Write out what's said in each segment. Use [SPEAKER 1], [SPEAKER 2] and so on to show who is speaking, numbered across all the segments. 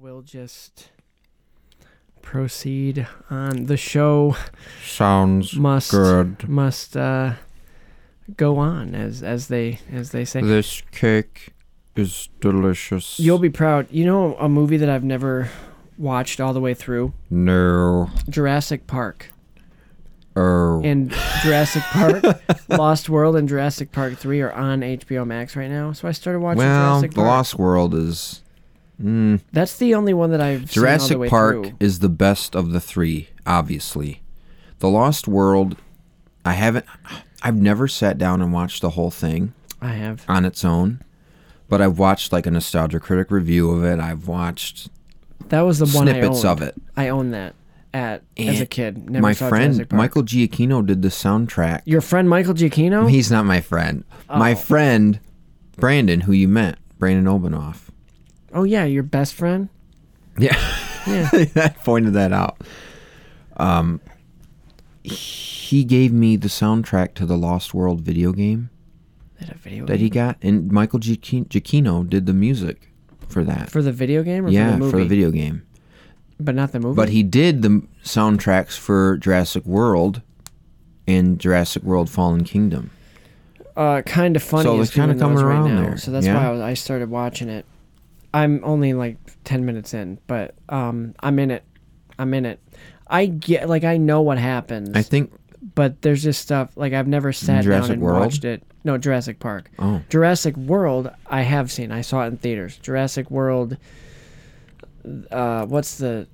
[SPEAKER 1] we'll just proceed on the show
[SPEAKER 2] Sounds
[SPEAKER 1] must
[SPEAKER 2] good.
[SPEAKER 1] must uh go on as as they as they say
[SPEAKER 2] This cake is delicious.
[SPEAKER 1] you'll be proud you know a movie that i've never watched all the way through
[SPEAKER 2] no.
[SPEAKER 1] jurassic park
[SPEAKER 2] Oh.
[SPEAKER 1] and jurassic park lost world and jurassic park 3 are on hbo max right now so i started watching
[SPEAKER 2] well,
[SPEAKER 1] jurassic
[SPEAKER 2] The
[SPEAKER 1] park
[SPEAKER 2] Lost World is. Mm,
[SPEAKER 1] that's the only one that i've seen
[SPEAKER 2] Jurassic Park
[SPEAKER 1] through.
[SPEAKER 2] is the best of the three, obviously. The Lost World, I haven't. I've never sat down and watched the whole thing
[SPEAKER 1] i have
[SPEAKER 2] on its own, but I've watched like a nostalgia critic review of it. I've watched
[SPEAKER 1] that was the one
[SPEAKER 2] snippets of it.
[SPEAKER 1] i owned that at as a kid never
[SPEAKER 2] my
[SPEAKER 1] saw
[SPEAKER 2] friend
[SPEAKER 1] Park.
[SPEAKER 2] Michael Giacchino did the soundtrack.
[SPEAKER 1] your friend michael giacchino
[SPEAKER 2] He's not my friend. My
[SPEAKER 1] Oh.
[SPEAKER 2] friend Brandon, who you met, Brandon Obanoff.
[SPEAKER 1] Oh yeah your best friend
[SPEAKER 2] Yeah,
[SPEAKER 1] yeah
[SPEAKER 2] I pointed that out. Um, he gave me the soundtrack to the Lost World video game
[SPEAKER 1] That a video
[SPEAKER 2] that he got, and Michael Giacchi- Giacchino did the music for that.
[SPEAKER 1] for the video game or
[SPEAKER 2] yeah,
[SPEAKER 1] for the movie?
[SPEAKER 2] for the video game.
[SPEAKER 1] but not the movie.
[SPEAKER 2] But he did the soundtracks for Jurassic World and Jurassic World Fallen Kingdom.
[SPEAKER 1] uh, kind of funny.
[SPEAKER 2] So it's kinda coming
[SPEAKER 1] those right
[SPEAKER 2] around
[SPEAKER 1] now,
[SPEAKER 2] there.
[SPEAKER 1] So that's
[SPEAKER 2] Yeah.
[SPEAKER 1] why I, was, I started watching it. I'm only like ten minutes in, but um, I'm in it. I'm in it. I get like I know what happens,
[SPEAKER 2] I think.
[SPEAKER 1] but there's just stuff like I've never sat down and
[SPEAKER 2] World?
[SPEAKER 1] watched it. No, Jurassic Park.
[SPEAKER 2] Oh,
[SPEAKER 1] Jurassic World, I have seen. I saw it in theaters. Jurassic World. Uh, what's the,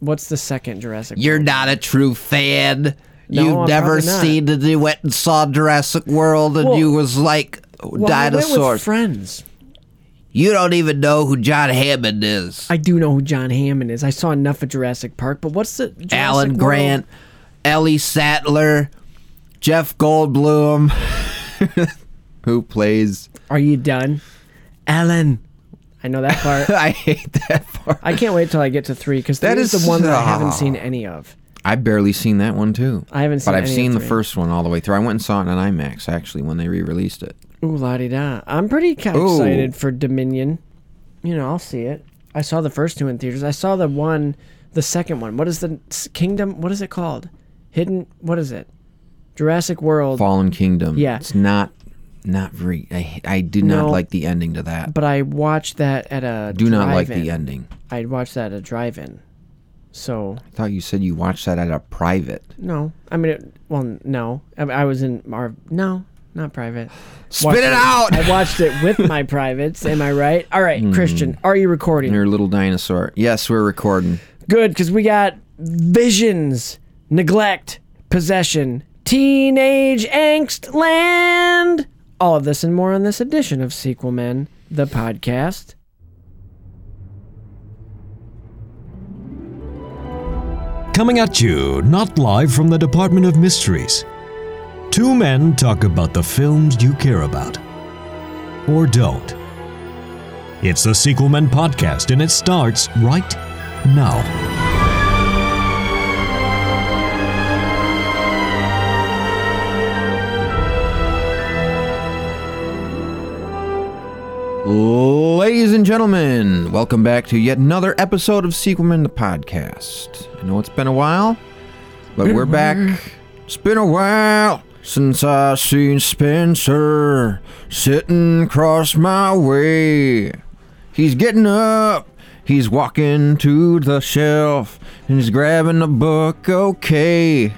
[SPEAKER 1] what's the second Jurassic?
[SPEAKER 3] You're
[SPEAKER 1] World?
[SPEAKER 3] not a true fan.
[SPEAKER 1] No,
[SPEAKER 3] You've
[SPEAKER 1] I'm
[SPEAKER 3] never seen it. You went and saw Jurassic World and
[SPEAKER 1] Well-
[SPEAKER 3] you was like
[SPEAKER 1] Well, I went with
[SPEAKER 3] dinosaurs.
[SPEAKER 1] friends.
[SPEAKER 3] You don't even know who John Hammond is.
[SPEAKER 1] I do know who John Hammond is. I saw enough of Jurassic Park, but what's the Jurassic
[SPEAKER 3] Alan
[SPEAKER 1] World?
[SPEAKER 3] Grant, Ellie Sattler, Jeff Goldblum.
[SPEAKER 2] who plays?
[SPEAKER 1] Are you done, Alan? I know that part.
[SPEAKER 2] I hate that part.
[SPEAKER 1] I can't wait till I get to three because that is
[SPEAKER 2] is-
[SPEAKER 1] the one that I haven't seen any of.
[SPEAKER 2] I've barely seen that one too.
[SPEAKER 1] I haven't seen
[SPEAKER 2] but I've seen the first one all the way through. I went and saw it on IMAX actually when they re-released it.
[SPEAKER 1] Ooh la di da! I'm pretty excited for Dominion. You know, I'll see it. I saw the first two in theaters. I saw the one, the second one. What is the Kingdom? What is it called? Hidden? What is it? Jurassic World.
[SPEAKER 2] Fallen Kingdom.
[SPEAKER 1] Yeah.
[SPEAKER 2] it's not not very. I I did
[SPEAKER 1] No.
[SPEAKER 2] not like the ending to that.
[SPEAKER 1] But I watched that at a.
[SPEAKER 2] Do not like the ending.
[SPEAKER 1] I watched that at a drive-in. So
[SPEAKER 2] I thought you said you watched that at a private.
[SPEAKER 1] no, I mean, it, well, no, I, I was in our no, not private.
[SPEAKER 3] Spit
[SPEAKER 1] Watched
[SPEAKER 3] it out.
[SPEAKER 1] I watched it with my privates. Am I right? All right, hmm. Christian, are you recording?
[SPEAKER 2] Your little dinosaur. Yes, we're recording.
[SPEAKER 1] Good, because we got visions, neglect, possession, teenage angst, land. All of this and more on this edition of Sequel Men, the podcast.
[SPEAKER 4] Coming at you, not live from the Department of Mysteries. Two men talk about the films you care about. Or don't. It's the Sequel Men podcast, and it starts right now.
[SPEAKER 2] Ladies and gentlemen, welcome back to yet another episode of Sequel Men the podcast. I know it's been a while, but we're back. It's been a while since I seen Spencer sitting across my way. He's getting up, he's walking to the shelf, and he's grabbing a book, okay.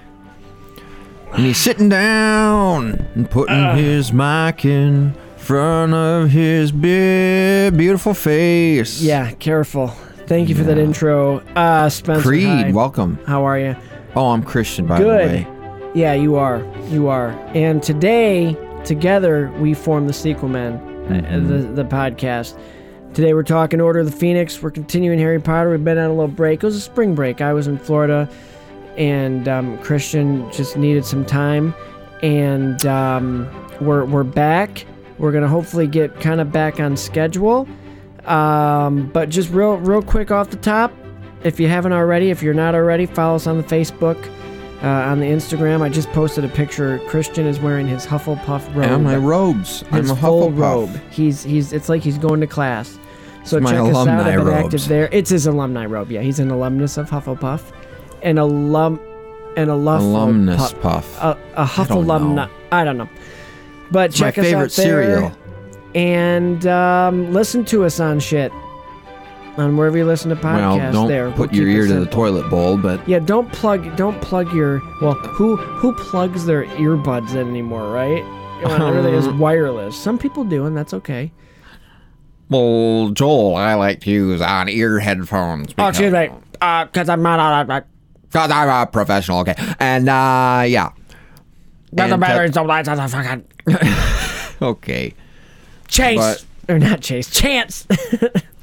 [SPEAKER 2] And he's sitting down and putting his mic in front of his big, beautiful face.
[SPEAKER 1] Yeah, careful. Thank you for that intro, uh, Spencer.
[SPEAKER 2] Creed,
[SPEAKER 1] hi.
[SPEAKER 2] welcome.
[SPEAKER 1] How are you?
[SPEAKER 2] Oh, I'm Christian, by
[SPEAKER 1] Good.
[SPEAKER 2] the way.
[SPEAKER 1] Yeah, you are. You are. And today, together, we form the Sequel Men, uh,
[SPEAKER 2] Mm-hmm.
[SPEAKER 1] the, the podcast. Today, we're talking Order of the Phoenix. We're continuing Harry Potter. We've been on a little break. It was a spring break. I was in Florida, and um, Christian just needed some time. And um, we're, we're back. We're going to hopefully get kind of back on schedule. Um, but just real, real quick off the top, if you haven't already, if you're not already, follow us on the Facebook, uh, on the Instagram. I just posted a picture. Christian is wearing his Hufflepuff robe.
[SPEAKER 2] And my robes.
[SPEAKER 1] his
[SPEAKER 2] I'm a
[SPEAKER 1] full
[SPEAKER 2] Hufflepuff.
[SPEAKER 1] robe. He's he's. It's like he's going to class. So
[SPEAKER 2] It's my
[SPEAKER 1] check us out.
[SPEAKER 2] alumni
[SPEAKER 1] I've been
[SPEAKER 2] robes.
[SPEAKER 1] active there. It's his alumni robe. Yeah, he's an alumnus of Hufflepuff, an alum, an alum,
[SPEAKER 2] Alumnus puff.
[SPEAKER 1] a, a
[SPEAKER 2] don't.
[SPEAKER 1] I don't know. But
[SPEAKER 2] it's my
[SPEAKER 1] check us
[SPEAKER 2] favorite
[SPEAKER 1] out there
[SPEAKER 2] cereal.
[SPEAKER 1] and um, listen to us on shit on wherever you listen to podcasts.
[SPEAKER 2] Well, don't
[SPEAKER 1] there,
[SPEAKER 2] put
[SPEAKER 1] We'll
[SPEAKER 2] your ear to the toilet bowl, but
[SPEAKER 1] Yeah, don't plug don't plug your well who who plugs their earbuds in anymore, right? Know, Everything is wireless. Some people do, and that's okay.
[SPEAKER 3] Well, Joel, I like to use on ear headphones.
[SPEAKER 1] Oh, excuse me, uh, cause I'm not uh, uh,
[SPEAKER 3] Because I'm a professional, okay? And, uh, yeah.
[SPEAKER 1] the
[SPEAKER 3] And
[SPEAKER 1] batteries don't on fucking
[SPEAKER 2] okay.
[SPEAKER 1] Chase
[SPEAKER 2] But-
[SPEAKER 1] or not Chase, Chance.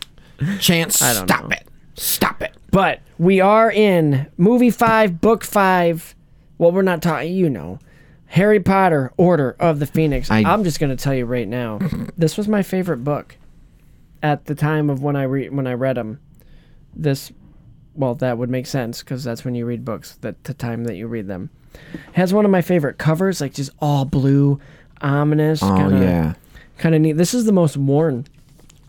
[SPEAKER 2] Chance,
[SPEAKER 1] I don't
[SPEAKER 2] stop
[SPEAKER 1] know.
[SPEAKER 2] it. Stop it.
[SPEAKER 1] but we are in movie five, book five. Well, we're not talking. You know, Harry Potter: Order of the Phoenix.
[SPEAKER 2] I-
[SPEAKER 1] I'm just gonna tell you right now, this was my favorite book at the time of when I re- when I read them. This, well, that would make sense because that's when you read books. That the time that you read them has one of my favorite covers, like just all blue, ominous.
[SPEAKER 2] Oh
[SPEAKER 1] kinda,
[SPEAKER 2] yeah.
[SPEAKER 1] kind of neat. This is the most worn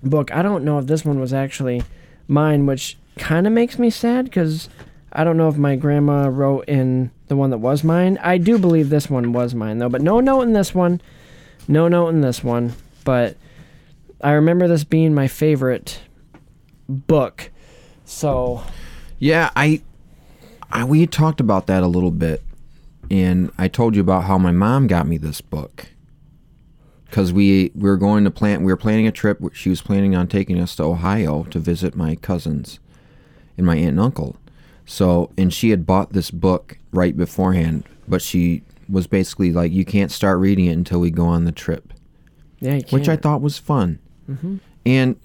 [SPEAKER 1] book. I don't know if this one was actually mine, which kind of makes me sad because I don't know if my grandma wrote in the one that was mine. I do believe this one was mine though, but no note in this one. No note in this one. But I remember this being my favorite book. So
[SPEAKER 2] Yeah, I, I we talked about that a little bit, and I told you about how my mom got me this book. Because we we were going to plan, we were planning a trip. She was planning on taking us to Ohio to visit my cousins, and my aunt and uncle. So, and she had bought this book right beforehand, but she was basically like, "You can't start reading it until we go on the trip."
[SPEAKER 1] yeah, you
[SPEAKER 2] which I thought was fun. Mm-hmm. And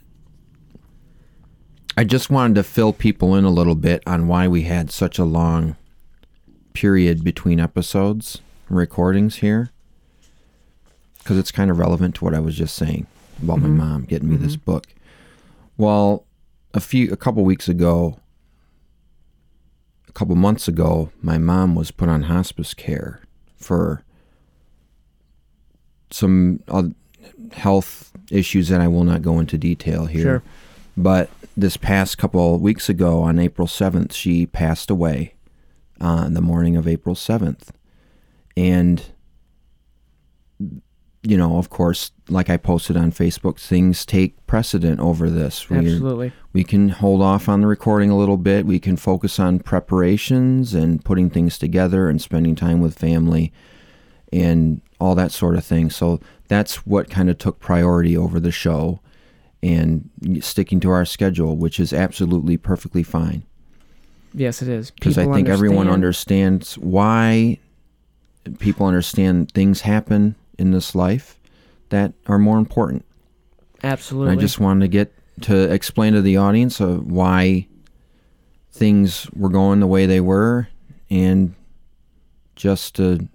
[SPEAKER 2] I just wanted to fill people in a little bit on why we had such a long period between episodes recordings here. Because it's kind of relevant to what I was just saying about my mom getting me this book. Well, a few, a couple weeks ago, a couple months ago, my mom was put on hospice care for some uh, health issues that I will not go into detail here.
[SPEAKER 1] Sure.
[SPEAKER 2] But this past couple weeks ago, on April 7th, she passed away on the morning of April 7th. And, you know, of course, like I posted on Facebook, things take precedent over this. We're-
[SPEAKER 1] absolutely.
[SPEAKER 2] we can hold off on the recording a little bit. We can focus on preparations and putting things together and spending time with family and all that sort of thing. So that's what kind of took priority over the show and sticking to our schedule, which is absolutely perfectly fine.
[SPEAKER 1] Yes, it is
[SPEAKER 2] Because I think everyone understands why people understand things happen in this life that are more important.
[SPEAKER 1] Absolutely.
[SPEAKER 2] I just wanted to get to explain to the audience of why things were going the way they were and just to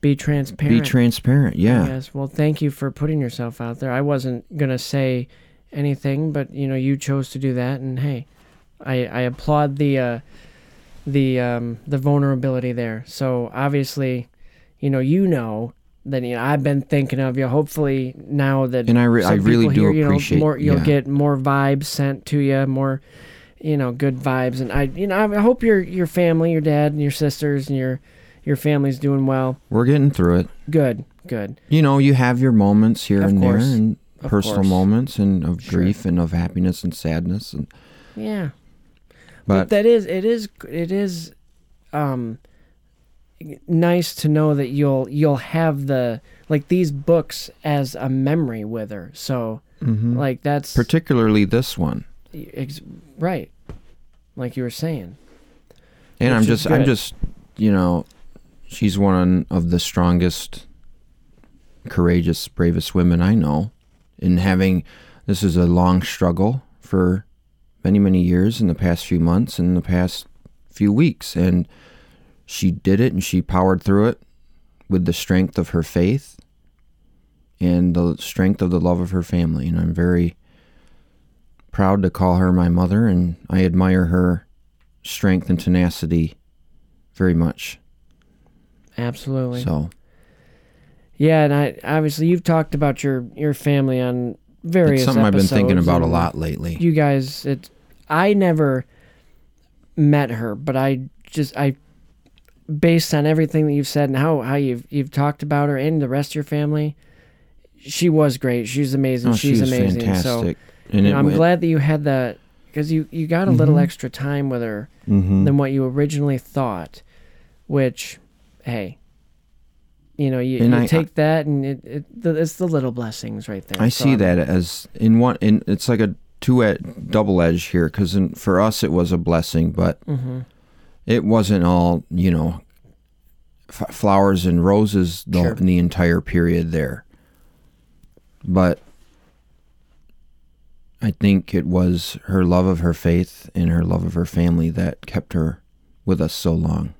[SPEAKER 1] be transparent.
[SPEAKER 2] be transparent. Yeah.
[SPEAKER 1] Yes. Well, thank you for putting yourself out there. I wasn't gonna say anything, but you know, you chose to do that, and hey, I I applaud the uh, the um, the vulnerability there. So obviously, you know, you know that you know, I've been thinking of you. Hopefully, now that
[SPEAKER 2] And I re- I really do
[SPEAKER 1] hear, you know,
[SPEAKER 2] appreciate-
[SPEAKER 1] more. You'll
[SPEAKER 2] yeah.
[SPEAKER 1] get more vibes sent to you, more. You know, good vibes, and I, you know, I hope your your family, your dad, and your sisters, and your your family's doing well.
[SPEAKER 2] We're getting through it.
[SPEAKER 1] Good, good.
[SPEAKER 2] You know, you have your moments here
[SPEAKER 1] Of
[SPEAKER 2] and
[SPEAKER 1] course.
[SPEAKER 2] there and
[SPEAKER 1] Of
[SPEAKER 2] personal
[SPEAKER 1] course.
[SPEAKER 2] moments and of
[SPEAKER 1] Sure.
[SPEAKER 2] grief and of happiness and sadness and
[SPEAKER 1] Yeah.
[SPEAKER 2] but
[SPEAKER 1] that is it is it is um nice to know that you'll you'll have the like these books as a memory with her so
[SPEAKER 2] Mhm.
[SPEAKER 1] like that's
[SPEAKER 2] particularly this one.
[SPEAKER 1] ex- right like you were saying
[SPEAKER 2] And I'm just I'm just you know, she's one of the strongest courageous, bravest women I know. In having this is a long struggle for many, many years in the past few months and the past few weeks. And she did it and she powered through it with the strength of her faith and the strength of the love of her family. And I'm very proud to call her my mother and I admire her strength and tenacity very much.
[SPEAKER 1] absolutely
[SPEAKER 2] So
[SPEAKER 1] yeah and i obviously you've talked about your your family on various.
[SPEAKER 2] It's something I've been thinking about a lot lately.
[SPEAKER 1] You guys, it. I never met her, but I just I, based on everything that you've said and how how you've you've talked about her and the rest of your family, she was great. She's amazing.
[SPEAKER 2] oh,
[SPEAKER 1] she's,
[SPEAKER 2] she's
[SPEAKER 1] amazing. So
[SPEAKER 2] fantastic.
[SPEAKER 1] you
[SPEAKER 2] and
[SPEAKER 1] know, I'm
[SPEAKER 2] went-
[SPEAKER 1] glad that you had that because you you got a little
[SPEAKER 2] Mhm.
[SPEAKER 1] extra time with her
[SPEAKER 2] Mhm.
[SPEAKER 1] than what you originally thought, which, hey. You know, you, you
[SPEAKER 2] I-
[SPEAKER 1] take that, and it, it the, it's the little blessings right there.
[SPEAKER 2] I
[SPEAKER 1] So
[SPEAKER 2] see
[SPEAKER 1] I'm-
[SPEAKER 2] that as in one. In it's like a two ed double edge here because for us it was a blessing, but
[SPEAKER 1] Mhm.
[SPEAKER 2] It wasn't all you know f- flowers and roses the,
[SPEAKER 1] Sure.
[SPEAKER 2] in the entire period there. But I think it was her love of her faith and her love of her family that kept her with us so long.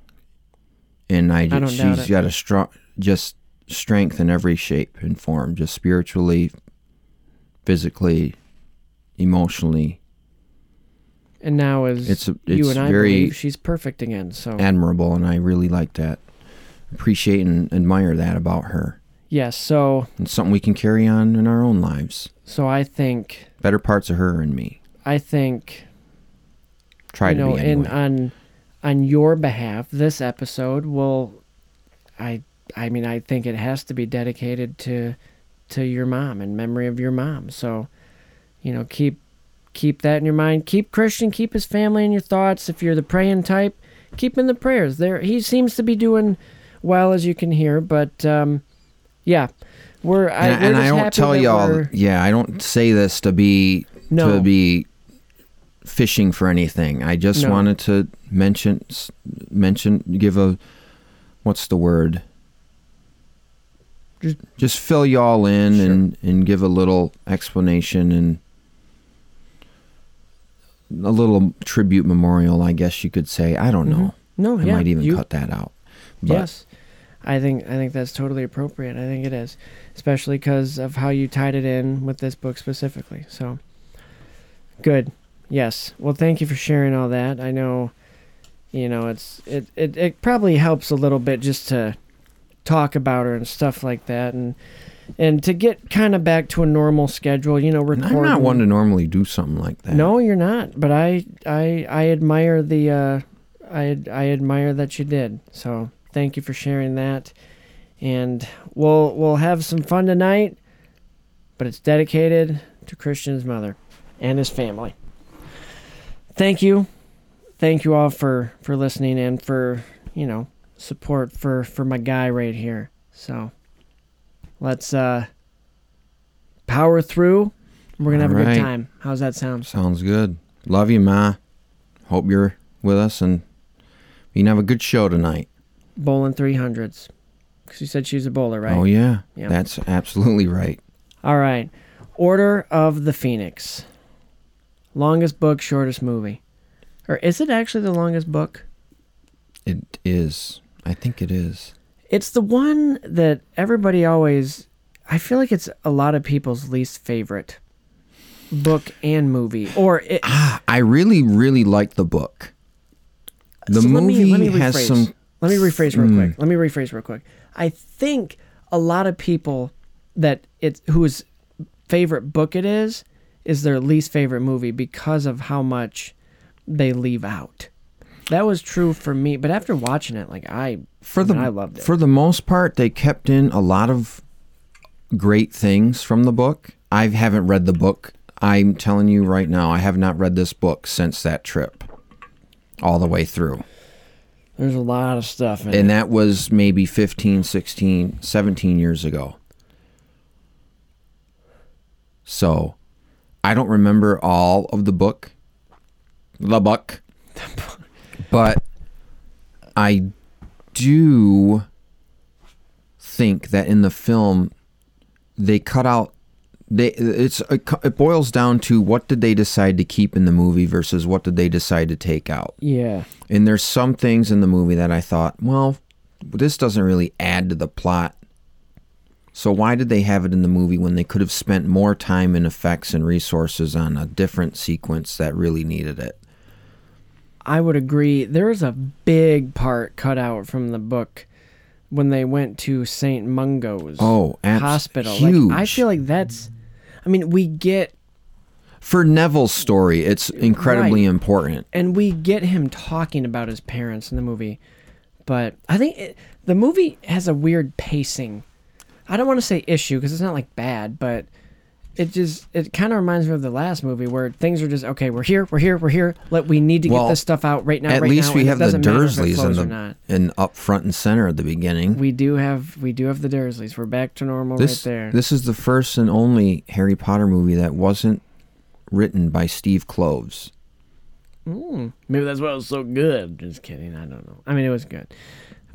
[SPEAKER 2] And I,
[SPEAKER 1] I
[SPEAKER 2] she's got a strong, just strength in every shape and form, just spiritually, physically, emotionally.
[SPEAKER 1] And now, as
[SPEAKER 2] It's a-
[SPEAKER 1] you and I
[SPEAKER 2] very
[SPEAKER 1] believe, she's perfect again. So
[SPEAKER 2] admirable, and I really like that. Appreciate and admire that about her.
[SPEAKER 1] yes, so
[SPEAKER 2] It's something we can carry on in our own lives.
[SPEAKER 1] so I think
[SPEAKER 2] Better parts of her and me.
[SPEAKER 1] I think
[SPEAKER 2] Try
[SPEAKER 1] you
[SPEAKER 2] to
[SPEAKER 1] know,
[SPEAKER 2] be anyway.
[SPEAKER 1] and on on your behalf, this episode will, I I mean, I think it has to be dedicated to to your mom in memory of your mom. So, you know, keep keep that in your mind. Keep Christian, keep his family in your thoughts. If you're the praying type, keep in the prayers. There, he seems to be doing well, as you can hear. But um, yeah, we're I,
[SPEAKER 2] and,
[SPEAKER 1] we're
[SPEAKER 2] and
[SPEAKER 1] just
[SPEAKER 2] I don't tell y'all. Yeah, I don't say this to be
[SPEAKER 1] No.
[SPEAKER 2] to be fishing for anything. I just
[SPEAKER 1] No.
[SPEAKER 2] wanted to mention mention give a what's the word?
[SPEAKER 1] Just-
[SPEAKER 2] Just fill y'all in
[SPEAKER 1] Sure.
[SPEAKER 2] and and give a little explanation and a little tribute memorial, I guess you could say. I don't know.
[SPEAKER 1] No,
[SPEAKER 2] I
[SPEAKER 1] Mm-hmm. yeah,
[SPEAKER 2] might even
[SPEAKER 1] you,
[SPEAKER 2] cut that out. But
[SPEAKER 1] yes, I think I think that's totally appropriate. I think it is, especially because of how you tied it in with this book specifically. So, good. Yes. Well, thank you for sharing all that. I know, you know, it's it it, it probably helps a little bit just to talk about her and stuff like that, and and to get kind of back to a normal schedule. You know, recording.
[SPEAKER 2] I'm not one to normally do something like that.
[SPEAKER 1] No, you're not. But I, I, I admire the, uh, I, I admire that you did. So thank you for sharing that, and we'll we'll have some fun tonight. But it's dedicated to Christian's mother and his family. Thank you, thank you all for for listening and for you know support for for my guy right here. So let's uh power through. We're gonna have a
[SPEAKER 2] All
[SPEAKER 1] good time. How's that sound?
[SPEAKER 2] Sounds good. Love you, Ma. Hope you're with us and we can have a good show tonight.
[SPEAKER 1] Bowling three hundreds. Because you said she's a bowler, right?
[SPEAKER 2] Oh yeah,
[SPEAKER 1] Yeah.
[SPEAKER 2] that's absolutely right.
[SPEAKER 1] All right. Order of the Phoenix. Longest book, shortest movie. Or is it actually the longest book?
[SPEAKER 2] It is. I think it is.
[SPEAKER 1] It's the one that everybody always. I feel like it's a lot of people's least favorite book and movie. Or it,
[SPEAKER 2] Ah, I really, really like the book. The
[SPEAKER 1] So let me-
[SPEAKER 2] movie
[SPEAKER 1] let me
[SPEAKER 2] has
[SPEAKER 1] rephrase.
[SPEAKER 2] some.
[SPEAKER 1] Let me rephrase real
[SPEAKER 2] Mm.
[SPEAKER 1] quick. Let me rephrase real quick. I think a lot of people that it's whose favorite book it is is their least favorite movie because of how much they leave out. That was true for me, but after watching it, like I
[SPEAKER 2] For the
[SPEAKER 1] I, mean, I loved it.
[SPEAKER 2] for the most part, they kept in a lot of great things from the book. I haven't read the book. I'm telling you right now, I have not read this book since that trip, all the way through.
[SPEAKER 1] There's a lot of stuff in
[SPEAKER 2] and
[SPEAKER 1] it.
[SPEAKER 2] that was maybe 15 16 17 years ago so i don't remember all of the book the book but i do think that in the film they cut out they it's it boils down to what did they decide to keep in the movie versus what did they decide to take out
[SPEAKER 1] Yeah.
[SPEAKER 2] and there's some things in the movie that I thought, well, this doesn't really add to the plot. So why did they have it in the movie when they could have spent more time and effects and resources on a different sequence that really needed it?
[SPEAKER 1] I would agree. There is a big part cut out from the book when they went to St. Mungo's
[SPEAKER 2] Oh, abs-
[SPEAKER 1] hospital.
[SPEAKER 2] huge.
[SPEAKER 1] Like, I feel like that's. I mean, we get
[SPEAKER 2] For Neville's story, it's incredibly
[SPEAKER 1] Right.
[SPEAKER 2] important.
[SPEAKER 1] and we get him talking about his parents in the movie, but I think it, the movie has a weird pacing. I don't want to say issue because it's not like bad, but it just it kind of reminds me of the last movie where things are just okay. We're here, we're here, we're here. Let we need to
[SPEAKER 2] Well,
[SPEAKER 1] get this stuff out right now.
[SPEAKER 2] At
[SPEAKER 1] right
[SPEAKER 2] least
[SPEAKER 1] now,
[SPEAKER 2] we have the
[SPEAKER 1] doesn't matter if it
[SPEAKER 2] Dursleys in the in up front and center at the beginning.
[SPEAKER 1] We do have we do have the Dursleys. We're back to normal
[SPEAKER 2] this
[SPEAKER 1] right there.
[SPEAKER 2] this is the first and only Harry Potter movie that wasn't written by Steve Kloves.
[SPEAKER 1] Mm, maybe that's why it was so good. Just kidding. I don't know. I mean, it was good.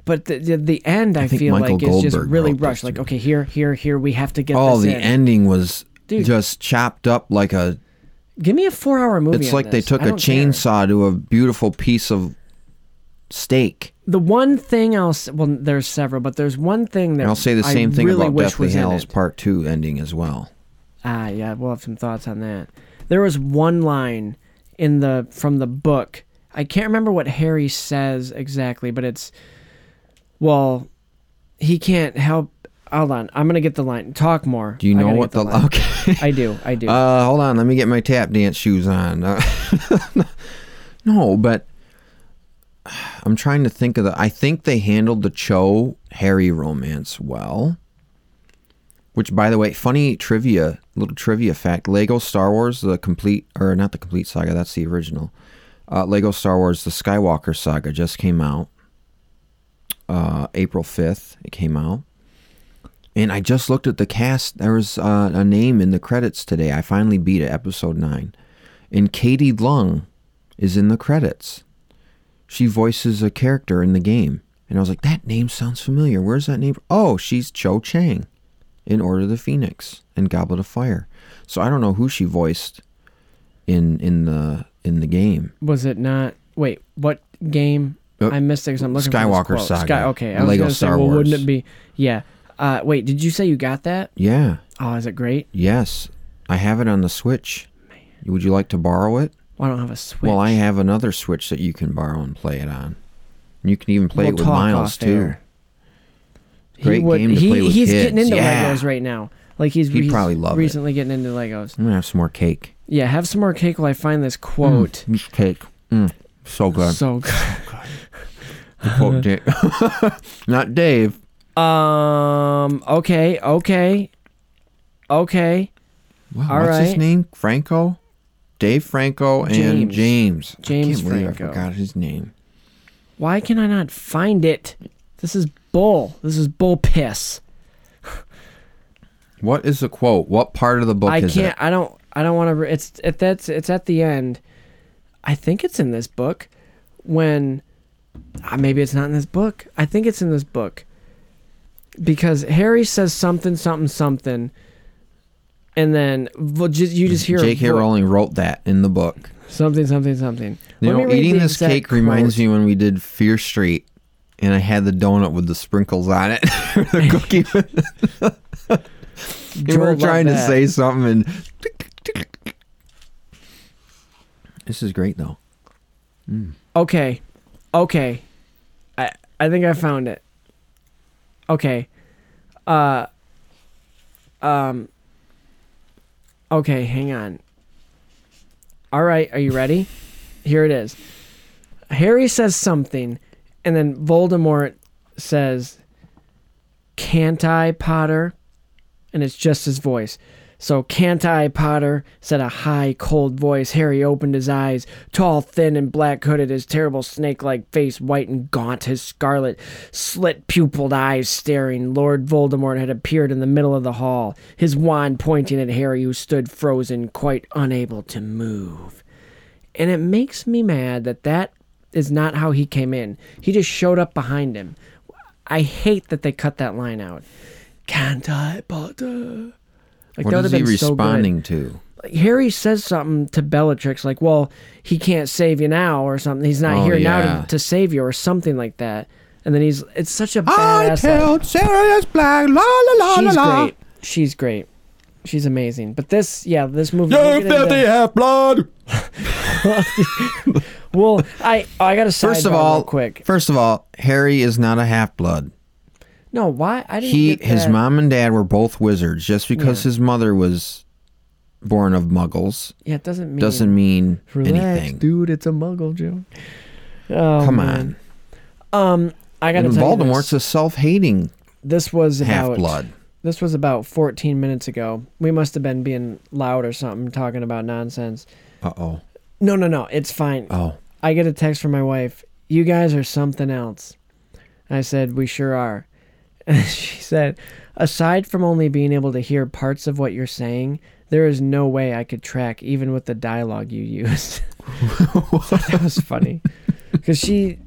[SPEAKER 1] But the the, the end, I,
[SPEAKER 2] think
[SPEAKER 1] feel
[SPEAKER 2] Michael
[SPEAKER 1] like is just really rushed. Like, okay, here, here, here, we have to get
[SPEAKER 2] Oh, the
[SPEAKER 1] in.
[SPEAKER 2] ending was
[SPEAKER 1] Dude.
[SPEAKER 2] just chopped up like a.
[SPEAKER 1] Give me a four-hour movie.
[SPEAKER 2] It's
[SPEAKER 1] on
[SPEAKER 2] like they
[SPEAKER 1] this.
[SPEAKER 2] took
[SPEAKER 1] I
[SPEAKER 2] a
[SPEAKER 1] don't care.
[SPEAKER 2] chainsaw to a beautiful piece of steak.
[SPEAKER 1] The one thing else, well, there's several, but there's one thing that
[SPEAKER 2] And I'll say the
[SPEAKER 1] I
[SPEAKER 2] same thing
[SPEAKER 1] really
[SPEAKER 2] about
[SPEAKER 1] wish
[SPEAKER 2] Deathly
[SPEAKER 1] was in
[SPEAKER 2] Hallows
[SPEAKER 1] it.
[SPEAKER 2] Part Two ending as well.
[SPEAKER 1] Ah, yeah, we'll have some thoughts on that. There was one line in the from the book. I can't remember what Harry says exactly, but it's well, he can't help. Hold on, I'm gonna get the line. Talk more.
[SPEAKER 2] Do you know what
[SPEAKER 1] get
[SPEAKER 2] the?
[SPEAKER 1] line.
[SPEAKER 2] Okay.
[SPEAKER 1] I do. I do.
[SPEAKER 2] Uh, hold on. Let me get my tap dance shoes on. Uh, no, but I'm trying to think of the. I think they handled the Cho Harry romance well. Which, by the way, funny trivia, little trivia fact: Lego Star Wars, the complete, or not the complete saga, that's the original. Uh, Lego Star Wars, the Skywalker saga, just came out. Uh, April 5th, it came out. And I just looked at the cast. There was uh, a name in the credits today. I finally beat it, episode 9. And Katie Leung is in the credits. She voices a character in the game. And I was like, that name sounds familiar. Where's that name? Oh, she's Cho Chang in Order of the Phoenix and Goblet of Fire. So I don't know who she voiced in in the in the game.
[SPEAKER 1] was it not? Wait, what game?
[SPEAKER 2] Uh,
[SPEAKER 1] I missed it because I'm looking
[SPEAKER 2] Skywalker
[SPEAKER 1] for quote.
[SPEAKER 2] Saga.
[SPEAKER 1] Sky, okay, I was
[SPEAKER 2] Lego
[SPEAKER 1] gonna
[SPEAKER 2] Star
[SPEAKER 1] say, well, wouldn't it be? Yeah. Uh, wait, did you say you got that?
[SPEAKER 2] Yeah.
[SPEAKER 1] Oh, is it great?
[SPEAKER 2] Yes. I have it on the Switch. Would you like to borrow it?
[SPEAKER 1] Well, I don't have a Switch.
[SPEAKER 2] Well, I have another Switch that you can borrow and play it on. You can even play
[SPEAKER 1] We'll
[SPEAKER 2] it with Miles too. Great game to
[SPEAKER 1] he,
[SPEAKER 2] play with
[SPEAKER 1] He's
[SPEAKER 2] kids.
[SPEAKER 1] getting into
[SPEAKER 2] Yeah.
[SPEAKER 1] Legos right now. Like he's,
[SPEAKER 2] He'd
[SPEAKER 1] he's
[SPEAKER 2] probably love it.
[SPEAKER 1] recently getting into Legos.
[SPEAKER 2] I'm gonna have some more cake.
[SPEAKER 1] Yeah, have some more cake while I find this quote.
[SPEAKER 2] Mm, this cake. Mm, so good.
[SPEAKER 1] So good.
[SPEAKER 2] To quote Dave. Not Dave.
[SPEAKER 1] Um. Okay. Okay. Okay.
[SPEAKER 2] Wow,
[SPEAKER 1] All
[SPEAKER 2] what's his name? Franco. Dave Franco and
[SPEAKER 1] James.
[SPEAKER 2] James.
[SPEAKER 1] James Franco.
[SPEAKER 2] I forgot his name.
[SPEAKER 1] Why can I not find it? This is bull. This is bull piss.
[SPEAKER 2] What is the quote? What part of the book
[SPEAKER 1] I
[SPEAKER 2] is
[SPEAKER 1] can't.
[SPEAKER 2] it?
[SPEAKER 1] I don't. I don't want to. Re- it's it, that's it's at the end. I think it's in this book. When uh, maybe it's not in this book. I think it's in this book because Harry says something, something, something, and then well, just, you just hear
[SPEAKER 2] J.K. Rowling wrote that in the book.
[SPEAKER 1] something, something, something.
[SPEAKER 2] You
[SPEAKER 1] Let
[SPEAKER 2] know, eating this cake reminds me when we did Fear Street, and I had the donut with the sprinkles on it, the cookie. were trying to say something, and this is great though. Mm.
[SPEAKER 1] Okay. Okay. I I think I found it. Okay. Uh um Okay, hang on. All right, are you ready? Here it is. Harry says something and then Voldemort says can't I, Potter? And it's just his voice. So, can't I, Potter? said a high, cold voice. Harry opened his eyes. Tall, thin, and black hooded, his terrible snake like face white and gaunt, his scarlet, slit pupiled eyes staring. Lord Voldemort had appeared in the middle of the hall, his wand pointing at Harry, who stood frozen, quite unable to move. And it makes me mad that that is not how he came in. He just showed up behind him. I hate that they cut that line out. Can't I, Potter? Like
[SPEAKER 2] What
[SPEAKER 1] that
[SPEAKER 2] is he
[SPEAKER 1] been so
[SPEAKER 2] responding to?
[SPEAKER 1] Harry says something to Bellatrix, like, "Well, he can't save you now," or something. He's not
[SPEAKER 2] Oh,
[SPEAKER 1] here now to, to save you, or something like that. And then he's it's such a badass. like-
[SPEAKER 2] killed Sirius Black. La la la la
[SPEAKER 1] she's
[SPEAKER 2] la.
[SPEAKER 1] great. She's great. She's amazing. But this, yeah, this movie.
[SPEAKER 2] You filthy half blood.
[SPEAKER 1] Well, I I got to
[SPEAKER 2] First of
[SPEAKER 1] real
[SPEAKER 2] all,
[SPEAKER 1] quick.
[SPEAKER 2] First of all, Harry is not a half blood.
[SPEAKER 1] No, why I didn't.
[SPEAKER 2] He, his mom and dad were both wizards. Just because
[SPEAKER 1] Yeah.
[SPEAKER 2] his mother was born of muggles
[SPEAKER 1] Yeah, it doesn't mean
[SPEAKER 2] doesn't mean
[SPEAKER 1] Relax,
[SPEAKER 2] anything.
[SPEAKER 1] dude. It's a Muggle joke. Oh,
[SPEAKER 2] Come
[SPEAKER 1] man. Um, I tell you
[SPEAKER 2] Voldemort's
[SPEAKER 1] this.
[SPEAKER 2] a self-hating
[SPEAKER 1] This was about
[SPEAKER 2] half-blood.
[SPEAKER 1] This was about 14 minutes ago. We must have been being loud or something, talking about nonsense.
[SPEAKER 2] Uh-oh.
[SPEAKER 1] No, no, no. It's fine.
[SPEAKER 2] Oh.
[SPEAKER 1] I get a text from my wife. You guys are something else. I said, We sure are. She said, Aside from only being able to hear parts of what you're saying, there is no way I could track even with the dialogue you used. that was funny. Because she,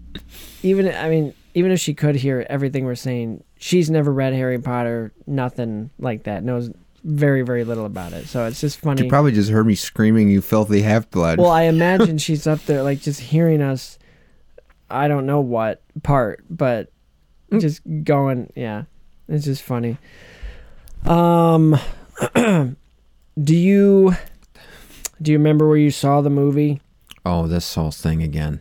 [SPEAKER 1] even, I mean, even if she could hear everything we're saying, she's never read Harry Potter, nothing like that, knows very, very little about it. So it's just funny.
[SPEAKER 2] She probably just heard me screaming, "You filthy half-blood."
[SPEAKER 1] Well, I imagine she's up there, like just hearing us. I don't know what part, but just going, yeah, it's just funny. Um, do you do you remember where you saw the movie?
[SPEAKER 2] oh, this whole thing again.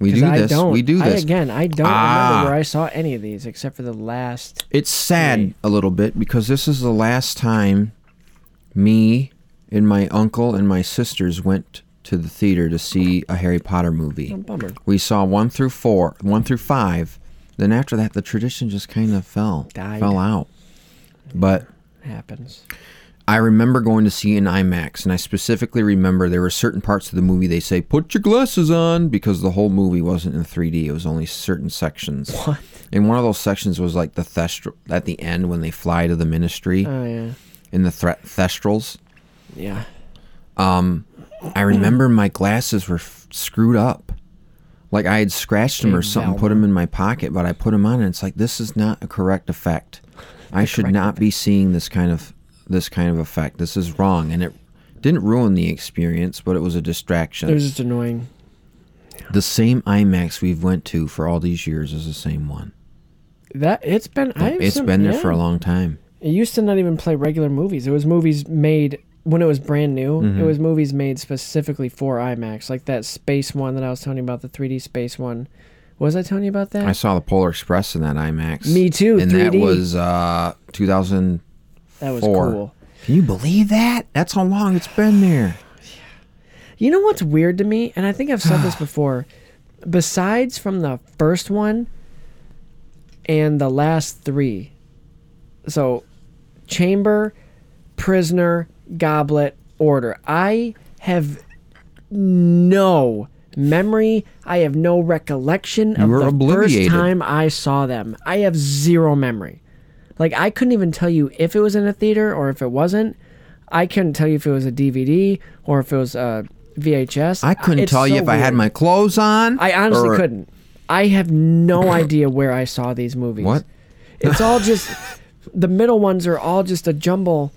[SPEAKER 2] We do
[SPEAKER 1] I
[SPEAKER 2] this.
[SPEAKER 1] don't.
[SPEAKER 2] We do
[SPEAKER 1] I,
[SPEAKER 2] this.
[SPEAKER 1] again. I don't
[SPEAKER 2] Ah.
[SPEAKER 1] remember where I saw any of these except for the last.
[SPEAKER 2] It's sad
[SPEAKER 1] Three.
[SPEAKER 2] a little bit because this is the last time me and my uncle and my sisters went to the theater to see a Harry Potter movie.
[SPEAKER 1] Oh, bummer.
[SPEAKER 2] We saw one through four, one through five. Then after that, the tradition just kind of fell,
[SPEAKER 1] Died.
[SPEAKER 2] fell out. But
[SPEAKER 1] Happens.
[SPEAKER 2] I remember going to see it in IMAX, and I specifically remember there were certain parts of the movie they say put your glasses on because the whole movie wasn't in 3D. It was only certain sections.
[SPEAKER 1] What?
[SPEAKER 2] And one of those sections was like the thestral at the end when they fly to the Ministry
[SPEAKER 1] Oh yeah,
[SPEAKER 2] in the thre- thestrals.
[SPEAKER 1] yeah.
[SPEAKER 2] Um, I remember my glasses were f- screwed up. Like I had scratched them or something, put them in my pocket, but I put them on, and it's like this is not a correct effect. I should not be seeing this kind of this kind of effect. This is wrong, and it didn't ruin the experience, but it was a distraction.
[SPEAKER 1] It was just annoying.
[SPEAKER 2] the same IMAX we've went to for all these years is the same one.
[SPEAKER 1] That it's been. I've
[SPEAKER 2] It's
[SPEAKER 1] some-
[SPEAKER 2] been there
[SPEAKER 1] yeah.
[SPEAKER 2] for a long time.
[SPEAKER 1] It used to not even play regular movies. It was movies made when it was brand new.
[SPEAKER 2] Mm-hmm.
[SPEAKER 1] It was movies made specifically for IMAX, like that space one that I was telling you about, the 3D space one. Was I telling you about that?
[SPEAKER 2] I saw the Polar Express in that IMAX.
[SPEAKER 1] Me too,
[SPEAKER 2] And that
[SPEAKER 1] 3D.
[SPEAKER 2] was uh 2000.
[SPEAKER 1] that was cool.
[SPEAKER 2] Can you believe that? That's how long it's been there.
[SPEAKER 1] You know what's weird to me, and I think I've said this before. Besides from the first one and the last three, so Chamber, Prisoner, Goblet, Order, I have no memory. I have no recollection of
[SPEAKER 2] were
[SPEAKER 1] the first time I saw them. I have zero memory. Like I couldn't even tell you if it was in a theater or if it wasn't. I couldn't tell you if it was a DVD or if it was uh, a VHS.
[SPEAKER 2] I couldn't
[SPEAKER 1] It's
[SPEAKER 2] tell you
[SPEAKER 1] so
[SPEAKER 2] if I had my clothes on.
[SPEAKER 1] I honestly
[SPEAKER 2] or-
[SPEAKER 1] couldn't. I have no idea where I saw these movies.
[SPEAKER 2] What?
[SPEAKER 1] It's all just the middle ones are all just a jumble.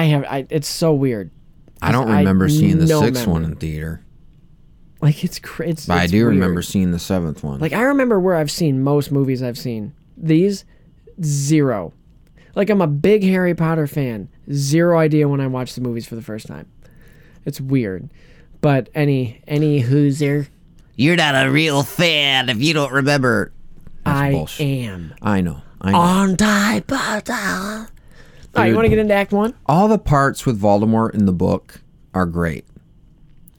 [SPEAKER 1] I have. I, it's so weird.
[SPEAKER 2] I don't
[SPEAKER 1] I-
[SPEAKER 2] remember seeing the
[SPEAKER 1] no
[SPEAKER 2] sixth one in theater,
[SPEAKER 1] Like it's cra- it's.
[SPEAKER 2] but I do
[SPEAKER 1] weird.
[SPEAKER 2] remember seeing the seventh one.
[SPEAKER 1] Like I remember where I've seen most movies I've seen. These zero. Like I'm a big Harry Potter fan. Zero idea when I watched the movies for the first time. It's weird. But any any who's there,
[SPEAKER 3] You're not a real fan if you don't remember.
[SPEAKER 1] I
[SPEAKER 2] bullshit.
[SPEAKER 1] am.
[SPEAKER 2] I know. I know.
[SPEAKER 1] On die Potter. All right, you want to get into Act One?
[SPEAKER 2] All the parts with Voldemort in the book are great.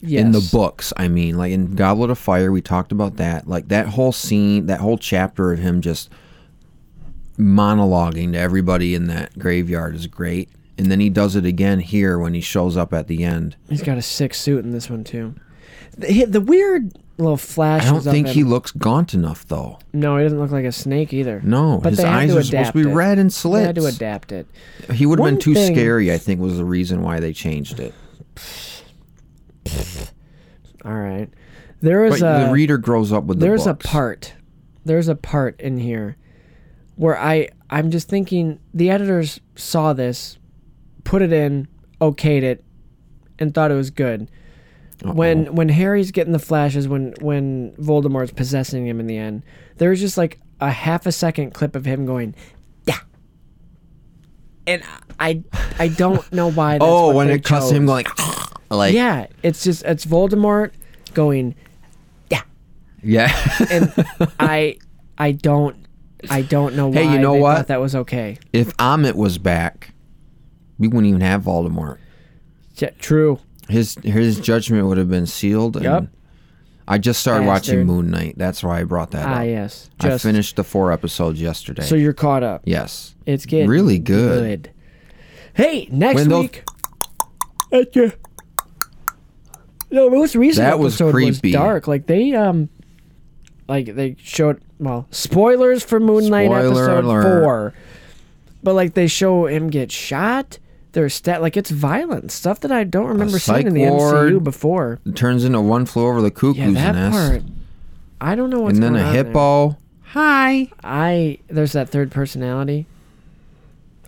[SPEAKER 1] Yes.
[SPEAKER 2] In the books, I mean, like in Goblet of Fire, we talked about that. Like that whole scene, that whole chapter of him just monologuing to everybody in that graveyard is great. And then he does it again here when he shows up at the end.
[SPEAKER 1] He's got a sick suit in this one too. The, the weird little
[SPEAKER 2] I don't think he looks gaunt enough, though.
[SPEAKER 1] No, he doesn't look like a snake either.
[SPEAKER 2] No,
[SPEAKER 1] but
[SPEAKER 2] his eyes are supposed to be
[SPEAKER 1] it.
[SPEAKER 2] red and
[SPEAKER 1] They had to adapt it.
[SPEAKER 2] He would have been too
[SPEAKER 1] thing-
[SPEAKER 2] scary, I think, was the reason why they changed it.
[SPEAKER 1] All right. There is
[SPEAKER 2] But
[SPEAKER 1] a
[SPEAKER 2] the reader grows up with the
[SPEAKER 1] there's
[SPEAKER 2] books.
[SPEAKER 1] a part. There's a part in here where I I'm just thinking the editors saw this, put it in, okayed it, and thought it was good. When when Harry's getting the flashes, when when Voldemort's possessing him in the end, there's just like a half a second clip of him going, yeah. And I I don't know why. That's
[SPEAKER 2] Oh, when it cuts him going like
[SPEAKER 1] yeah, it's just it's Voldemort going, yeah,
[SPEAKER 2] yeah.
[SPEAKER 1] and I I don't I don't know why
[SPEAKER 2] Hey, you know what?
[SPEAKER 1] thought that was okay.
[SPEAKER 2] if Ammit was back, we wouldn't even have Voldemort.
[SPEAKER 1] Yeah, true.
[SPEAKER 2] His his judgment would have been sealed. and
[SPEAKER 1] Yep.
[SPEAKER 2] I just started watching Moon Knight. That's why I brought that
[SPEAKER 1] Ah,
[SPEAKER 2] up.
[SPEAKER 1] yes.
[SPEAKER 2] I finished the four episodes yesterday.
[SPEAKER 1] so you're caught up.
[SPEAKER 2] yes.
[SPEAKER 1] It's getting
[SPEAKER 2] Really good.
[SPEAKER 1] Hey, next
[SPEAKER 2] When
[SPEAKER 1] week. At you. No, most recent
[SPEAKER 2] That was
[SPEAKER 1] episode was dark. Like they um, like they showed well spoilers for Moon Knight
[SPEAKER 2] Spoiler
[SPEAKER 1] episode
[SPEAKER 2] alert.
[SPEAKER 1] four, but like they show him get shot. There's stat like it's violent stuff that I don't remember seeing in the. MCU before.
[SPEAKER 2] Turns into one flew over the cuckoo's
[SPEAKER 1] Yeah, that
[SPEAKER 2] nest.
[SPEAKER 1] part. I don't know what's going on.
[SPEAKER 2] and then
[SPEAKER 1] going
[SPEAKER 2] a
[SPEAKER 1] on there.
[SPEAKER 2] hippo. Hi.
[SPEAKER 1] I there's that third personality.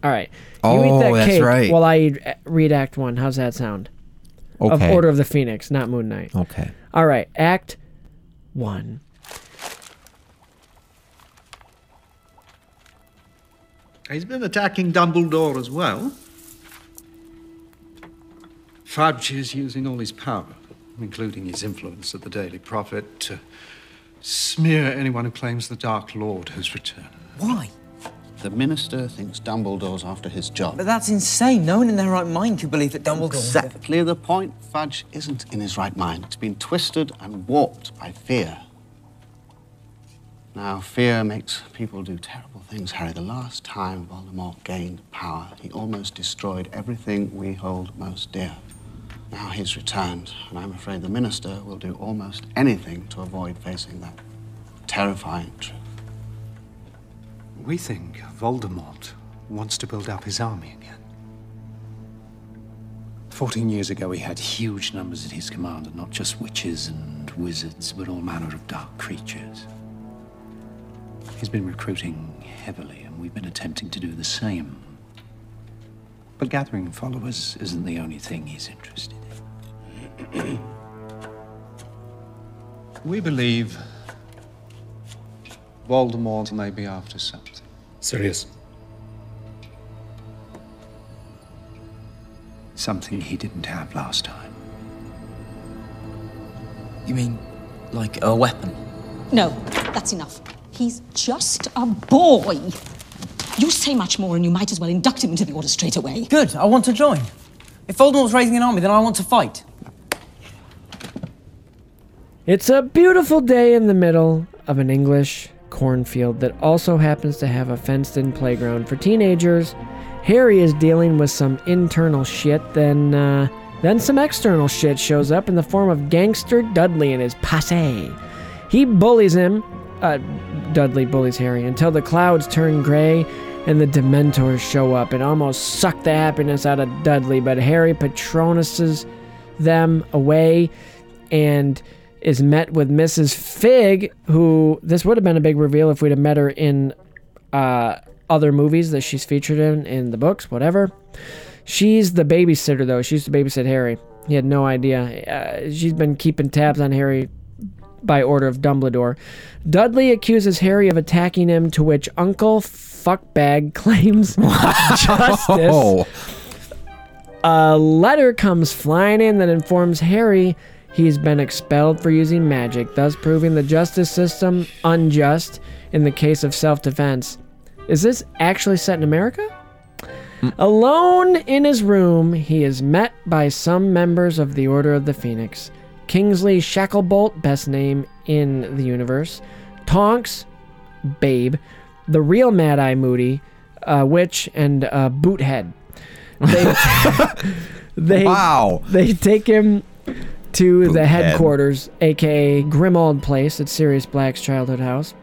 [SPEAKER 1] All right. You
[SPEAKER 2] Oh,
[SPEAKER 1] eat that
[SPEAKER 2] that's
[SPEAKER 1] cake
[SPEAKER 2] right.
[SPEAKER 1] while I eat- eh, read Act One. How's that sound? Of Order of the Phoenix, not Moon Knight.
[SPEAKER 2] Okay.
[SPEAKER 1] All right, Act One.
[SPEAKER 5] He's been attacking Dumbledore as well. Fudge is using all his power, including his influence at the Daily Prophet, to smear anyone who claims the Dark Lord has returned.
[SPEAKER 6] Why?
[SPEAKER 7] The minister thinks Dumbledore's after his job.
[SPEAKER 6] But that's insane. No one in their right mind could believe that Dumbledore.
[SPEAKER 7] Exactly the point. Fudge isn't in his right mind. It's been twisted and warped by fear. Now, fear makes people do terrible things, Harry. The last time Voldemort gained power, he almost destroyed everything we hold most dear. Now he's returned, and I'm afraid the minister will do almost anything to avoid facing that terrifying truth.
[SPEAKER 5] We think Voldemort wants to build up his army again. Fourteen years ago, he had huge numbers at his command, and not just witches and wizards, but all manner of dark creatures. He's been recruiting heavily, and we've been attempting to do the same. But gathering followers isn't the only thing he's interested in. we believe Voldemort may be after something.
[SPEAKER 8] Sirius.
[SPEAKER 5] Something he didn't have last time.
[SPEAKER 6] You mean, like a weapon?
[SPEAKER 9] No, that's enough. He's just a boy. You say much more, and you might as well induct him into the order straight away.
[SPEAKER 6] Good. I want to join. If Voldemort's raising an army, then I want to fight.
[SPEAKER 1] It's a beautiful day in the middle of an English cornfield that also happens to have a fenced in playground for teenagers. Harry is dealing with some internal shit, then, uh, then some external shit shows up in the form of Gangster Dudley and his posse. He bullies him, uh, Dudley bullies Harry, until the clouds turn gray and the Dementors show up and almost suck the happiness out of Dudley, but Harry patronuses them away and is met with Mrs. Fig, who this would have been a big reveal if we'd have met her in uh, other movies that she's featured in, in the books, whatever. She's the babysitter, though. She used to babysit Harry. He had no idea. Uh, she's been keeping tabs on Harry by order of Dumbledore. Dudley accuses Harry of attacking him, to which Uncle Fuckbag claims justice.
[SPEAKER 2] Oh,
[SPEAKER 1] A letter comes flying in that informs Harry he's been expelled for using magic, thus proving the justice system unjust in the case of self defense. Is this actually set in America? Alone in his room, he is met by some members of the Order of the Phoenix. Kingsley Shacklebolt, best name in the universe. Tonks, Babe, the real Mad Eye Moody, uh, Witch, and uh, Boothead. They, they,
[SPEAKER 2] wow.
[SPEAKER 1] they take him to the
[SPEAKER 2] Boothead.
[SPEAKER 1] headquarters, aka Grimmauld Place at Sirius Black's childhood house.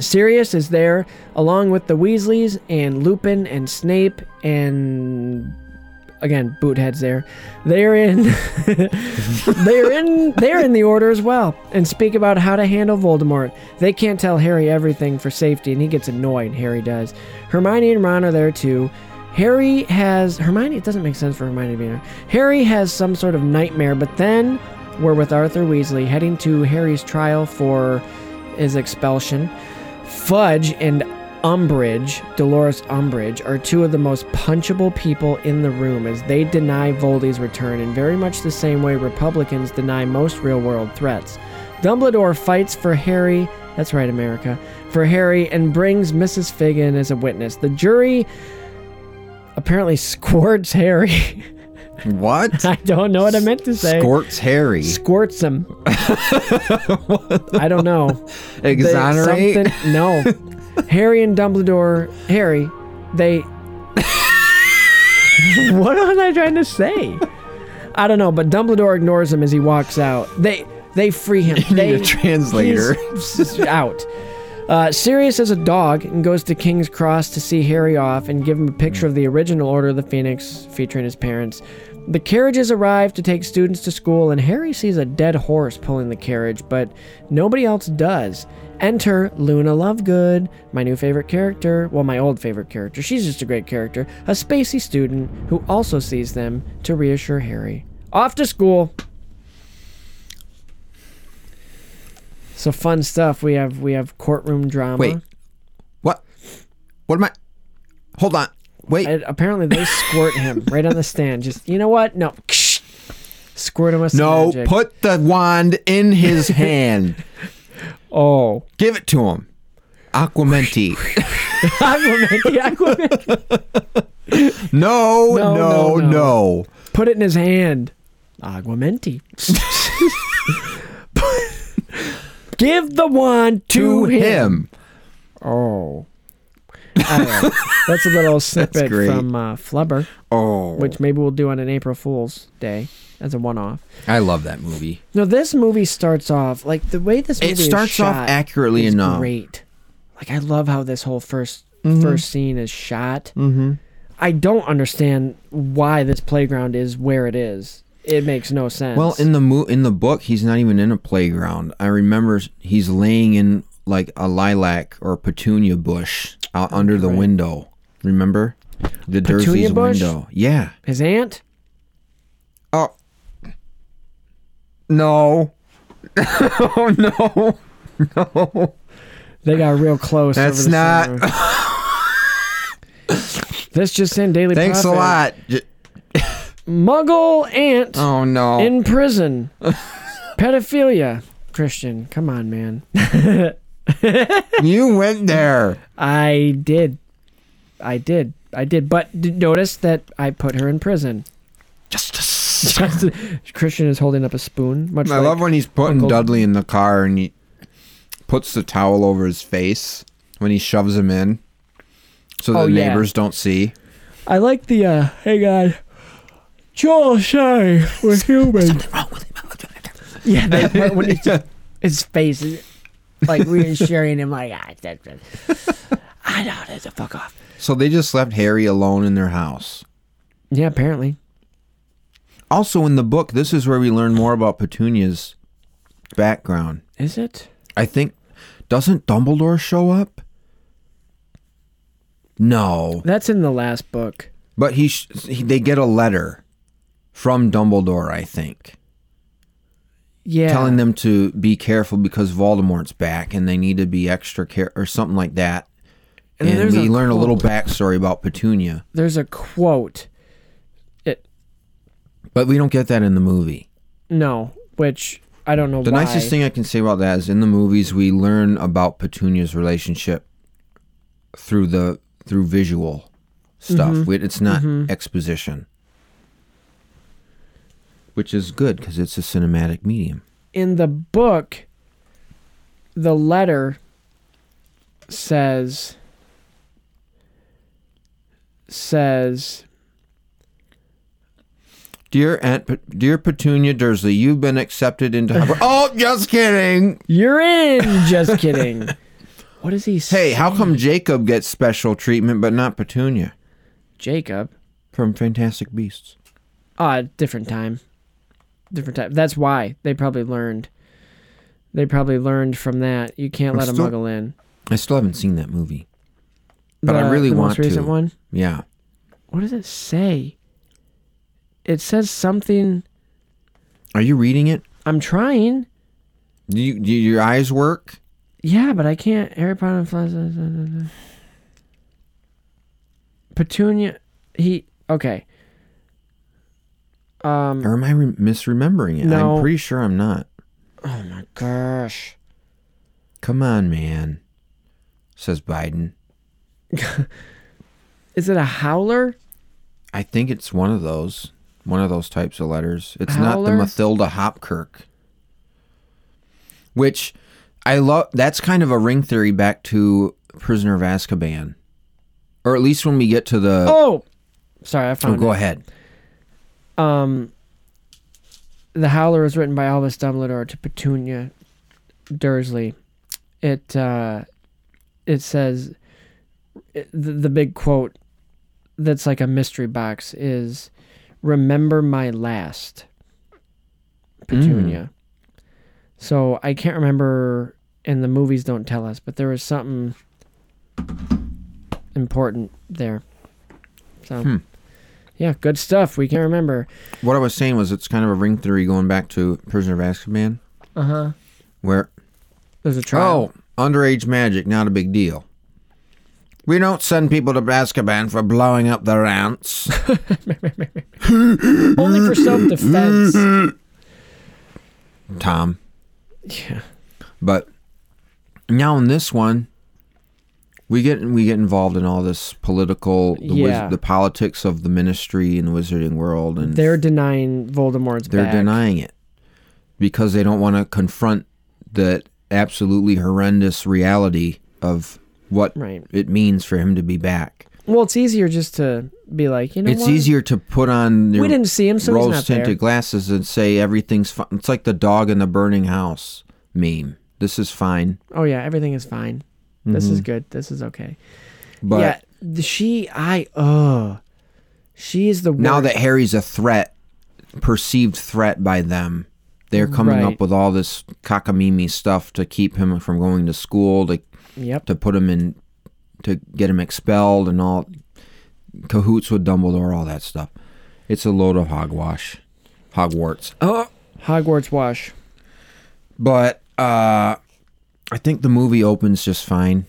[SPEAKER 1] Sirius is there along with the Weasleys and Lupin and Snape and again Boothead's there. They're in they're in they're in the order as well and speak about how to handle Voldemort. They can't tell Harry everything for safety and he gets annoyed, Harry does. Hermione and Ron are there too. Harry has Hermione. It doesn't make sense for Hermione to be there. Harry has some sort of nightmare, but then we're with Arthur Weasley heading to Harry's trial for his expulsion. Fudge and Umbridge, Dolores Umbridge, are two of the most punchable people in the room as they deny Voldy's return in very much the same way Republicans deny most real world threats. Dumbledore fights for Harry, that's right, America, for Harry and brings Mrs. Fig in as a witness. The jury apparently squirts Harry
[SPEAKER 2] What?
[SPEAKER 1] I don't know what I meant to say.
[SPEAKER 2] Squirts Harry.
[SPEAKER 1] Squirts him. I don't know. They-
[SPEAKER 2] Exonerate?
[SPEAKER 1] something- no. Harry and Dumbledore. Harry, they. what was I trying to say? I don't know, but Dumbledore ignores him as he walks out. They they free him.
[SPEAKER 2] You need a translator.
[SPEAKER 1] out. Uh, Sirius is a dog and goes to King's Cross to see Harry off and give him a picture of the original Order of the Phoenix featuring his parents. The carriages arrive to take students to school, and Harry sees a dead horse pulling the carriage, but nobody else does. Enter Luna Lovegood, my new favorite character. Well, my old favorite character. She's just a great character. A spacey student who also sees them to reassure Harry. Off to school. So fun stuff. We have we have courtroom drama.
[SPEAKER 2] Wait. What? What am I? Hold on. Wait.
[SPEAKER 1] And apparently they squirt him right on the stand. Just you know what? No. Squirt him with
[SPEAKER 2] no,
[SPEAKER 1] magic.
[SPEAKER 2] put the wand in his hand.
[SPEAKER 1] oh.
[SPEAKER 2] Give it to him. Aquamenti.
[SPEAKER 1] Aquaman.
[SPEAKER 2] no,
[SPEAKER 1] No,
[SPEAKER 2] no,
[SPEAKER 1] no,
[SPEAKER 2] no,
[SPEAKER 1] no. Put it in his hand. Aguamenti. Give the wand to,
[SPEAKER 2] To
[SPEAKER 1] him.
[SPEAKER 2] him.
[SPEAKER 1] Oh. I. That's a little snippet
[SPEAKER 2] great.
[SPEAKER 1] from uh, Flubber,
[SPEAKER 2] Oh.
[SPEAKER 1] which maybe we'll do on an April Fool's Day as a one-off.
[SPEAKER 2] I love that movie.
[SPEAKER 1] No, this movie starts off like the way this movie
[SPEAKER 2] It starts off accurately enough.
[SPEAKER 1] Great. Like I love how this whole 1st
[SPEAKER 2] Mhm.
[SPEAKER 1] first scene is shot.
[SPEAKER 2] Mm-hmm.
[SPEAKER 1] I don't understand why this playground is where it is. It makes no sense.
[SPEAKER 2] Well, in the mo- in the book, he's not even in a playground. I remember he's laying in like a lilac or petunia bush out oh, under the
[SPEAKER 1] right.
[SPEAKER 2] window. Remember the Dursley's
[SPEAKER 1] bush?
[SPEAKER 2] window? Yeah.
[SPEAKER 1] his aunt.
[SPEAKER 2] Oh. No. oh no. No.
[SPEAKER 1] They got real close.
[SPEAKER 2] That's not.
[SPEAKER 1] this just in Daily
[SPEAKER 2] Thanks a
[SPEAKER 1] Prophet.
[SPEAKER 2] lot.
[SPEAKER 1] Muggle aunt
[SPEAKER 2] Oh no.
[SPEAKER 1] in prison. Pedophilia. Christian, come on, man.
[SPEAKER 2] you went there.
[SPEAKER 1] I did. I did. I did. But d- notice that I put her in prison.
[SPEAKER 2] Justice.
[SPEAKER 1] Just- Christian is holding up a spoon. Much
[SPEAKER 2] I
[SPEAKER 1] like
[SPEAKER 2] love when he's putting
[SPEAKER 1] Uncle-
[SPEAKER 2] Dudley in the car and he puts the towel over his face when he shoves him in, so the
[SPEAKER 1] Oh, yeah.
[SPEAKER 2] neighbors don't see.
[SPEAKER 1] I like the uh hey God. Joel Shay we're human. Yeah, that part when he's his face is like reassuring him like ah, that, that. I know that's a fuck off.
[SPEAKER 2] So they just left Harry alone in their house.
[SPEAKER 1] Yeah, apparently.
[SPEAKER 2] Also, in the book, this is where we learn more about Petunia's background.
[SPEAKER 1] Is it?
[SPEAKER 2] I think doesn't Dumbledore show up? No,
[SPEAKER 1] That's in the last book.
[SPEAKER 2] but he, sh- he they get a letter from Dumbledore, I think,
[SPEAKER 1] Yeah.
[SPEAKER 2] telling them to be careful because Voldemort's back and they need to be extra care or something like that.
[SPEAKER 1] And
[SPEAKER 2] And, we
[SPEAKER 1] a
[SPEAKER 2] learn a little backstory about Petunia,
[SPEAKER 1] There's a quote. It
[SPEAKER 2] but we don't get that in the movie.
[SPEAKER 1] no, which I don't know
[SPEAKER 2] The
[SPEAKER 1] why.
[SPEAKER 2] nicest thing I can say about that is in the movies we learn about Petunia's relationship through the through visual stuff.
[SPEAKER 1] Mhm.
[SPEAKER 2] It's not
[SPEAKER 1] Mhm.
[SPEAKER 2] exposition, which is good because it's a cinematic medium.
[SPEAKER 1] in the book, the letter says says
[SPEAKER 2] Dear Aunt, dear Petunia Dursley, you've been accepted into. Oh, just kidding.
[SPEAKER 1] you're in. Just kidding. What does he say?
[SPEAKER 2] Hey, how come Jacob gets special treatment but not Petunia
[SPEAKER 1] Jacob?
[SPEAKER 2] from Fantastic Beasts?
[SPEAKER 1] Ah, different time. Different time. That's why they probably learned. They probably learned from that. You can't
[SPEAKER 2] I'm
[SPEAKER 1] let a
[SPEAKER 2] still-
[SPEAKER 1] muggle in.
[SPEAKER 2] I still haven't seen that movie, but I really
[SPEAKER 1] the
[SPEAKER 2] want
[SPEAKER 1] most recent
[SPEAKER 2] to.
[SPEAKER 1] one.
[SPEAKER 2] Yeah.
[SPEAKER 1] What does it say? It says something.
[SPEAKER 2] Are you reading it?
[SPEAKER 1] I'm trying.
[SPEAKER 2] Do, you, do your eyes work?
[SPEAKER 1] Yeah, but I can't. Harry Potter and Flies. Petunia. He. Okay. Um.
[SPEAKER 2] Or am I re- misremembering it?
[SPEAKER 1] No.
[SPEAKER 2] I'm pretty sure I'm not.
[SPEAKER 1] Oh my gosh.
[SPEAKER 2] Come on, man. Says Biden.
[SPEAKER 1] Is it a howler?
[SPEAKER 2] I think it's one of those. One of those types of letters. It's not the
[SPEAKER 1] Howler?
[SPEAKER 2] Mathilda Hopkirk. Which I love. That's kind of a ring theory back to Prisoner of Azkaban. Or at least when we get to the.
[SPEAKER 1] Oh, sorry, I
[SPEAKER 2] Oh,
[SPEAKER 1] found
[SPEAKER 2] go
[SPEAKER 1] it.
[SPEAKER 2] ahead.
[SPEAKER 1] Um, the Howler was written by Albus Dumbledore to Petunia Dursley. It uh, it says it, the, the big quote that's like a mystery box is "Remember my last, Petunia." So I can't remember, and the movies don't tell us, but there was something important there. So.
[SPEAKER 2] Hmm.
[SPEAKER 1] Yeah, good stuff. We can remember.
[SPEAKER 2] What I was saying was it's kind of a ring theory going back to Prisoner of Azkaban,
[SPEAKER 1] Uh huh.
[SPEAKER 2] where
[SPEAKER 1] There's a trial.
[SPEAKER 2] Oh, underage magic, not a big deal. We don't send people to Azkaban for blowing up their ants.
[SPEAKER 1] Only for self defense.
[SPEAKER 2] Tom.
[SPEAKER 1] yeah.
[SPEAKER 2] But now in this one, we get we get involved in all this political, the, wiz- the politics of the ministry and the wizarding world, and
[SPEAKER 1] They're denying Voldemort's
[SPEAKER 2] they're
[SPEAKER 1] back.
[SPEAKER 2] denying it because they don't want to confront the absolutely horrendous reality of what
[SPEAKER 1] Right.
[SPEAKER 2] it means for him to be back.
[SPEAKER 1] Well, it's easier just to be like, you know
[SPEAKER 2] it's
[SPEAKER 1] what?
[SPEAKER 2] easier to put on your
[SPEAKER 1] We didn't see him, so
[SPEAKER 2] rose tinted glasses and say everything's fine. It's like the dog in the burning house meme. This is fine,
[SPEAKER 1] Oh yeah, everything is fine. This is
[SPEAKER 2] Mhm.
[SPEAKER 1] good. This is okay.
[SPEAKER 2] but
[SPEAKER 1] yeah, the- she, I, uh she is the
[SPEAKER 2] now that Harry's a threat, perceived threat by them, they're coming
[SPEAKER 1] Right.
[SPEAKER 2] up with all this cockamamie stuff to keep him from going to school, to
[SPEAKER 1] Yep.
[SPEAKER 2] to put him in, to get him expelled, and all cahoots with Dumbledore, all that stuff. It's a load of hogwash, Hogwarts.
[SPEAKER 1] Oh, Hogwarts wash.
[SPEAKER 2] But uh, I think the movie opens just fine.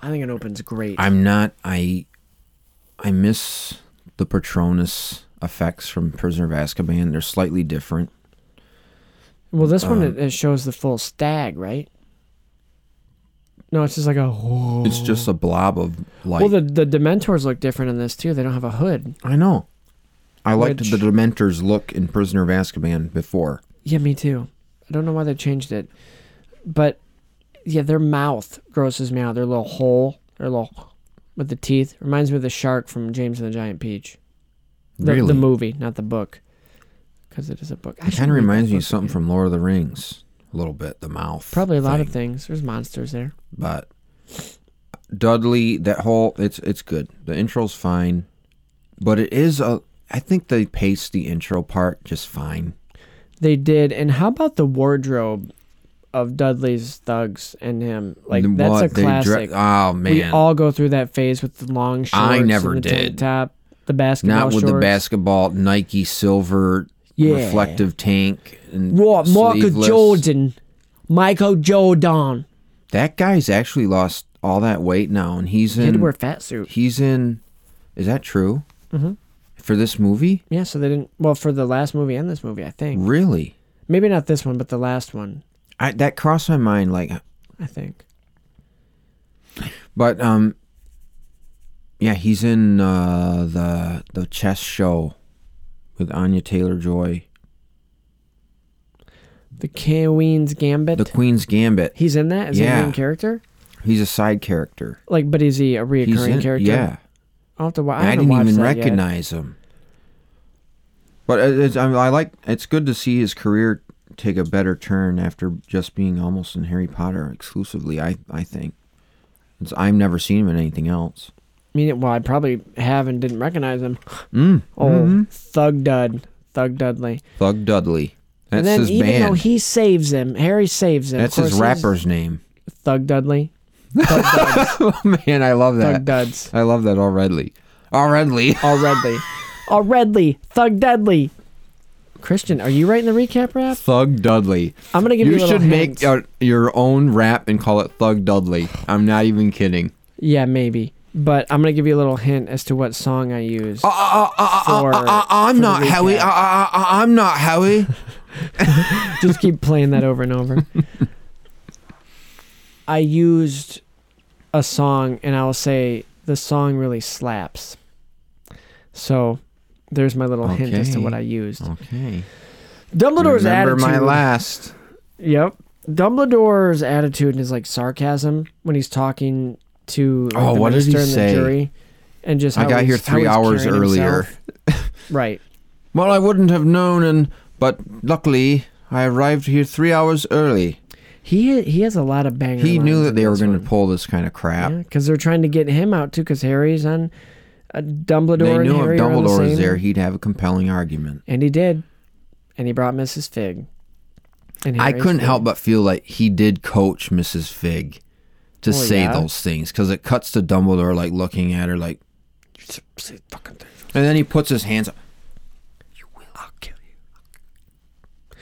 [SPEAKER 1] I think it opens great.
[SPEAKER 2] I'm not. I I miss the Patronus effects from Prisoner of Azkaban. They're slightly different.
[SPEAKER 1] well, this one
[SPEAKER 2] uh,
[SPEAKER 1] it, it shows the full stag, right? No, it's just like a.
[SPEAKER 2] It's just a blob of light.
[SPEAKER 1] Well, the the Dementors look different in this too. They don't have a hood.
[SPEAKER 2] I know. I liked
[SPEAKER 1] Which-
[SPEAKER 2] the Dementors look in Prisoner of Azkaban before.
[SPEAKER 1] Yeah, me too. I don't know why they changed it, but yeah, their mouth grosses me out. Their little hole, their little with the teeth reminds me of the shark from James and the Giant Peach. The,
[SPEAKER 2] Really?
[SPEAKER 1] the movie, not the book, because it is a book. I
[SPEAKER 2] It kind of reminds me of something
[SPEAKER 1] again.
[SPEAKER 2] from Lord of the Rings. A little bit, the mouth.
[SPEAKER 1] Probably a lot of things. There's monsters there.
[SPEAKER 2] But Dudley, that whole it's it's good. The intro's fine, but it is a. I think they paced the intro part just fine.
[SPEAKER 1] They did. And how about the wardrobe of Dudley's thugs and him? Like
[SPEAKER 2] And
[SPEAKER 1] that's a
[SPEAKER 2] they dre-
[SPEAKER 1] classic.
[SPEAKER 2] oh man,
[SPEAKER 1] We all go through that phase with the long shorts.
[SPEAKER 2] I never did.
[SPEAKER 1] top, the basketball
[SPEAKER 2] not with
[SPEAKER 1] shorts.
[SPEAKER 2] the basketball Nike silver
[SPEAKER 1] Yeah.
[SPEAKER 2] reflective tank and
[SPEAKER 1] What? Michael. Jordan. Michael Jordan.
[SPEAKER 2] That guy's actually lost all that weight now, and he's
[SPEAKER 1] He had to wear a fat suit.
[SPEAKER 2] He's in. Is that true?
[SPEAKER 1] Mhm.
[SPEAKER 2] For this movie,
[SPEAKER 1] Yeah, so they didn't. Well, for the last movie and this movie, I think.
[SPEAKER 2] really?
[SPEAKER 1] Maybe not this one, but the last one,
[SPEAKER 2] I that crossed my mind. Like,
[SPEAKER 1] I think.
[SPEAKER 2] but um, yeah, he's in uh, the the chess show with Anya Taylor Joy,
[SPEAKER 1] The Queen's Gambit.
[SPEAKER 2] the Queen's Gambit.
[SPEAKER 1] He's in that as
[SPEAKER 2] Yeah.
[SPEAKER 1] a main character.
[SPEAKER 2] He's a side character.
[SPEAKER 1] Like, but is he a reoccurring
[SPEAKER 2] He's in,
[SPEAKER 1] character?
[SPEAKER 2] yeah.
[SPEAKER 1] I'll have to wa- I,
[SPEAKER 2] I, didn't even
[SPEAKER 1] that yet.
[SPEAKER 2] recognize him. But it's, I, I like. It's good to see his career take a better turn after just being almost in Harry Potter exclusively. I I think. It's, I've never seen him in anything else.
[SPEAKER 1] I mean, well, I probably have and didn't recognize him.
[SPEAKER 2] Mm.
[SPEAKER 1] Oh,
[SPEAKER 2] mhm.
[SPEAKER 1] Thug Dud, Thug Dudley.
[SPEAKER 2] Thug Dudley. That's
[SPEAKER 1] and then
[SPEAKER 2] his
[SPEAKER 1] even
[SPEAKER 2] band.
[SPEAKER 1] though he saves him, Harry saves him.
[SPEAKER 2] That's his rapper's name.
[SPEAKER 1] Thug Dudley. Thug Duds.
[SPEAKER 2] oh man, I love that.
[SPEAKER 1] Thug Duds.
[SPEAKER 2] I love that already. Already.
[SPEAKER 1] Already. Already. Thug Dudley. Christian, are you writing the recap rap?
[SPEAKER 2] Thug Dudley.
[SPEAKER 1] I'm gonna give you,
[SPEAKER 2] You
[SPEAKER 1] a little
[SPEAKER 2] should make uh, your own rap and call it Thug Dudley. I'm not even kidding.
[SPEAKER 1] Yeah, maybe. But I'm gonna give you a little hint as to what song I use.
[SPEAKER 2] Uh, uh, uh,
[SPEAKER 1] For-
[SPEAKER 2] uh, uh, I'm
[SPEAKER 1] for
[SPEAKER 2] not Howie. I'm not Howie.
[SPEAKER 1] Just keep playing that over and over. I used a song, and I will say the song really slaps. So, There's my little hint as to what I used.
[SPEAKER 2] Okay.
[SPEAKER 1] Dumbledore's
[SPEAKER 2] Remember
[SPEAKER 1] attitude.
[SPEAKER 2] my last.
[SPEAKER 1] Yep. Dumbledore's attitude his like sarcasm when he's talking to like,
[SPEAKER 2] Oh,
[SPEAKER 1] the
[SPEAKER 2] what did he say?
[SPEAKER 1] the jury, and just
[SPEAKER 2] I got here three hours earlier.
[SPEAKER 1] right.
[SPEAKER 2] Well, I wouldn't have known, and but luckily I arrived here three hours early.
[SPEAKER 1] He he has a lot of banger.
[SPEAKER 2] He knew that they were going to pull this kind of crap.
[SPEAKER 1] because they're trying to get him out too. Because Harry's on uh, Dumbledore.
[SPEAKER 2] They knew if
[SPEAKER 1] Harry are on the
[SPEAKER 2] Dumbledore was there, he'd have a compelling argument.
[SPEAKER 1] and he did, and he brought Mrs. Fig. And
[SPEAKER 2] I couldn't
[SPEAKER 1] Fig.
[SPEAKER 2] help but feel like he did coach Mrs. Fig to
[SPEAKER 1] Oh,
[SPEAKER 2] say
[SPEAKER 1] yeah?
[SPEAKER 2] those things because it cuts to Dumbledore like looking at her like,
[SPEAKER 1] Say fucking things.
[SPEAKER 2] and then he puts his hands up. You will.
[SPEAKER 1] I'll kill you.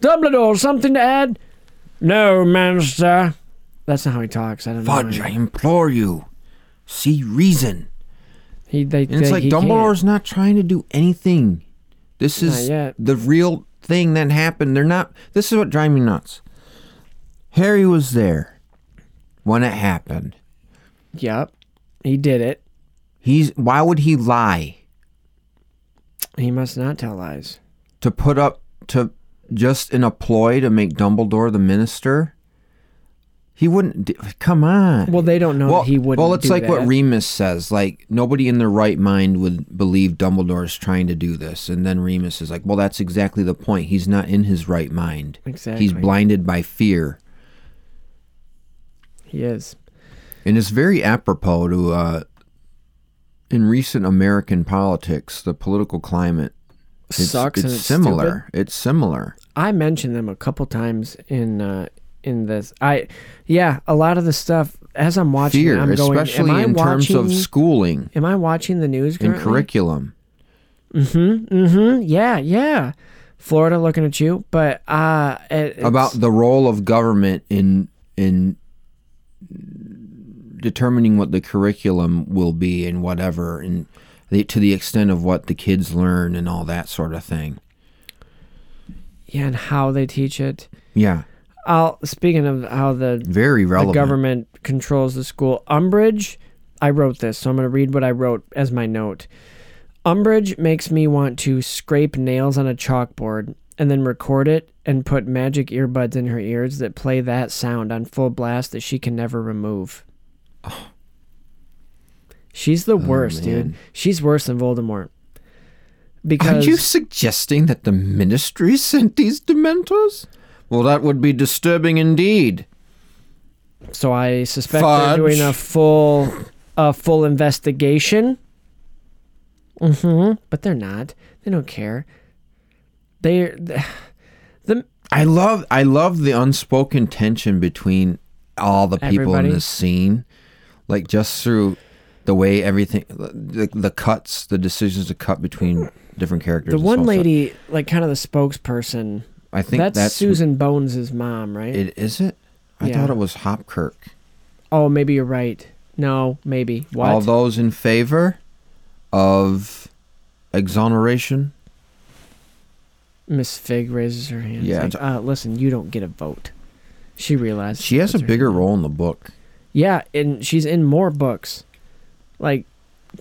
[SPEAKER 1] Dumbledore, something to add? No, Master. That's not how he talks. I don't
[SPEAKER 2] Fudge,
[SPEAKER 1] know.
[SPEAKER 2] I implore you, see reason.
[SPEAKER 1] He, they,
[SPEAKER 2] And it's
[SPEAKER 1] they-
[SPEAKER 2] like
[SPEAKER 1] he can't.
[SPEAKER 2] Dumbledore's not trying to do anything. This is the real thing that happened. They're not. This is what drives me nuts. Harry was there when it happened.
[SPEAKER 1] Yep, he did it.
[SPEAKER 2] He's why would he lie
[SPEAKER 1] He must not tell lies.
[SPEAKER 2] to put up to just in a ploy to make Dumbledore the minister? He wouldn't. Come on.
[SPEAKER 1] Well, they don't know
[SPEAKER 2] well,
[SPEAKER 1] that he wouldn't.
[SPEAKER 2] well, it's like what. Remus says. Like nobody in their right mind would believe Dumbledore's trying to do this, and then Remus is like, "Well, that's exactly the point. He's not in his right mind.
[SPEAKER 1] Exactly.
[SPEAKER 2] He's blinded by fear."
[SPEAKER 1] He is.
[SPEAKER 2] And it's very apropos to uh, in recent American politics, the political climate. It's,
[SPEAKER 1] Sucks
[SPEAKER 2] It's similar.
[SPEAKER 1] stupid.
[SPEAKER 2] It's similar.
[SPEAKER 1] I mentioned them a couple times in uh, in this. I yeah, a lot of the stuff as I'm watching,
[SPEAKER 2] Fear,
[SPEAKER 1] I'm going.
[SPEAKER 2] especially in terms of schooling
[SPEAKER 1] Am I watching the news
[SPEAKER 2] and
[SPEAKER 1] currently?
[SPEAKER 2] curriculum.
[SPEAKER 1] Mm-hmm. Yeah, yeah. Florida looking at you, but uh, it,
[SPEAKER 2] about the role of government in in determining what the curriculum will be and whatever and the, to the extent of what the kids learn and all that sort of thing.
[SPEAKER 1] yeah, and how they teach it.
[SPEAKER 2] Yeah,
[SPEAKER 1] I'll speaking of how the
[SPEAKER 2] very
[SPEAKER 1] the government controls the school. Umbridge, I wrote this, so I'm going to read what I wrote as my note. Umbridge makes me want to scrape nails on a chalkboard and then record it and put magic earbuds in her ears that play that sound on full blast that she can never remove. Oh. She's the oh, worst, dude.
[SPEAKER 2] Oh.
[SPEAKER 1] She's worse than Voldemort.
[SPEAKER 2] Are
[SPEAKER 1] Because
[SPEAKER 2] you suggesting that the ministry sent these dementors? Well, that would be disturbing indeed.
[SPEAKER 1] So I suspect
[SPEAKER 2] Fudge.
[SPEAKER 1] they're doing a full a full investigation. Mm-hmm. But they're not. They don't care. They're the
[SPEAKER 2] I love I love the unspoken tension between all the people
[SPEAKER 1] Everybody.
[SPEAKER 2] in this scene, like just through the way everything, the, the cuts, the decisions to cut between different characters.
[SPEAKER 1] the one lady, like kind of the spokesperson.
[SPEAKER 2] I think
[SPEAKER 1] that's,
[SPEAKER 2] that's,
[SPEAKER 1] Susan Bones' mom, right?
[SPEAKER 2] It is it. I
[SPEAKER 1] Yeah.
[SPEAKER 2] thought it was Hopkirk.
[SPEAKER 1] oh, maybe you're right. No, maybe. What?
[SPEAKER 2] All those in favor of exoneration.
[SPEAKER 1] Miss Fig raises her hand.
[SPEAKER 2] Yeah, it's-
[SPEAKER 1] uh, listen, you don't get a vote. She realizes
[SPEAKER 2] She has a bigger
[SPEAKER 1] hand.
[SPEAKER 2] role in the book.
[SPEAKER 1] Yeah, and she's in more books. Like,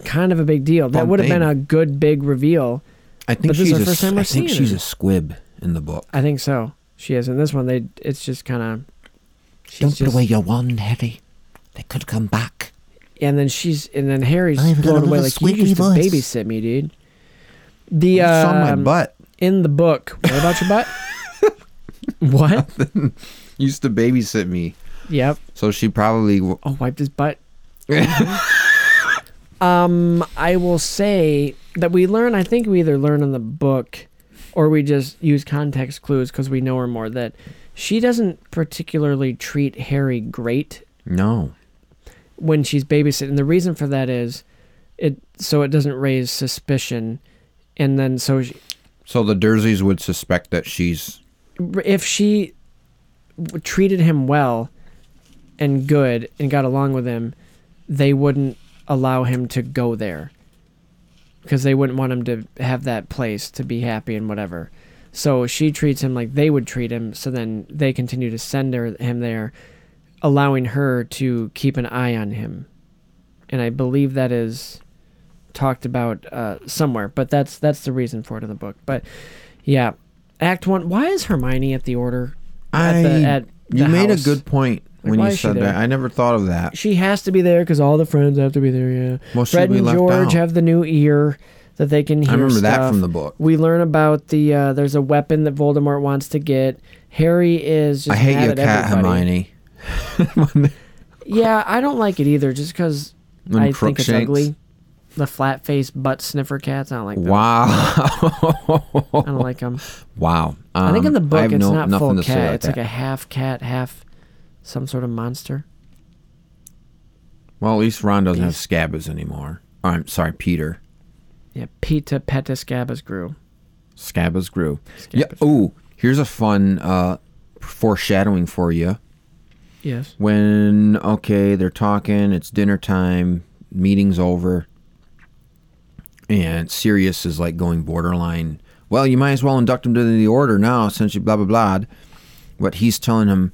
[SPEAKER 1] kind of a big deal. That would have been a good big reveal.
[SPEAKER 2] I think
[SPEAKER 1] But this is
[SPEAKER 2] she's
[SPEAKER 1] the
[SPEAKER 2] a,
[SPEAKER 1] first time
[SPEAKER 2] I think she's a squib in the book.
[SPEAKER 1] I think so. She is. In this one, they it's just kind of. Don't put just,
[SPEAKER 3] your wand, Harry. They could come back.
[SPEAKER 1] and then she's and then Harry's
[SPEAKER 3] I've
[SPEAKER 1] blown away like you used to
[SPEAKER 3] voice."
[SPEAKER 1] babysit me, dude. The
[SPEAKER 2] saw my
[SPEAKER 1] um,
[SPEAKER 2] butt.
[SPEAKER 1] in the book. What about your butt? what?
[SPEAKER 2] Used to babysit me,
[SPEAKER 1] Yep.
[SPEAKER 2] so she probably. w-
[SPEAKER 1] Oh, wiped his butt. um, I will say that we learn. I think we either learn in the book, or we just use context clues because we know her more. That she doesn't particularly treat Harry great
[SPEAKER 2] No.
[SPEAKER 1] when she's babysitting. The reason for that is it so it doesn't raise suspicion, and then so she,
[SPEAKER 2] So the Dursleys would suspect that she's
[SPEAKER 1] if she treated him well and good and got along with him, they wouldn't allow him to go there because they wouldn't want him to have that place to be happy and whatever. So she treats him like they would treat him. So then they continue to send her, him there, allowing her to keep an eye on him. And I believe that is talked about uh, somewhere, but that's that's the reason for it in the book. But yeah, Act One. Why is Hermione at the Order?
[SPEAKER 2] I
[SPEAKER 1] at the,
[SPEAKER 2] you
[SPEAKER 1] the
[SPEAKER 2] made a good point
[SPEAKER 1] Like,
[SPEAKER 2] when you said that. I never thought of that.
[SPEAKER 1] She has to be there because all the friends have to be there. Yeah.
[SPEAKER 2] Well,
[SPEAKER 1] Fred and George
[SPEAKER 2] out.
[SPEAKER 1] have the new ear that they can hear.
[SPEAKER 2] I remember that from the book.
[SPEAKER 1] We learn about the uh, there's a weapon that Voldemort wants to get. Harry is. Just
[SPEAKER 2] I hate
[SPEAKER 1] mad
[SPEAKER 2] you,
[SPEAKER 1] at
[SPEAKER 2] Cat
[SPEAKER 1] everybody.
[SPEAKER 2] Hermione.
[SPEAKER 1] Yeah, I don't like it either. Just because I think it's ugly. The flat faced butt sniffer cats. I don't like them.
[SPEAKER 2] Wow.
[SPEAKER 1] I don't like them.
[SPEAKER 2] wow.
[SPEAKER 1] I think in
[SPEAKER 2] Um,
[SPEAKER 1] the book it's
[SPEAKER 2] no-
[SPEAKER 1] not full cat. It's like a half cat, half some sort of monster.
[SPEAKER 2] Well, at least Ron doesn't have scabbers anymore. Oh, I'm sorry, Peter.
[SPEAKER 1] Yeah, Peter Peta Scabbers grew.
[SPEAKER 2] Scabbers grew. Yeah.
[SPEAKER 1] Scabbers.
[SPEAKER 2] Ooh, here's a fun uh, foreshadowing for you.
[SPEAKER 1] Yes.
[SPEAKER 2] When okay, they're talking. It's dinner time. Meeting's over, and Sirius is like going borderline. Well, you might as well induct him to the order now, since you blah blah blah. But he's telling him,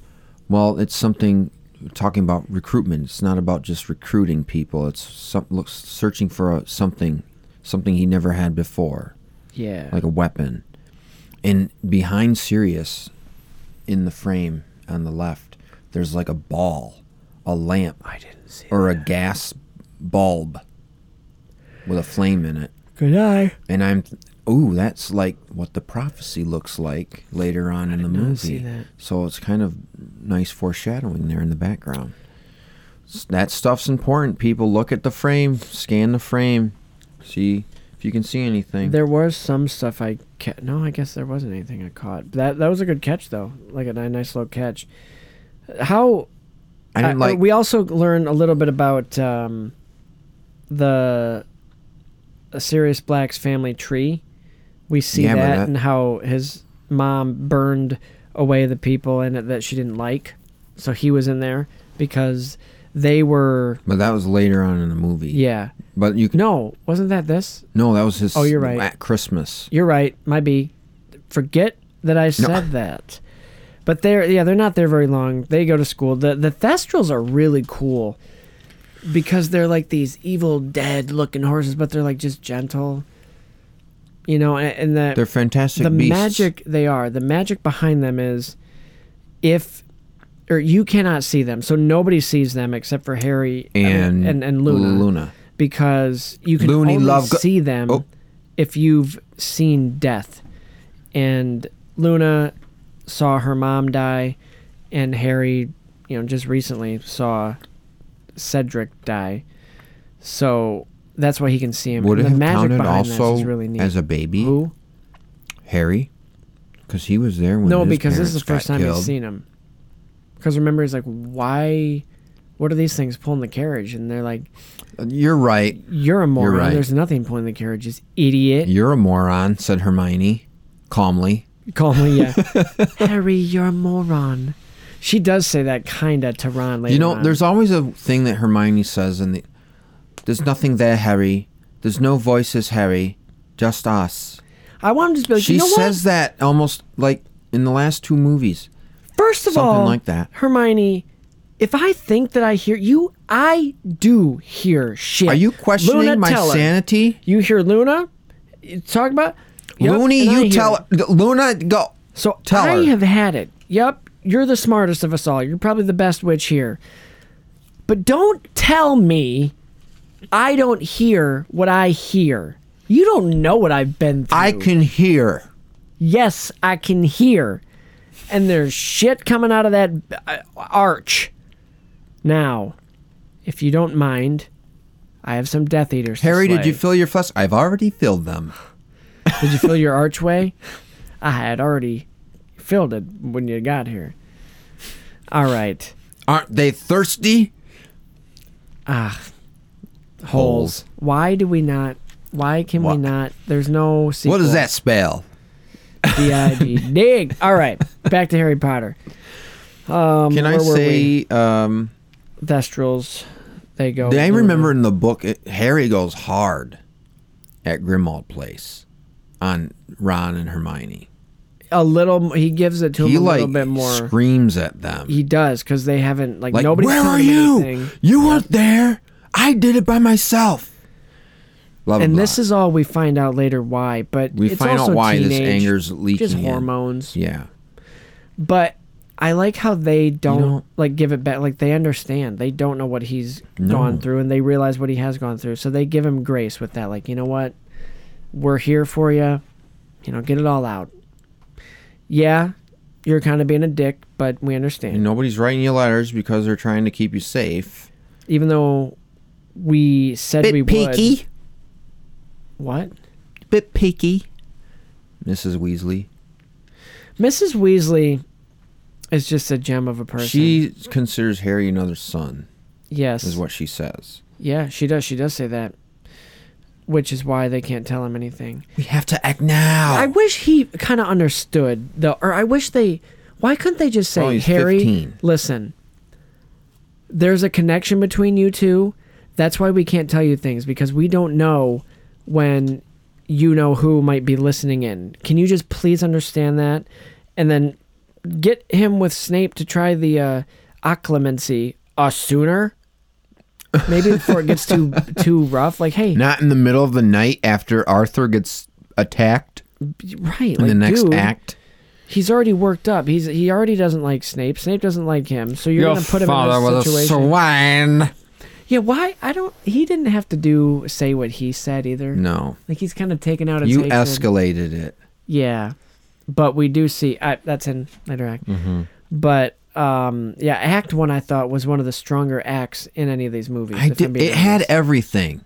[SPEAKER 2] well, it's something talking about recruitment. It's not about just recruiting people. It's some, looks searching for a, something, something he never had before
[SPEAKER 1] Yeah.
[SPEAKER 2] like a weapon. And behind Sirius, in the frame on the left, there's like a ball, a lamp,
[SPEAKER 1] I didn't see.
[SPEAKER 2] or a gas bulb with a flame in it.
[SPEAKER 1] Good eye.
[SPEAKER 2] And I'm, ooh, that's like what the prophecy looks like later on in the movie.
[SPEAKER 1] see that.
[SPEAKER 2] So it's kind of nice foreshadowing there in the background. That stuff's important. People look at the frame, scan the frame, see if you can see anything.
[SPEAKER 1] There was some stuff I ca- no, I guess there wasn't anything I caught. That that was a good catch though, like a nice little catch. How
[SPEAKER 2] I didn't like.
[SPEAKER 1] we also learn a little bit about um, the Sirius Black's family tree. We see
[SPEAKER 2] Yeah,
[SPEAKER 1] that,
[SPEAKER 2] that-
[SPEAKER 1] and how his mom burned away the people in it that she didn't like. So he was in there because they were
[SPEAKER 2] but that was later on in the movie.
[SPEAKER 1] yeah.
[SPEAKER 2] But you
[SPEAKER 1] No, wasn't that this?
[SPEAKER 2] no, that was his.
[SPEAKER 1] Oh, you're right.
[SPEAKER 2] At Christmas.
[SPEAKER 1] You're right. Might be. Forget that I said that. But they're yeah, they're not there very long. They go to school. The the Thestrals are really cool because they're like these evil dead looking horses, but they're like just gentle. You know, and, and the
[SPEAKER 2] They're fantastic
[SPEAKER 1] the
[SPEAKER 2] beasts.
[SPEAKER 1] magic they are. The magic behind them is if or you cannot see them. So nobody sees them except for Harry mean,
[SPEAKER 2] and
[SPEAKER 1] and, and Luna
[SPEAKER 2] Luna.
[SPEAKER 1] because you can
[SPEAKER 2] Looney
[SPEAKER 1] only
[SPEAKER 2] love
[SPEAKER 1] see them
[SPEAKER 2] Oh.
[SPEAKER 1] if you've seen death. And Luna saw her mom die, and Harry, you know, just recently saw Cedric die. So that's why he can see him.
[SPEAKER 2] Would it
[SPEAKER 1] the
[SPEAKER 2] have
[SPEAKER 1] magic
[SPEAKER 2] counted
[SPEAKER 1] behind this
[SPEAKER 2] also
[SPEAKER 1] is really neat.
[SPEAKER 2] as a baby?
[SPEAKER 1] Who?
[SPEAKER 2] Harry, because he was there when.
[SPEAKER 1] No,
[SPEAKER 2] his
[SPEAKER 1] because this is the first time
[SPEAKER 2] killed.
[SPEAKER 1] he's seen him. Because remember, he's like, "Why? What are these things pulling the carriage?" And they're like,
[SPEAKER 2] You're right.
[SPEAKER 1] "You're a moron.
[SPEAKER 2] right.
[SPEAKER 1] There's nothing pulling the carriage, you idiot."
[SPEAKER 2] You're a moron," said Hermione, calmly.
[SPEAKER 1] Calmly, yeah. Harry, you're a moron. She does say that kinda to Ron later.
[SPEAKER 2] you know,
[SPEAKER 1] on.
[SPEAKER 2] there's always a thing that Hermione says, in the. There's nothing there, Harry. There's no voices, Harry. Just us.
[SPEAKER 1] I want him to be like,
[SPEAKER 2] she
[SPEAKER 1] you know
[SPEAKER 2] says that almost like in the last two movies.
[SPEAKER 1] First of
[SPEAKER 2] something
[SPEAKER 1] all,
[SPEAKER 2] like that.
[SPEAKER 1] Hermione, if I think that I hear you, I do hear shit.
[SPEAKER 2] Are you questioning
[SPEAKER 1] Luna,
[SPEAKER 2] my sanity?
[SPEAKER 1] You hear Luna? Talk about Yep,
[SPEAKER 2] Looney, you tell her. Luna, go.
[SPEAKER 1] So
[SPEAKER 2] Tell
[SPEAKER 1] I
[SPEAKER 2] her.
[SPEAKER 1] have had it. Yep, you're the smartest of us all. You're probably the best witch here. But don't tell me I don't hear what I hear. You don't know what I've been through.
[SPEAKER 2] I can hear.
[SPEAKER 1] Yes, I can hear. And there's shit coming out of that uh, arch. Now, if you don't mind, I have some Death Eaters.
[SPEAKER 2] Harry, did you fill your flask? I've already filled them.
[SPEAKER 1] Did you fill your archway? I had already filled it when you got here. All right.
[SPEAKER 2] Aren't they thirsty?
[SPEAKER 1] Ah, holes. Why do we not? Why can we not? There's no sequel.
[SPEAKER 2] What does that spell?
[SPEAKER 1] D-I-G. Dig. All right. Back to Harry Potter. Um,
[SPEAKER 2] Can I
[SPEAKER 1] where were we?
[SPEAKER 2] say? Um,
[SPEAKER 1] Thestrals. They go.
[SPEAKER 2] I remember in the book, it, Harry goes hard at Grimmauld Place on Ron and Hermione.
[SPEAKER 1] a little. He gives it to
[SPEAKER 2] He
[SPEAKER 1] him a
[SPEAKER 2] like
[SPEAKER 1] little bit more.
[SPEAKER 2] screams at them.
[SPEAKER 1] He does because they haven't like,
[SPEAKER 2] like,
[SPEAKER 1] nobody's
[SPEAKER 2] where are
[SPEAKER 1] him
[SPEAKER 2] you?
[SPEAKER 1] anything.
[SPEAKER 2] You weren't there. I did it by myself. Blah, blah,
[SPEAKER 1] and
[SPEAKER 2] blah.
[SPEAKER 1] this is all we find out later why, but
[SPEAKER 2] We
[SPEAKER 1] it's
[SPEAKER 2] find
[SPEAKER 1] also
[SPEAKER 2] out why this anger's leaking.
[SPEAKER 1] Just
[SPEAKER 2] in.
[SPEAKER 1] hormones.
[SPEAKER 2] Yeah.
[SPEAKER 1] But I like how they don't,
[SPEAKER 2] don't-
[SPEAKER 1] like give it back. Like they understand. They don't know what he's
[SPEAKER 2] No.
[SPEAKER 1] gone through, and they realize what he has gone through. So they give him grace with that. Like you know what, we're here for you. You know, get it all out. Yeah, you're kind of being a dick, but we understand.
[SPEAKER 2] And nobody's writing you letters because they're trying to keep you safe.
[SPEAKER 1] Even though we said we would. What?
[SPEAKER 2] Bit picky. Mrs. Weasley.
[SPEAKER 1] Mrs. Weasley is just a gem of a person.
[SPEAKER 2] She considers Harry another son,
[SPEAKER 1] yes,
[SPEAKER 2] is what she says.
[SPEAKER 1] yeah, she does. She does say that, which is why they can't tell him anything.
[SPEAKER 2] We have to act now.
[SPEAKER 1] I wish he kind of understood though, or I wish they. Why couldn't they just say,
[SPEAKER 2] Oh,
[SPEAKER 1] Harry,
[SPEAKER 2] 15.
[SPEAKER 1] listen, there's a connection between you two. That's why we can't tell you things because we don't know when you know who might be listening in. Can you just please understand that? And then get him with Snape to try the uh, occlumency uh, sooner. Maybe before it gets too too rough. Like, hey,
[SPEAKER 2] Not in the middle of the night after Arthur gets attacked
[SPEAKER 1] right?
[SPEAKER 2] in
[SPEAKER 1] like,
[SPEAKER 2] the next
[SPEAKER 1] dude,
[SPEAKER 2] act.
[SPEAKER 1] He's already worked up. He's he already doesn't like Snape. Snape doesn't like him. So you're
[SPEAKER 3] Your
[SPEAKER 1] gonna put him
[SPEAKER 3] father
[SPEAKER 1] in
[SPEAKER 3] was
[SPEAKER 1] this
[SPEAKER 3] a
[SPEAKER 1] situation.
[SPEAKER 3] swine.
[SPEAKER 1] Yeah, why? I don't. He didn't have to do say what he said either.
[SPEAKER 2] No.
[SPEAKER 1] Like he's kind of taken out. His
[SPEAKER 2] You escalated it.
[SPEAKER 1] Yeah, but we do see I, that's in later act.
[SPEAKER 2] Mm-hmm.
[SPEAKER 1] But um, yeah, Act One I thought was one of the stronger acts in any of these movies.
[SPEAKER 2] I did, it had everything.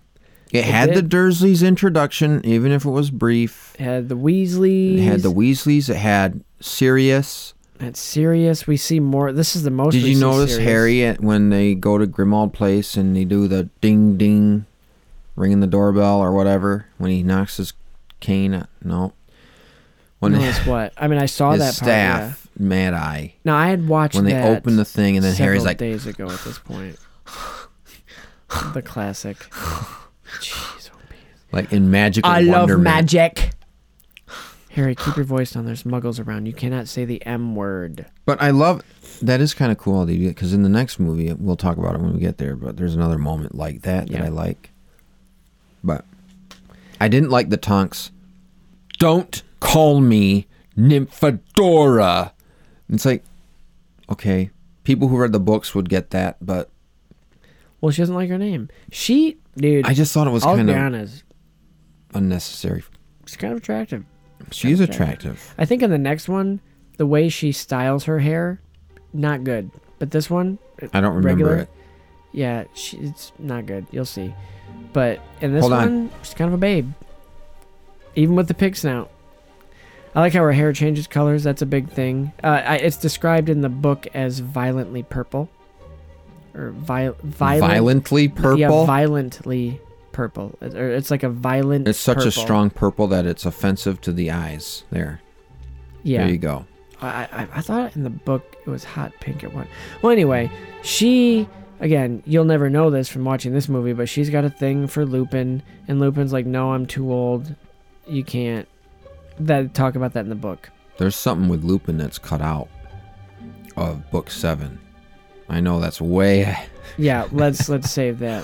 [SPEAKER 2] It, had
[SPEAKER 1] did.
[SPEAKER 2] the Dursleys introduction, even if it was brief.
[SPEAKER 1] It had the Weasleys.
[SPEAKER 2] It had the Weasleys. It had Sirius.
[SPEAKER 1] Had serious. We see more. This is the most.
[SPEAKER 2] Did you notice
[SPEAKER 1] Sirius.
[SPEAKER 2] Harry at- when they go to Grimmauld Place and they do the ding ding, ringing the doorbell or whatever when he knocks his cane? At, no. When
[SPEAKER 1] Notice what? I mean, I saw
[SPEAKER 2] his
[SPEAKER 1] that part. yeah.
[SPEAKER 2] staff, Mad Eye,
[SPEAKER 1] Now I had watched
[SPEAKER 2] when they
[SPEAKER 1] that
[SPEAKER 2] open the thing and then Harry's like,
[SPEAKER 1] days ago at this point. the classic. Jeez, oh,
[SPEAKER 2] like in magical
[SPEAKER 1] I love magic. Harry, keep your voice down. There's muggles around. You cannot say the M word.
[SPEAKER 2] But I love that is kind of cool because in the next movie we'll talk about it when we get there. But there's another moment like that that I like. But I didn't like the Tonks. Don't call me Nymphadora. It's like, okay, people who read the books would get that, but
[SPEAKER 1] Well, she doesn't like her name. She, dude.
[SPEAKER 2] I just thought it was
[SPEAKER 1] I'll
[SPEAKER 2] kind of
[SPEAKER 1] honest.
[SPEAKER 2] unnecessary.
[SPEAKER 1] She's kind of attractive.
[SPEAKER 2] She is
[SPEAKER 1] attractive. I think in the next one, the way she styles her hair, not good. But this one,
[SPEAKER 2] I don't remember
[SPEAKER 1] regular,
[SPEAKER 2] it.
[SPEAKER 1] Yeah, she, it's not good. You'll see. But in this
[SPEAKER 2] Hold on.
[SPEAKER 1] one, she's kind of a babe. Even with the pig snout. I like how her hair changes colors. That's a big thing. Uh, I, it's described in the book as violently purple. Or vi- violent,
[SPEAKER 2] Violently purple.
[SPEAKER 1] Yeah, violently purple. It- Or it's like a violent.
[SPEAKER 2] it's such a strong purple that it's offensive to the eyes. There.
[SPEAKER 1] Yeah.
[SPEAKER 2] There you go.
[SPEAKER 1] I, I, I thought in the book it was hot pink at one. Well, anyway, she again, you'll never know this from watching this movie, but she's got a thing for Lupin, and Lupin's like, "No, I'm too old. You can't." That talk about that in the book.
[SPEAKER 2] There's something with Lupin that's cut out of book seven. I know that's way.
[SPEAKER 1] Yeah, let's let's save that.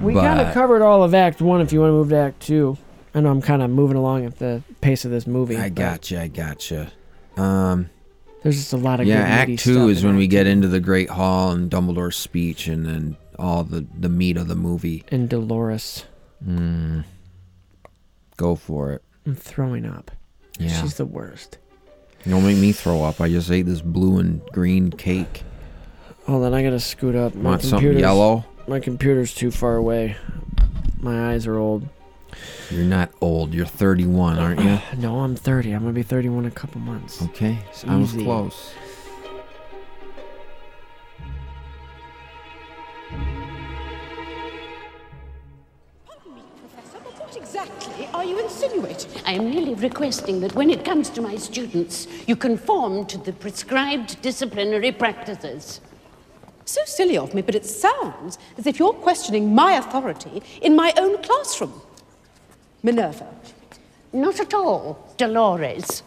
[SPEAKER 1] We kind of covered all of Act One. If you want to move to Act Two, I know I'm kind of moving along at the pace of this movie.
[SPEAKER 2] I
[SPEAKER 1] but
[SPEAKER 2] gotcha. I gotcha. Um,
[SPEAKER 1] There's just a lot of
[SPEAKER 2] yeah.
[SPEAKER 1] good,
[SPEAKER 2] Act two is when we get into the Great Hall and Dumbledore's speech, and then all the the meat of the movie.
[SPEAKER 1] and Dolores.
[SPEAKER 2] Mm. Go for it.
[SPEAKER 1] I'm throwing up.
[SPEAKER 2] Yeah.
[SPEAKER 1] She's the worst.
[SPEAKER 2] Don't make me throw up. I just ate this blue and green cake.
[SPEAKER 1] Hold on, I gotta scoot up. My
[SPEAKER 2] Want something yellow?
[SPEAKER 1] My computer's too far away. My eyes are old.
[SPEAKER 2] You're not old. You're 31, aren't you?
[SPEAKER 1] No, I'm 30. I'm gonna be 31 in a couple months.
[SPEAKER 2] Okay, so I was
[SPEAKER 1] Easy.
[SPEAKER 2] close.
[SPEAKER 8] Professor, but what exactly are you insinuating?
[SPEAKER 10] I am merely requesting that when it comes to my students, you conform to the prescribed disciplinary practices.
[SPEAKER 8] So silly of me, but it sounds as if you're questioning my authority in my own classroom. Minerva.
[SPEAKER 10] Not at all, Dolores.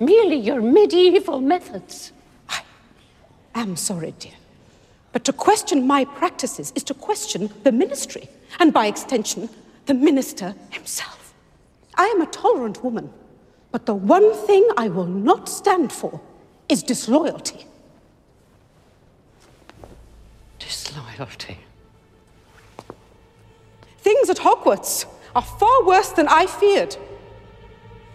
[SPEAKER 10] Merely your medieval methods.
[SPEAKER 8] I am sorry, dear. But to question my practices is to question the ministry, and by extension, the minister himself. I am a tolerant woman, but the one thing I will not stand for is disloyalty.
[SPEAKER 10] Disloyalty.
[SPEAKER 8] Things at Hogwarts are far worse than I feared.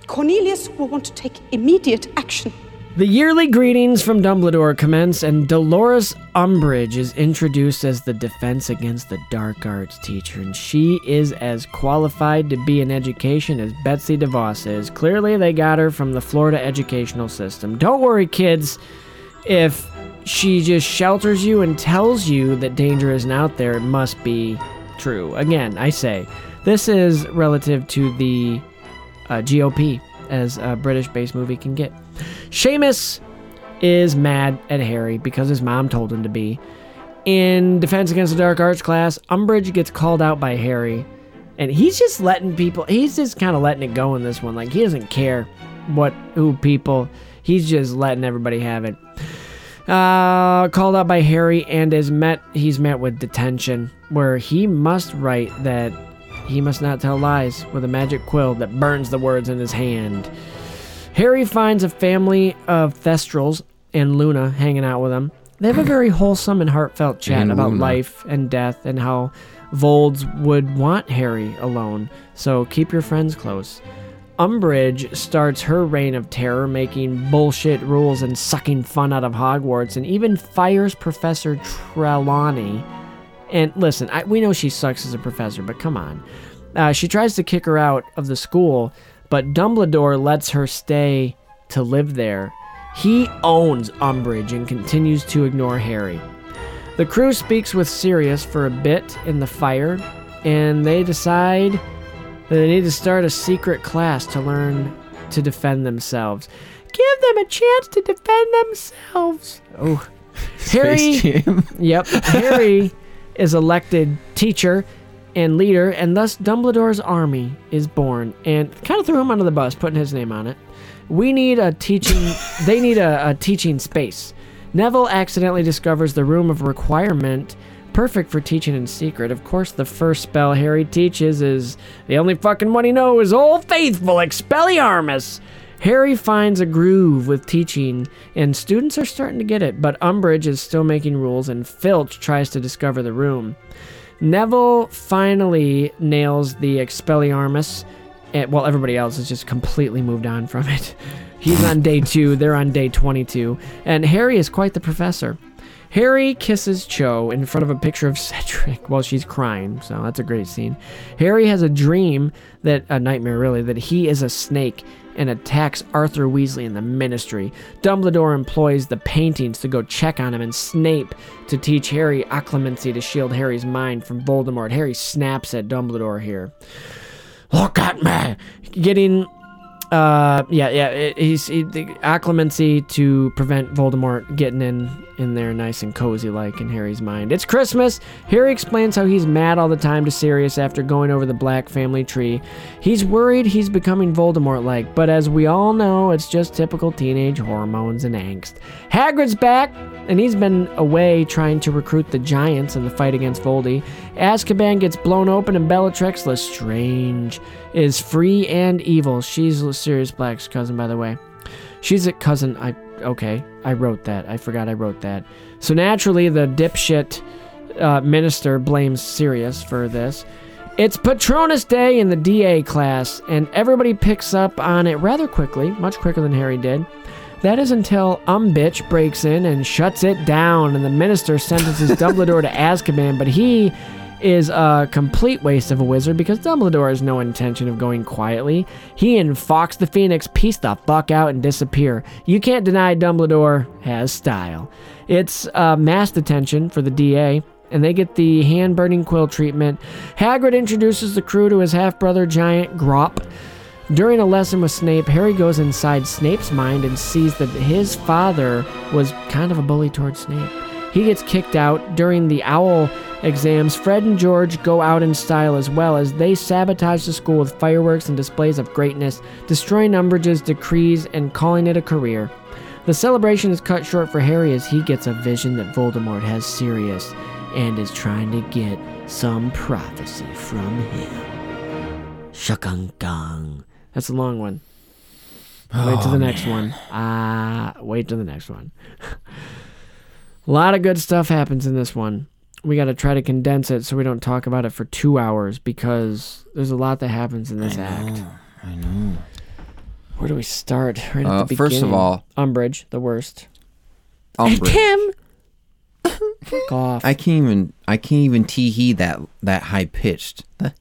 [SPEAKER 8] Cornelius will want to take immediate action.
[SPEAKER 1] The yearly greetings from Dumbledore commence, and Dolores Umbridge is introduced as the Defense Against the Dark Arts teacher, and she is as qualified to be in education as Betsy DeVos is. Clearly, they got her from the Florida educational system. Don't worry, kids, if she just shelters you and tells you that danger isn't out there, it must be true. Again, I say, this is relative to the uh, GOP as a British based movie can get. Seamus is mad at Harry because his mom told him to be. In Defense Against the Dark Arts class, Umbridge gets called out by Harry, and he's just letting people, he's just kind of letting it go in this one. Like, he doesn't care what, who people, he's just letting everybody have it. Uh, called out by Harry and is met, he's met with detention, where he must write that he must not tell lies with a magic quill that burns the words in his hand. Harry finds a family of Thestrals and Luna hanging out with him. They have a very wholesome and heartfelt chat
[SPEAKER 2] And
[SPEAKER 1] about
[SPEAKER 2] Luna.
[SPEAKER 1] life and death and how Volds would want Harry alone. So keep your friends close. Umbridge starts her reign of terror, making bullshit rules and sucking fun out of Hogwarts, and even fires Professor Trelawney. And listen, I, we know she sucks as a professor, but come on. Uh, she tries to kick her out of the school, but Dumbledore lets her stay to live there. He owns Umbridge and continues to ignore Harry. The crew speaks with Sirius for a bit in the fire, and they decide they need to start a secret class to learn to defend themselves. Give them a chance to defend themselves. Oh, Harry. Yep, Harry is elected teacher and leader, and thus Dumbledore's army is born. And kind of threw him under the bus, putting his name on it. We need a teaching. they need a, a teaching space. Neville accidentally discovers the room of requirement, perfect for teaching in secret. Of course, the first spell Harry teaches is the only fucking one he knows: is Old Faithful Expelliarmus. Harry finds a groove with teaching, and students are starting to get it, but Umbridge is still making rules, and Filch tries to discover the room. Neville finally nails the Expelliarmus, eh, and, while everybody else has just completely moved on from it. He's on day two, they're on day 22, and Harry is quite the professor. Harry kisses Cho in front of a picture of Cedric while she's crying, so that's a great scene. Harry has a dream that, a nightmare really, that he is a snake and attacks Arthur Weasley in the ministry. Dumbledore employs the paintings to go check on him, and Snape to teach Harry occlumency to shield Harry's mind from Voldemort. Harry snaps at Dumbledore here. Look at me! Getting uh, yeah, yeah. It, he's he, the occlumency to prevent Voldemort getting in in there nice and cozy like in Harry's mind. It's Christmas. Harry explains how he's mad all the time to Sirius after going over the Black family tree. He's worried he's becoming Voldemort-like, but as we all know, it's just typical teenage hormones and angst. Hagrid's back, and he's been away trying to recruit the Giants in the fight against Voldy. Azkaban gets blown open, and Bellatrix Lestrange is free and evil. She's Sirius Black's cousin, by the way. She's a cousin. I okay. I wrote that. I forgot I wrote that. So naturally, the dipshit uh, minister blames Sirius for this. It's Patronus Day in the DA class, and everybody picks up on it rather quickly, much quicker than Harry did. That is until Umbitch breaks in and shuts it down, and the minister sentences Dumbledore to Azkaban, but he is a complete waste of a wizard because Dumbledore has no intention of going quietly. He and Fawkes the Phoenix piece the fuck out and disappear. You can't deny Dumbledore has style. It's uh, mass detention for the DA, and they get the hand burning quill treatment. Hagrid introduces the crew to his half brother, Giant Grawp. During a lesson with Snape, Harry goes inside Snape's mind and sees that his father was kind of a bully towards Snape. He gets kicked out during the owl exams. Fred and George go out in style as well as they sabotage the school with fireworks and displays of greatness, destroying Umbridge's decrees and calling it a career. The celebration is cut short for Harry as he gets a vision that Voldemort has Sirius and is trying to get some prophecy from him. Shakankang. That's a long one. Wait to the next one. Ah, wait to the next one. a lot of good stuff happens in this one. We got to try to condense it so we don't talk about it for two hours because there's a lot that happens in this act.
[SPEAKER 2] I know.
[SPEAKER 1] Where do we start? Right at
[SPEAKER 2] Uh,
[SPEAKER 1] the beginning.
[SPEAKER 2] first of all-
[SPEAKER 1] Umbridge, the worst.
[SPEAKER 2] Umbridge.
[SPEAKER 1] Kim. Fuck off.
[SPEAKER 2] I can't even. I can't even tee hee that that high pitched.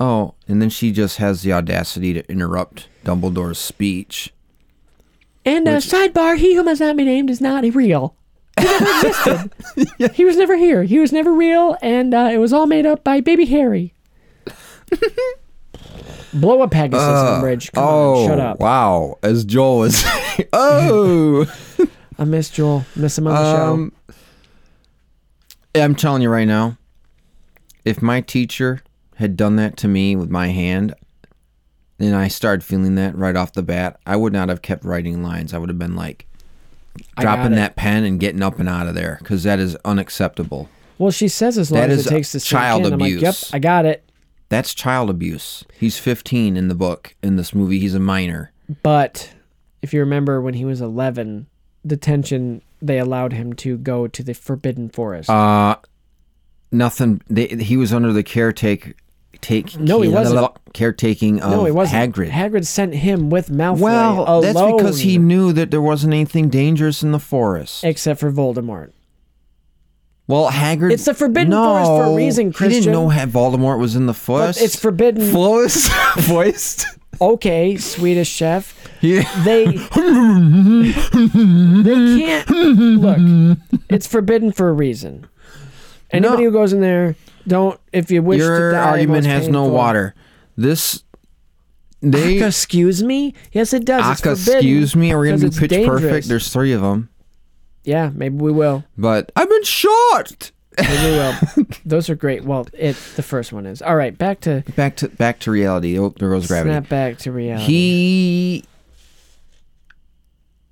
[SPEAKER 2] oh, and then she just has the audacity to interrupt Dumbledore's speech.
[SPEAKER 1] And uh, sidebar: He who must not be named is not real. He never existed. He was never here. He was never real, and uh, it was all made up by Baby Harry. Blow up Pegasus,
[SPEAKER 2] Uh,
[SPEAKER 1] Umbridge. Come
[SPEAKER 2] oh,
[SPEAKER 1] on, shut up.
[SPEAKER 2] Wow, as Joel is. oh,
[SPEAKER 1] I miss Joel. Miss him on the
[SPEAKER 2] um, I'm telling you right now, if my teacher had done that to me with my hand, and I started feeling that right off the bat, I would not have kept writing lines. I would have been like dropping that pen and getting up and out of there because that is unacceptable.
[SPEAKER 1] Well, she says as long
[SPEAKER 2] That
[SPEAKER 1] as it takes to
[SPEAKER 2] child
[SPEAKER 1] in. I'm like, yep. I got it.
[SPEAKER 2] That's child abuse. He's 15 in the book. In this movie, he's a minor.
[SPEAKER 1] But if you remember when he was 11, detention, they allowed him to go to the Forbidden Forest.
[SPEAKER 2] Uh, nothing. They, he was under the caretake. Take
[SPEAKER 1] No, he wasn't.
[SPEAKER 2] caretaking of
[SPEAKER 1] no, he wasn't.
[SPEAKER 2] Hagrid.
[SPEAKER 1] Hagrid sent him with Malfoy
[SPEAKER 2] well, that's because he knew that there wasn't anything dangerous in the forest.
[SPEAKER 1] except for Voldemort.
[SPEAKER 2] Well, Hagrid.
[SPEAKER 1] It's the Forbidden
[SPEAKER 2] no,
[SPEAKER 1] Forest for a reason,
[SPEAKER 2] He didn't know Voldemort was in the
[SPEAKER 1] But
[SPEAKER 2] forest.
[SPEAKER 1] it's forbidden.
[SPEAKER 2] forest. Forest.
[SPEAKER 1] okay, Swedish chef.
[SPEAKER 2] Yeah.
[SPEAKER 1] They they can't look. It's forbidden for a reason. Anybody
[SPEAKER 2] No.
[SPEAKER 1] who goes in there, don't. If you wish to
[SPEAKER 2] Your
[SPEAKER 1] die,
[SPEAKER 2] argument
[SPEAKER 1] most
[SPEAKER 2] has no
[SPEAKER 1] painful-
[SPEAKER 2] water. This. They.
[SPEAKER 1] Aka, excuse me. Yes, it does. It's
[SPEAKER 2] Aka,
[SPEAKER 1] forbidden
[SPEAKER 2] excuse me. Are we gonna
[SPEAKER 1] because
[SPEAKER 2] do
[SPEAKER 1] it's
[SPEAKER 2] Pitch
[SPEAKER 1] dangerous.
[SPEAKER 2] Perfect? There's three of them.
[SPEAKER 1] Yeah, maybe we will.
[SPEAKER 2] But I've been shot.
[SPEAKER 1] Maybe we will. Those are great. Well, it the first one is all right. Back to
[SPEAKER 2] Back to back to reality. Oh, there goes gravity.
[SPEAKER 1] snap back to reality.
[SPEAKER 2] He.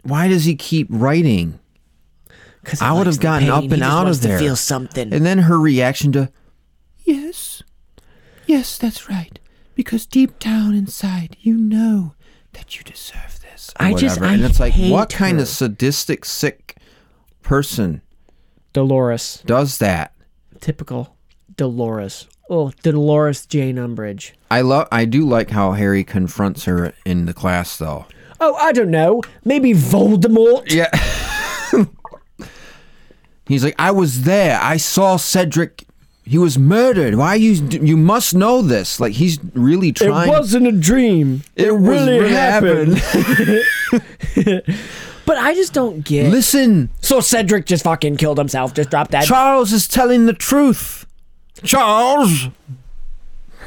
[SPEAKER 2] Why does he keep writing?
[SPEAKER 1] 'Cause he
[SPEAKER 2] I would
[SPEAKER 1] likes
[SPEAKER 2] have
[SPEAKER 1] the
[SPEAKER 2] gotten
[SPEAKER 1] pain.
[SPEAKER 2] up
[SPEAKER 1] He
[SPEAKER 2] and
[SPEAKER 1] just
[SPEAKER 2] out
[SPEAKER 1] wants
[SPEAKER 2] of
[SPEAKER 1] to
[SPEAKER 2] there.
[SPEAKER 1] feel something.
[SPEAKER 2] And then her reaction to, yes, yes, that's right. Because deep down inside, you know that you deserve this. or
[SPEAKER 1] I just-
[SPEAKER 2] whatever.
[SPEAKER 1] I
[SPEAKER 2] and it's like, what
[SPEAKER 1] hate
[SPEAKER 2] kind
[SPEAKER 1] her.
[SPEAKER 2] of sadistic, sick person
[SPEAKER 1] Dolores,
[SPEAKER 2] does that?
[SPEAKER 1] typical Dolores. Oh, Dolores Jane Umbridge.
[SPEAKER 2] I love. I do like how Harry confronts her in the class, though.
[SPEAKER 1] Oh, I don't know. Maybe Voldemort.
[SPEAKER 2] Yeah. He's like, I was there. I saw Cedric. He was murdered. Why you? You must know this. Like he's really trying.
[SPEAKER 1] It wasn't a dream.
[SPEAKER 2] It was
[SPEAKER 1] really,
[SPEAKER 2] really
[SPEAKER 1] happened. but I just don't get.
[SPEAKER 2] Listen,
[SPEAKER 1] So Cedric just fucking killed himself. Just drop that.
[SPEAKER 2] Charles is telling the truth. Charles,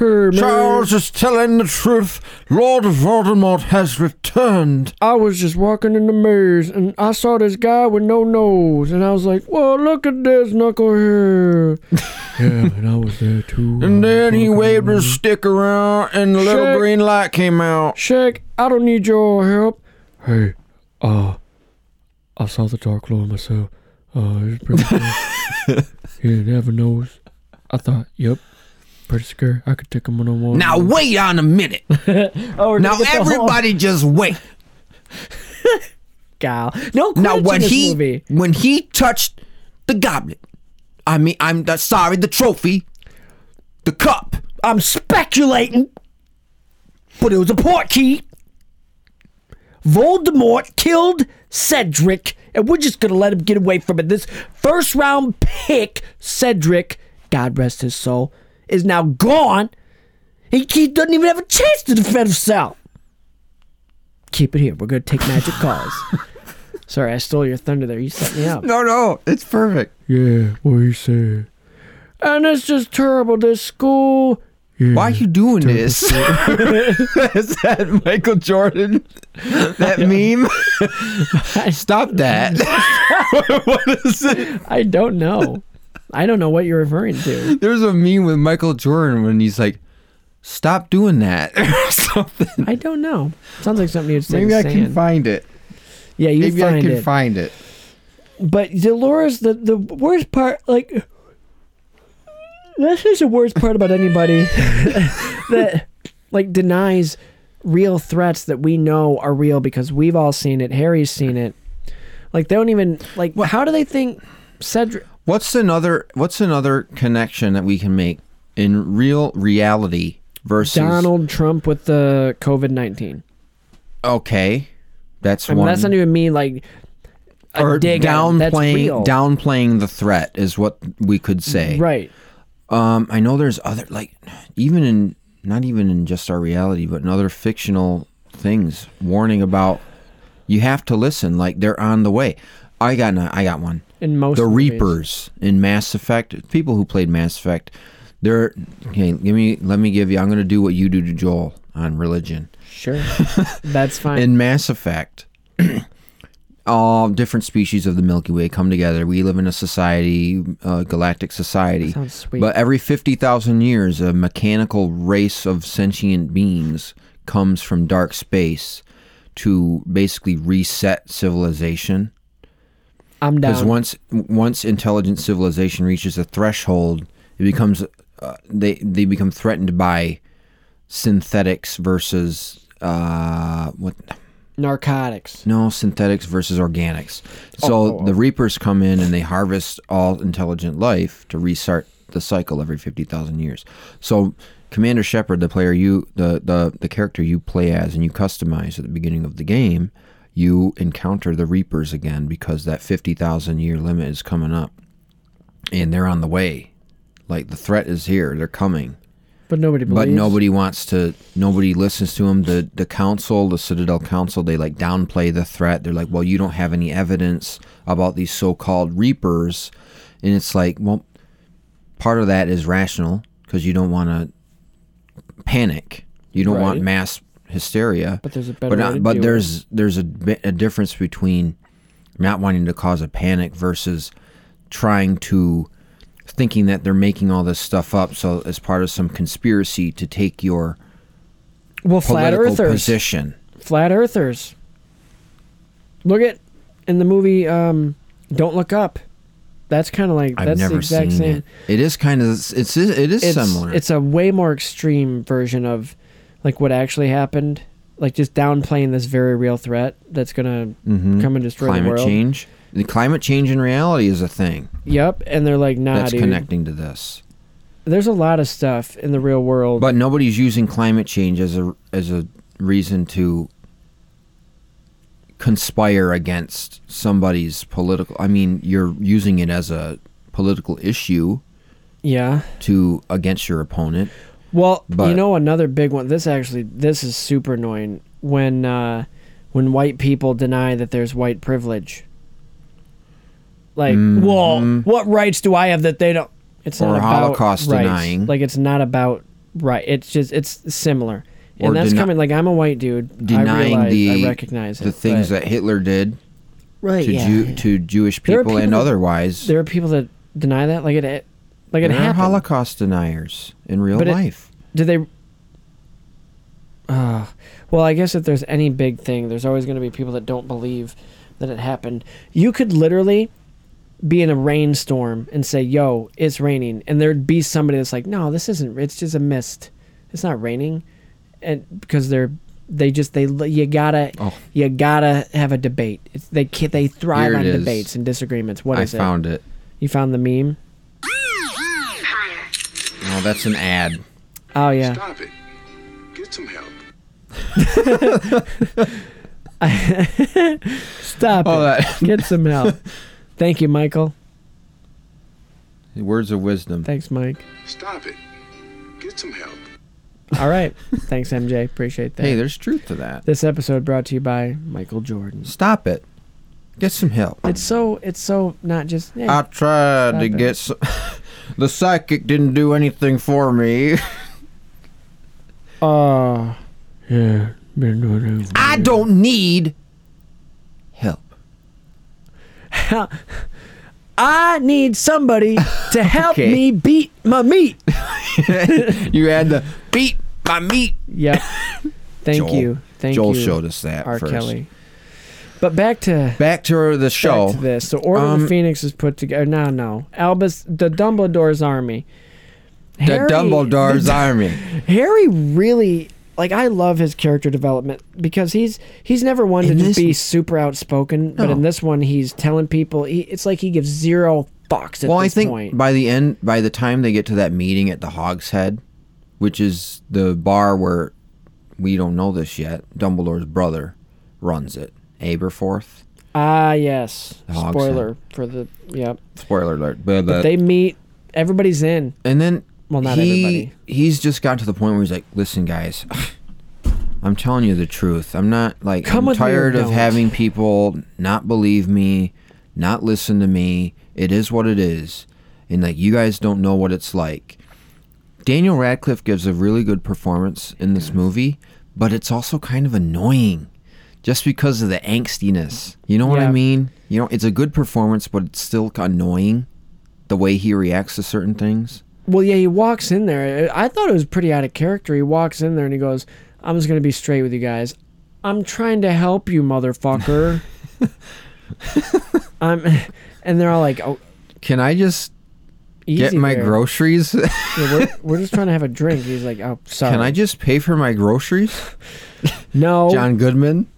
[SPEAKER 1] Herman.
[SPEAKER 2] Charles is telling the truth. Lord Voldemort has returned.
[SPEAKER 1] I was just walking in the maze and I saw this guy with no nose, and I was like, "Whoa, look at this knucklehead!" yeah, and I was there too.
[SPEAKER 2] And then he waved his stick around, and the little green light came out.
[SPEAKER 1] Shake, I don't need your help. Hey, uh, I saw the dark lord myself. Uh, it's pretty cool. he didn't have a nose. I thought, yep, pretty scary. I could take him one on one.
[SPEAKER 2] Now wait on a minute.
[SPEAKER 1] oh,
[SPEAKER 2] Now
[SPEAKER 1] gonna get the whole-
[SPEAKER 2] everybody just wait.
[SPEAKER 1] gal. No,
[SPEAKER 2] Now when he
[SPEAKER 1] movie.
[SPEAKER 2] when he touched the goblet, I mean I'm uh, sorry, the trophy, the cup.
[SPEAKER 1] I'm speculating, but it was a port key. Voldemort killed Cedric, and we're just gonna let him get away from it. This first round pick, Cedric, God rest his soul, is now gone. He, he doesn't even have a chance to defend himself. Keep it here. We're gonna take magic calls. Sorry, I stole your thunder there. You set me up.
[SPEAKER 2] No, no, it's perfect.
[SPEAKER 1] Yeah, what you said. And it's just terrible. This school.
[SPEAKER 2] Why are you doing this? Is that Michael Jordan? That meme? Stop that. what is it?
[SPEAKER 1] I don't know. I don't know what you're referring to.
[SPEAKER 2] There's a meme with Michael Jordan when he's like, "Stop doing that" or something.
[SPEAKER 1] I don't know. Sounds like something you'd say.
[SPEAKER 2] Maybe I can find it.
[SPEAKER 1] Yeah, you
[SPEAKER 2] Maybe
[SPEAKER 1] find
[SPEAKER 2] I can
[SPEAKER 1] it.
[SPEAKER 2] find it.
[SPEAKER 1] but Dolores, the the worst part, like This is the worst part about anybody that like denies real threats that we know are real because we've all seen it. Harry's seen it. Like they don't even like. Well, How do they think Cedric?
[SPEAKER 2] What's another What's another connection that we can make in real reality versus
[SPEAKER 1] Donald Trump with the COVID nineteen.
[SPEAKER 2] Okay, that's
[SPEAKER 1] I mean,
[SPEAKER 2] one.
[SPEAKER 1] that's not even me like
[SPEAKER 2] or
[SPEAKER 1] dig at. That's
[SPEAKER 2] downplaying downplaying the threat is what we could say.
[SPEAKER 1] Right.
[SPEAKER 2] Um, I know there's other like even in not even in just our reality, but in other fictional things, warning about you have to listen. Like they're on the way. I got an- I got one.
[SPEAKER 1] In most
[SPEAKER 2] the
[SPEAKER 1] movies.
[SPEAKER 2] Reapers in Mass Effect, people who played Mass Effect, they're okay. Give me let me give you. I'm going to do what you do to Joel on religion.
[SPEAKER 1] Sure, that's fine.
[SPEAKER 2] In Mass Effect, all different species of the Milky Way come together. We live in a society, a galactic society.
[SPEAKER 1] Sounds sweet.
[SPEAKER 2] But every 50,000 years, a mechanical race of sentient beings comes from dark space to basically reset civilization.
[SPEAKER 1] I'm
[SPEAKER 2] Because once once intelligent civilization reaches a threshold, it becomes uh, they they become threatened by synthetics versus uh, what
[SPEAKER 1] Narcotics.
[SPEAKER 2] no, synthetics versus organics. So
[SPEAKER 1] Oh.
[SPEAKER 2] the Reapers come in and they harvest all intelligent life to restart the cycle every fifty thousand years. So Commander Shepard, the player you the, the the character you play as and you customize at the beginning of the game, you encounter the Reapers again because that fifty thousand year limit is coming up. And they're on the way. Like the threat is here. They're coming
[SPEAKER 1] But nobody believes.
[SPEAKER 2] but nobody wants to nobody listens to them the the council the citadel council they like downplay the threat they're like well you don't have any evidence about these so-called reapers and it's like well part of that is rational because you don't want to panic you don't want
[SPEAKER 1] Right.
[SPEAKER 2] mass hysteria
[SPEAKER 1] But there's a better
[SPEAKER 2] but, not- but there's there's a, a difference between not wanting to cause a panic versus trying to thinking that they're making all this stuff up so as part of some conspiracy to take your
[SPEAKER 1] Well, flat earthers.
[SPEAKER 2] position.
[SPEAKER 1] Flat earthers. Look at in the movie um, Don't Look Up. That's kind of like
[SPEAKER 2] I've
[SPEAKER 1] that's the exact same.
[SPEAKER 2] it. It is kind of it's it is
[SPEAKER 1] it's,
[SPEAKER 2] similar.
[SPEAKER 1] It's a way more extreme version of like what actually happened. Like just downplaying this very real threat that's gonna
[SPEAKER 2] Mhm.
[SPEAKER 1] come and destroy
[SPEAKER 2] climate
[SPEAKER 1] the world.
[SPEAKER 2] Climate change. The climate change in reality is a thing
[SPEAKER 1] Yep, and they're like, nah,
[SPEAKER 2] that's
[SPEAKER 1] dude.
[SPEAKER 2] connecting to this.
[SPEAKER 1] There's a lot of stuff in the real world.
[SPEAKER 2] But nobody's using climate change as a as a reason to conspire against somebody's political. I mean, you're using it as a political issue
[SPEAKER 1] yeah.
[SPEAKER 2] to against your opponent.
[SPEAKER 1] Well, you know another big one. This actually, this is super annoying when uh, when white people deny that there's white privilege. Like, well, what rights do I have that they don't? It's
[SPEAKER 2] Mm-hmm. Or
[SPEAKER 1] not about
[SPEAKER 2] Holocaust
[SPEAKER 1] rights.
[SPEAKER 2] denying.
[SPEAKER 1] Like, it's not about right. It's just it's similar,
[SPEAKER 2] Or
[SPEAKER 1] and that's
[SPEAKER 2] deni-
[SPEAKER 1] coming. Like, I'm a white dude. I
[SPEAKER 2] Denying
[SPEAKER 1] realize,
[SPEAKER 2] the
[SPEAKER 1] I recognize it.
[SPEAKER 2] the things
[SPEAKER 1] but-
[SPEAKER 2] that Hitler did
[SPEAKER 1] Right,
[SPEAKER 2] to
[SPEAKER 1] yeah,
[SPEAKER 2] Jew,
[SPEAKER 1] yeah.
[SPEAKER 2] to Jewish
[SPEAKER 1] There are
[SPEAKER 2] people, and
[SPEAKER 1] that-
[SPEAKER 2] otherwise.
[SPEAKER 1] there are people that deny that. Like it, like it
[SPEAKER 2] there are
[SPEAKER 1] happened.
[SPEAKER 2] Holocaust deniers in real
[SPEAKER 1] But it-
[SPEAKER 2] life.
[SPEAKER 1] Do they? Uh, well, I guess if there's any big thing, there's always going to be people that don't believe that it happened. You could literally be in a rainstorm and say, "Yo, it's raining," and there'd be somebody that's like, "No, this isn't. It's just a mist. It's not raining," and because they're they just they you gotta
[SPEAKER 2] Oh.
[SPEAKER 1] you gotta have a debate. It's, they they thrive on
[SPEAKER 2] is.
[SPEAKER 1] debates and disagreements. What
[SPEAKER 2] I
[SPEAKER 1] is it?
[SPEAKER 2] found it.
[SPEAKER 1] You found the meme?
[SPEAKER 2] Oh, that's an ad.
[SPEAKER 1] Oh yeah.
[SPEAKER 11] Stop it. Get some help.
[SPEAKER 1] Stop
[SPEAKER 2] Oh,
[SPEAKER 1] it.
[SPEAKER 2] that-
[SPEAKER 1] Get some help. Thank you, Michael.
[SPEAKER 2] Words of wisdom.
[SPEAKER 1] Thanks, Mike.
[SPEAKER 11] Stop it. Get some help.
[SPEAKER 1] All right. Thanks, MJ. Appreciate that.
[SPEAKER 2] Hey, there's truth to that.
[SPEAKER 1] This episode brought to you by Michael Jordan.
[SPEAKER 2] Stop it. Get some help.
[SPEAKER 1] It's so it's so not just hey,
[SPEAKER 2] I tried to
[SPEAKER 1] it.
[SPEAKER 2] get some. The psychic didn't do anything for me.
[SPEAKER 1] uh yeah, been doing it.
[SPEAKER 2] I don't need help.
[SPEAKER 1] I need somebody to help
[SPEAKER 2] Okay.
[SPEAKER 1] me beat my meat.
[SPEAKER 2] you had to beat my meat.
[SPEAKER 1] Yep. Thank
[SPEAKER 2] Joel.
[SPEAKER 1] you. Thank
[SPEAKER 2] Joel
[SPEAKER 1] you.
[SPEAKER 2] showed us that
[SPEAKER 1] R.
[SPEAKER 2] first.
[SPEAKER 1] Kelly. But back to
[SPEAKER 2] Back to the show.
[SPEAKER 1] Back to this. So Order of
[SPEAKER 2] Um,
[SPEAKER 1] the Phoenix is put together. No, no. Albus, the Dumbledore's army.
[SPEAKER 2] The
[SPEAKER 1] Harry-
[SPEAKER 2] Dumbledore's army.
[SPEAKER 1] Harry really like I love his character development because he's he's never one to
[SPEAKER 2] In
[SPEAKER 1] just
[SPEAKER 2] this-
[SPEAKER 1] be super outspoken, but in this one he's telling people he, it's like he gives zero fucks at
[SPEAKER 2] well, I think
[SPEAKER 1] point.
[SPEAKER 2] by the end, by the time they get to that meeting at the Hog's Head, which is the bar where we don't know this yet, Dumbledore's brother runs it. Aberforth.
[SPEAKER 1] Ah, yes.
[SPEAKER 2] The
[SPEAKER 1] Spoiler for the yep.
[SPEAKER 2] Spoiler alert. But,
[SPEAKER 1] But they meet. Everybody's in.
[SPEAKER 2] and then
[SPEAKER 1] Well, not
[SPEAKER 2] he,
[SPEAKER 1] everybody.
[SPEAKER 2] He's just got to the point where he's like, "Listen, guys, I'm telling you the truth. I'm not like
[SPEAKER 1] Come
[SPEAKER 2] I'm
[SPEAKER 1] with me or
[SPEAKER 2] tired of having people not believe me, not listen to me. It is what it is, and like you guys don't know what it's like." Daniel Radcliffe gives a really good performance in this movie, but it's also kind of annoying just because of the angstiness. You know what I mean? You know, it's a good performance, but it's still annoying the way he reacts to certain things.
[SPEAKER 1] Well, yeah, he walks in there. I thought it was pretty out of character. He walks in there and he goes, "I'm just gonna be straight with you guys. I'm trying to help you, motherfucker." I'm, and they're all like, "Oh,
[SPEAKER 2] Can I just
[SPEAKER 1] easy
[SPEAKER 2] get my
[SPEAKER 1] there."
[SPEAKER 2] groceries?
[SPEAKER 1] Yeah, we're, we're just trying to have a drink. He's like, "Oh, sorry."
[SPEAKER 2] Can I just pay for my groceries?
[SPEAKER 1] No,
[SPEAKER 2] John Goodman?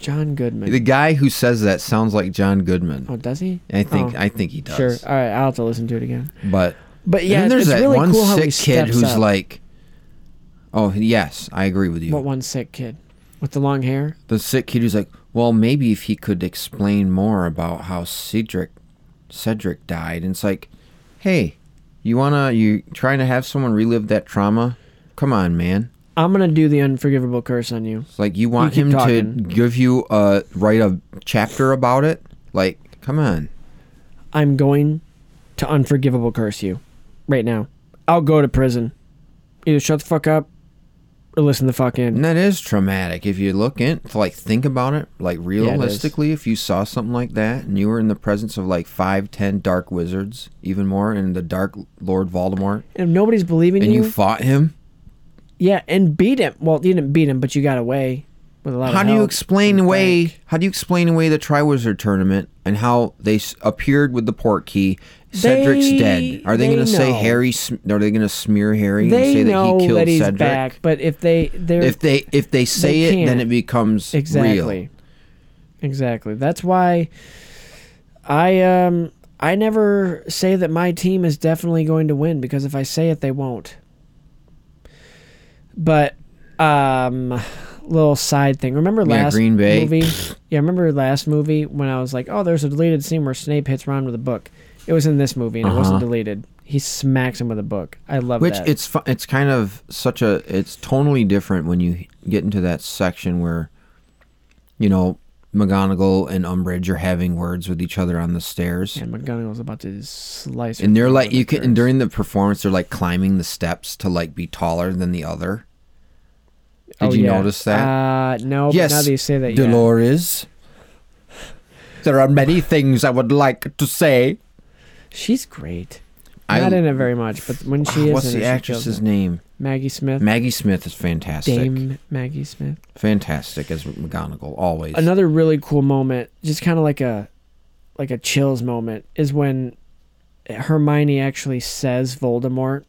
[SPEAKER 1] John Goodman.
[SPEAKER 2] The guy who says that sounds like John Goodman.
[SPEAKER 1] oh, does he?
[SPEAKER 2] I think
[SPEAKER 1] Oh,
[SPEAKER 2] I think he does.
[SPEAKER 1] Sure. All right, I'll have to listen to it again.
[SPEAKER 2] But
[SPEAKER 1] But yeah,
[SPEAKER 2] there's
[SPEAKER 1] it's
[SPEAKER 2] that
[SPEAKER 1] really
[SPEAKER 2] one
[SPEAKER 1] cool
[SPEAKER 2] sick kid who's
[SPEAKER 1] up.
[SPEAKER 2] like Oh, yes, I agree with you.
[SPEAKER 1] What one sick kid with the long hair?
[SPEAKER 2] the sick kid who's like, "Well, maybe if he could explain more about how Cedric Cedric died." And it's like, "Hey, you wanna you trying to have someone relive that trauma? Come on, man."
[SPEAKER 1] I'm gonna do the unforgivable curse on you.
[SPEAKER 2] Like you want
[SPEAKER 1] keep
[SPEAKER 2] him
[SPEAKER 1] talking.
[SPEAKER 2] to give you a write a chapter about it. Like, come on.
[SPEAKER 1] I'm going to unforgivable curse you right now. I'll go to prison. Either shut the fuck up or listen the fuck in.
[SPEAKER 2] And that is traumatic if you look in, like think about it, like
[SPEAKER 1] is.
[SPEAKER 2] realistically, if you saw something like that and you were in the presence of like five, ten dark wizards, even more, and the Dark Lord Voldemort,
[SPEAKER 1] And if nobody's believing you
[SPEAKER 2] and
[SPEAKER 1] you,
[SPEAKER 2] you fought him,
[SPEAKER 1] yeah, and beat him. Well, you didn't beat him, but you got away with a lot
[SPEAKER 2] how
[SPEAKER 1] of
[SPEAKER 2] do you explain away? How do you explain away the Triwizard tournament and how they s- appeared with the port key? Cedric's
[SPEAKER 1] They-
[SPEAKER 2] dead. Are they,
[SPEAKER 1] they
[SPEAKER 2] going to say. Harry? sm- Are they going to smear Harry and
[SPEAKER 1] They
[SPEAKER 2] say that he killed
[SPEAKER 1] that
[SPEAKER 2] Cedric?
[SPEAKER 1] back, but if they they're
[SPEAKER 2] If they if they say it, then it becomes
[SPEAKER 1] exactly
[SPEAKER 2] real.
[SPEAKER 1] exactly that's why i um i never say that my team is definitely going to win because if i say it they won't but um little side thing remember
[SPEAKER 2] Yeah,
[SPEAKER 1] last
[SPEAKER 2] Green Bay.
[SPEAKER 1] movie yeah remember last movie when i was like oh there's a deleted scene where snape hits ron with a book it was in this movie and it wasn't
[SPEAKER 2] Uh-huh.
[SPEAKER 1] deleted he smacks him with a book i love that.
[SPEAKER 2] Which
[SPEAKER 1] that
[SPEAKER 2] it's fu- it's kind of such a it's totally different when you get into that section where, you know, McGonagall and Umbridge are having words with each other on the stairs,
[SPEAKER 1] and mcgonagall's about to slice
[SPEAKER 2] and they're like you can and during the performance they're like climbing the steps to like be taller than the other. Did
[SPEAKER 1] Oh,
[SPEAKER 2] you
[SPEAKER 1] yeah.
[SPEAKER 2] notice that?
[SPEAKER 1] Uh, no.
[SPEAKER 2] yes,
[SPEAKER 1] But now that you say that, yeah.
[SPEAKER 2] Dolores. There are many things I would like to say.
[SPEAKER 1] She's great.
[SPEAKER 2] I-
[SPEAKER 1] Not in it very much, but when she is
[SPEAKER 2] What's the actress's name?
[SPEAKER 1] Maggie Smith.
[SPEAKER 2] Maggie Smith is fantastic.
[SPEAKER 1] Dame Maggie Smith.
[SPEAKER 2] Fantastic as McGonagall always.
[SPEAKER 1] Another really cool moment, just kind of like a, like a chills moment, is when Hermione actually says Voldemort.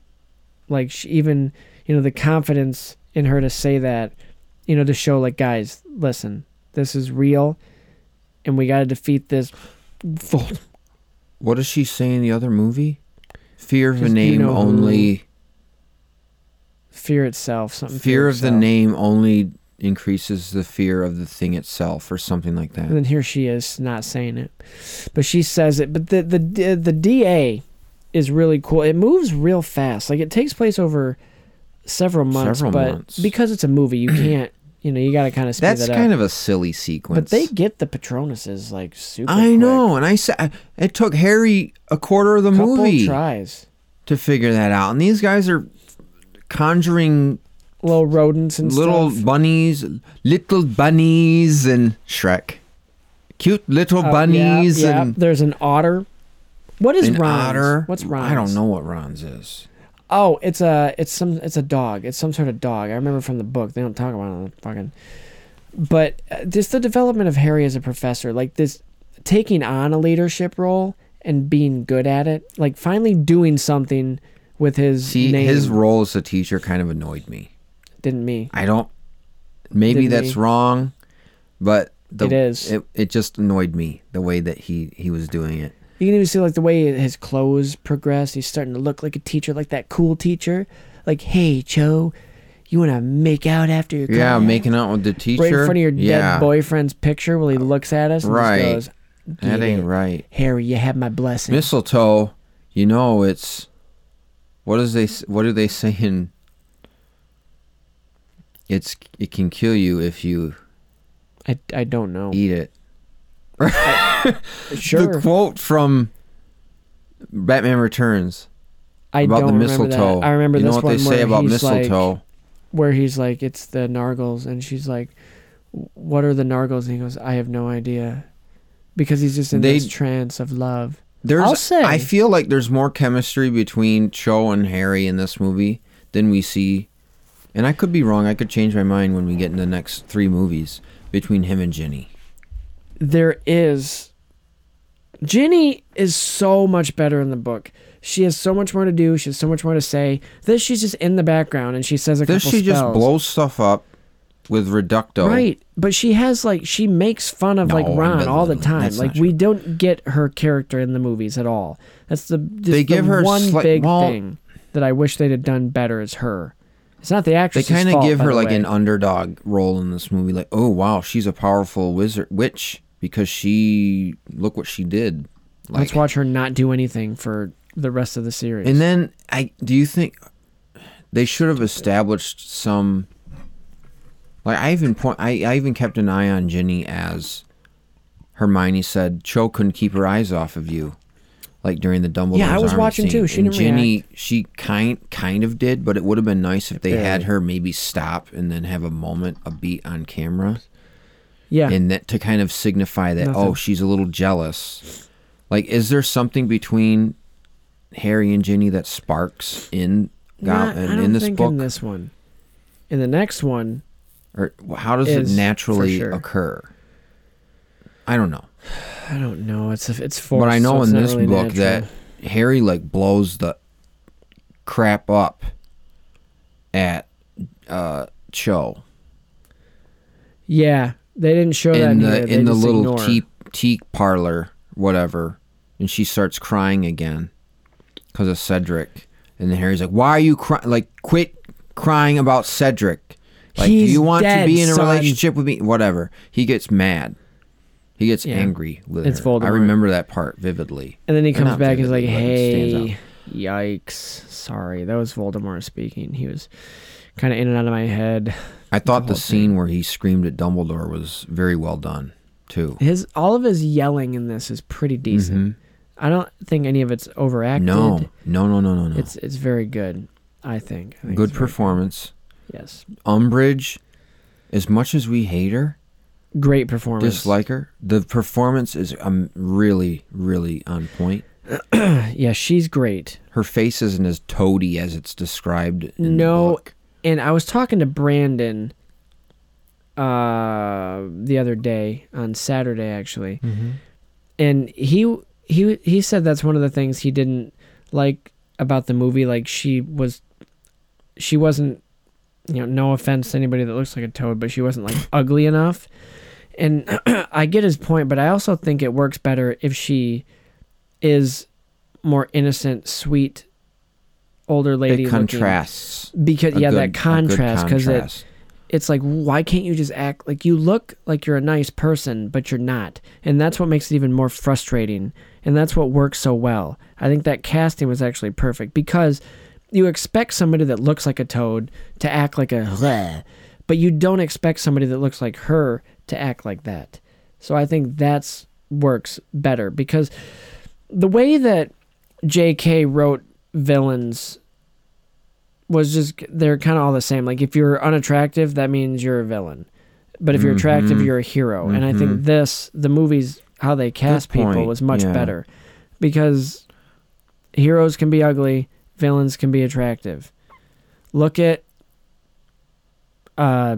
[SPEAKER 1] Like she even, you know, the confidence in her to say that, you know, to show like guys, listen, this is real, and we got to defeat this. Vold-
[SPEAKER 2] What does she say in the other movie? Fear of a
[SPEAKER 1] Just, you
[SPEAKER 2] name
[SPEAKER 1] know who-
[SPEAKER 2] only.
[SPEAKER 1] Fear itself. Something.
[SPEAKER 2] Fear of the name only increases the fear of the thing itself, or something like that.
[SPEAKER 1] And then here she is not saying it, but she says it. But the the the DA is really cool. It moves real fast. Like it takes place over several months,
[SPEAKER 2] Several
[SPEAKER 1] but
[SPEAKER 2] months.
[SPEAKER 1] because it's a movie, you can't. You know, you got to kind of speed
[SPEAKER 2] That's
[SPEAKER 1] that
[SPEAKER 2] kind of a silly sequence.
[SPEAKER 1] But they get the Patronuses like super.
[SPEAKER 2] I
[SPEAKER 1] quick.
[SPEAKER 2] know, and I said it took Harry a quarter of the
[SPEAKER 1] Couple
[SPEAKER 2] movie
[SPEAKER 1] tries.
[SPEAKER 2] to figure that out, and these guys are conjuring
[SPEAKER 1] Little rodents and
[SPEAKER 2] little
[SPEAKER 1] stuff.
[SPEAKER 2] bunnies, little bunnies, and Shrek, cute little
[SPEAKER 1] Uh,
[SPEAKER 2] bunnies,
[SPEAKER 1] yeah.
[SPEAKER 2] and
[SPEAKER 1] there's an otter. What is
[SPEAKER 2] an
[SPEAKER 1] Ron's?
[SPEAKER 2] otter.
[SPEAKER 1] What's Ron's?
[SPEAKER 2] I don't know what Ron's is.
[SPEAKER 1] Oh, it's a it's some it's a dog. It's some sort of dog. I remember from the book. They don't talk about it on the fucking. But uh, just the development of Harry as a professor, like this, taking on a leadership role and being good at it, like finally doing something with his
[SPEAKER 2] See,
[SPEAKER 1] name.
[SPEAKER 2] his role as a teacher kind of annoyed me.
[SPEAKER 1] Didn't me.
[SPEAKER 2] I don't. Maybe
[SPEAKER 1] Didn't
[SPEAKER 2] that's
[SPEAKER 1] me.
[SPEAKER 2] wrong, but the,
[SPEAKER 1] It is.
[SPEAKER 2] It, it just annoyed me the way that he he was doing it.
[SPEAKER 1] You can even see like the way his clothes progress. He's starting to look like a teacher, like that cool teacher. Like, hey, Joe, you want to make out after your
[SPEAKER 2] Yeah,
[SPEAKER 1] class?"
[SPEAKER 2] making out with the teacher
[SPEAKER 1] right in front of your
[SPEAKER 2] yeah.
[SPEAKER 1] dead boyfriend's picture while he uh, looks at us and
[SPEAKER 2] Right.
[SPEAKER 1] just goes,
[SPEAKER 2] That ain't
[SPEAKER 1] it.
[SPEAKER 2] right.
[SPEAKER 1] Harry, you have my blessing.
[SPEAKER 2] Mistletoe, you know it's what is they what are they saying? It's it can kill you if you
[SPEAKER 1] I, I don't know.
[SPEAKER 2] eat it.
[SPEAKER 1] Sure.
[SPEAKER 2] The quote from Batman Returns
[SPEAKER 1] I
[SPEAKER 2] about
[SPEAKER 1] don't
[SPEAKER 2] the
[SPEAKER 1] remember
[SPEAKER 2] mistletoe.
[SPEAKER 1] that. I remember
[SPEAKER 2] you know
[SPEAKER 1] this
[SPEAKER 2] what they
[SPEAKER 1] one
[SPEAKER 2] say
[SPEAKER 1] where
[SPEAKER 2] about
[SPEAKER 1] he's like-
[SPEAKER 2] mistletoe.
[SPEAKER 1] where he's like, it's the Nargles, and she's like, what are the Nargles? And he goes, I have no idea, because he's just in
[SPEAKER 2] They-
[SPEAKER 1] this trance of love.
[SPEAKER 2] There's
[SPEAKER 1] I'll say,
[SPEAKER 2] I feel like there's more chemistry between Cho and Harry in this movie than we see. And I could be wrong. I could change my mind when we get in the next three movies between him and Ginny.
[SPEAKER 1] there is. Ginny is so much better in the book. She has so much more to do. She has so much more to say. This, she's just in the background and she says a
[SPEAKER 2] This
[SPEAKER 1] couple
[SPEAKER 2] she just blows stuff up with Reducto.
[SPEAKER 1] Right, but she has like she makes fun of like
[SPEAKER 2] No,
[SPEAKER 1] Ron all the time. Like we don't get her character in the movies at all. That's the just
[SPEAKER 2] They give
[SPEAKER 1] the
[SPEAKER 2] her
[SPEAKER 1] one
[SPEAKER 2] slight-
[SPEAKER 1] big
[SPEAKER 2] well-
[SPEAKER 1] thing that I wish they'd have done better is her. It's not the actress.
[SPEAKER 2] They
[SPEAKER 1] actress.
[SPEAKER 2] kind of give her like an underdog role in this movie. Like, oh wow, she's a powerful wizard witch because she look what she did. Like,
[SPEAKER 1] Let's watch her not do anything for the rest of the series.
[SPEAKER 2] And then I do you think they should have established some like I even point I, I even kept an eye on Ginny as Hermione said Cho couldn't keep her eyes off of you. Like during the Dumbledore.
[SPEAKER 1] Yeah, I was watching too. She
[SPEAKER 2] and
[SPEAKER 1] didn't
[SPEAKER 2] Ginny
[SPEAKER 1] react.
[SPEAKER 2] she kind kind of did, but it would have been nice if they had her maybe stop and then have a moment, a beat on camera.
[SPEAKER 1] Yeah.
[SPEAKER 2] And that to kind of signify that
[SPEAKER 1] Nothing.
[SPEAKER 2] oh, she's a little jealous. Like, is there something between Harry and Ginny that sparks in
[SPEAKER 1] Not-
[SPEAKER 2] Go-
[SPEAKER 1] I
[SPEAKER 2] in,
[SPEAKER 1] don't
[SPEAKER 2] in this
[SPEAKER 1] think
[SPEAKER 2] book?
[SPEAKER 1] in this one. In the next one,
[SPEAKER 2] or how does it naturally
[SPEAKER 1] sure.
[SPEAKER 2] occur? I don't know.
[SPEAKER 1] I don't know. It's it's forced.
[SPEAKER 2] but I know
[SPEAKER 1] so
[SPEAKER 2] in this
[SPEAKER 1] really
[SPEAKER 2] book
[SPEAKER 1] natural.
[SPEAKER 2] that Harry like blows the crap up at uh Cho
[SPEAKER 1] yeah, they didn't show that
[SPEAKER 2] in
[SPEAKER 1] here.
[SPEAKER 2] the in the little
[SPEAKER 1] ignore.
[SPEAKER 2] tea tea parlor, whatever, and she starts crying again because of Cedric. And then Harry's like, "Why are you crying? Like, quit crying about Cedric. Like, do you want
[SPEAKER 1] dead,
[SPEAKER 2] to be in a
[SPEAKER 1] son."
[SPEAKER 2] relationship with me? Whatever." He gets mad. He gets
[SPEAKER 1] Yeah.
[SPEAKER 2] angry with
[SPEAKER 1] It's
[SPEAKER 2] her.
[SPEAKER 1] Voldemort.
[SPEAKER 2] I remember that part vividly.
[SPEAKER 1] And then he
[SPEAKER 2] Or
[SPEAKER 1] comes
[SPEAKER 2] not
[SPEAKER 1] back and he's like,
[SPEAKER 2] vividly, but it stands
[SPEAKER 1] "Hey, yikes! Sorry, that was Voldemort speaking. He was kind of in and out of my head."
[SPEAKER 2] I thought the scene where he screamed at Dumbledore was very well done, too.
[SPEAKER 1] His all of his yelling in this is pretty decent.
[SPEAKER 2] Mhm.
[SPEAKER 1] I don't think any of it's overacted.
[SPEAKER 2] No, no, no, no, no, no.
[SPEAKER 1] It's it's very good. I think. I think
[SPEAKER 2] Good
[SPEAKER 1] it's very
[SPEAKER 2] performance.
[SPEAKER 1] Yes.
[SPEAKER 2] Umbridge, as much as we hate her,
[SPEAKER 1] Great performance.
[SPEAKER 2] dislike her, the performance is um, really, really on point.
[SPEAKER 1] yeah, she's great.
[SPEAKER 2] Her face isn't as toady as it's described. In the
[SPEAKER 1] no, and I was talking to Brandon uh the other day on Saturday actually.
[SPEAKER 2] Mhm.
[SPEAKER 1] And he he he said that's one of the things he didn't like about the movie like she was she wasn't you know no offense to anybody that looks like a toad but she wasn't like ugly enough. And I get his point, but I also think it works better if she is more innocent, sweet older lady
[SPEAKER 2] It
[SPEAKER 1] looking.
[SPEAKER 2] contrasts.
[SPEAKER 1] because yeah
[SPEAKER 2] good-
[SPEAKER 1] that contrast because it it's like why can't you just act like you look like you're a nice person but you're not and that's what makes it even more frustrating and that's what works so well i think that casting was actually perfect because you expect somebody that looks like a toad to act like a bleh, but you don't expect somebody that looks like her to act like that so i think that's works better because the way that jk wrote villains was just they're kind of all the same. Like if you're unattractive, that means you're a villain. But if you're attractive,
[SPEAKER 2] Mhm.
[SPEAKER 1] you're a hero. And I think
[SPEAKER 2] Mhm.
[SPEAKER 1] this the movies how they cast people was much
[SPEAKER 2] yeah.
[SPEAKER 1] better. Because heroes can be ugly, villains can be attractive. Look at uh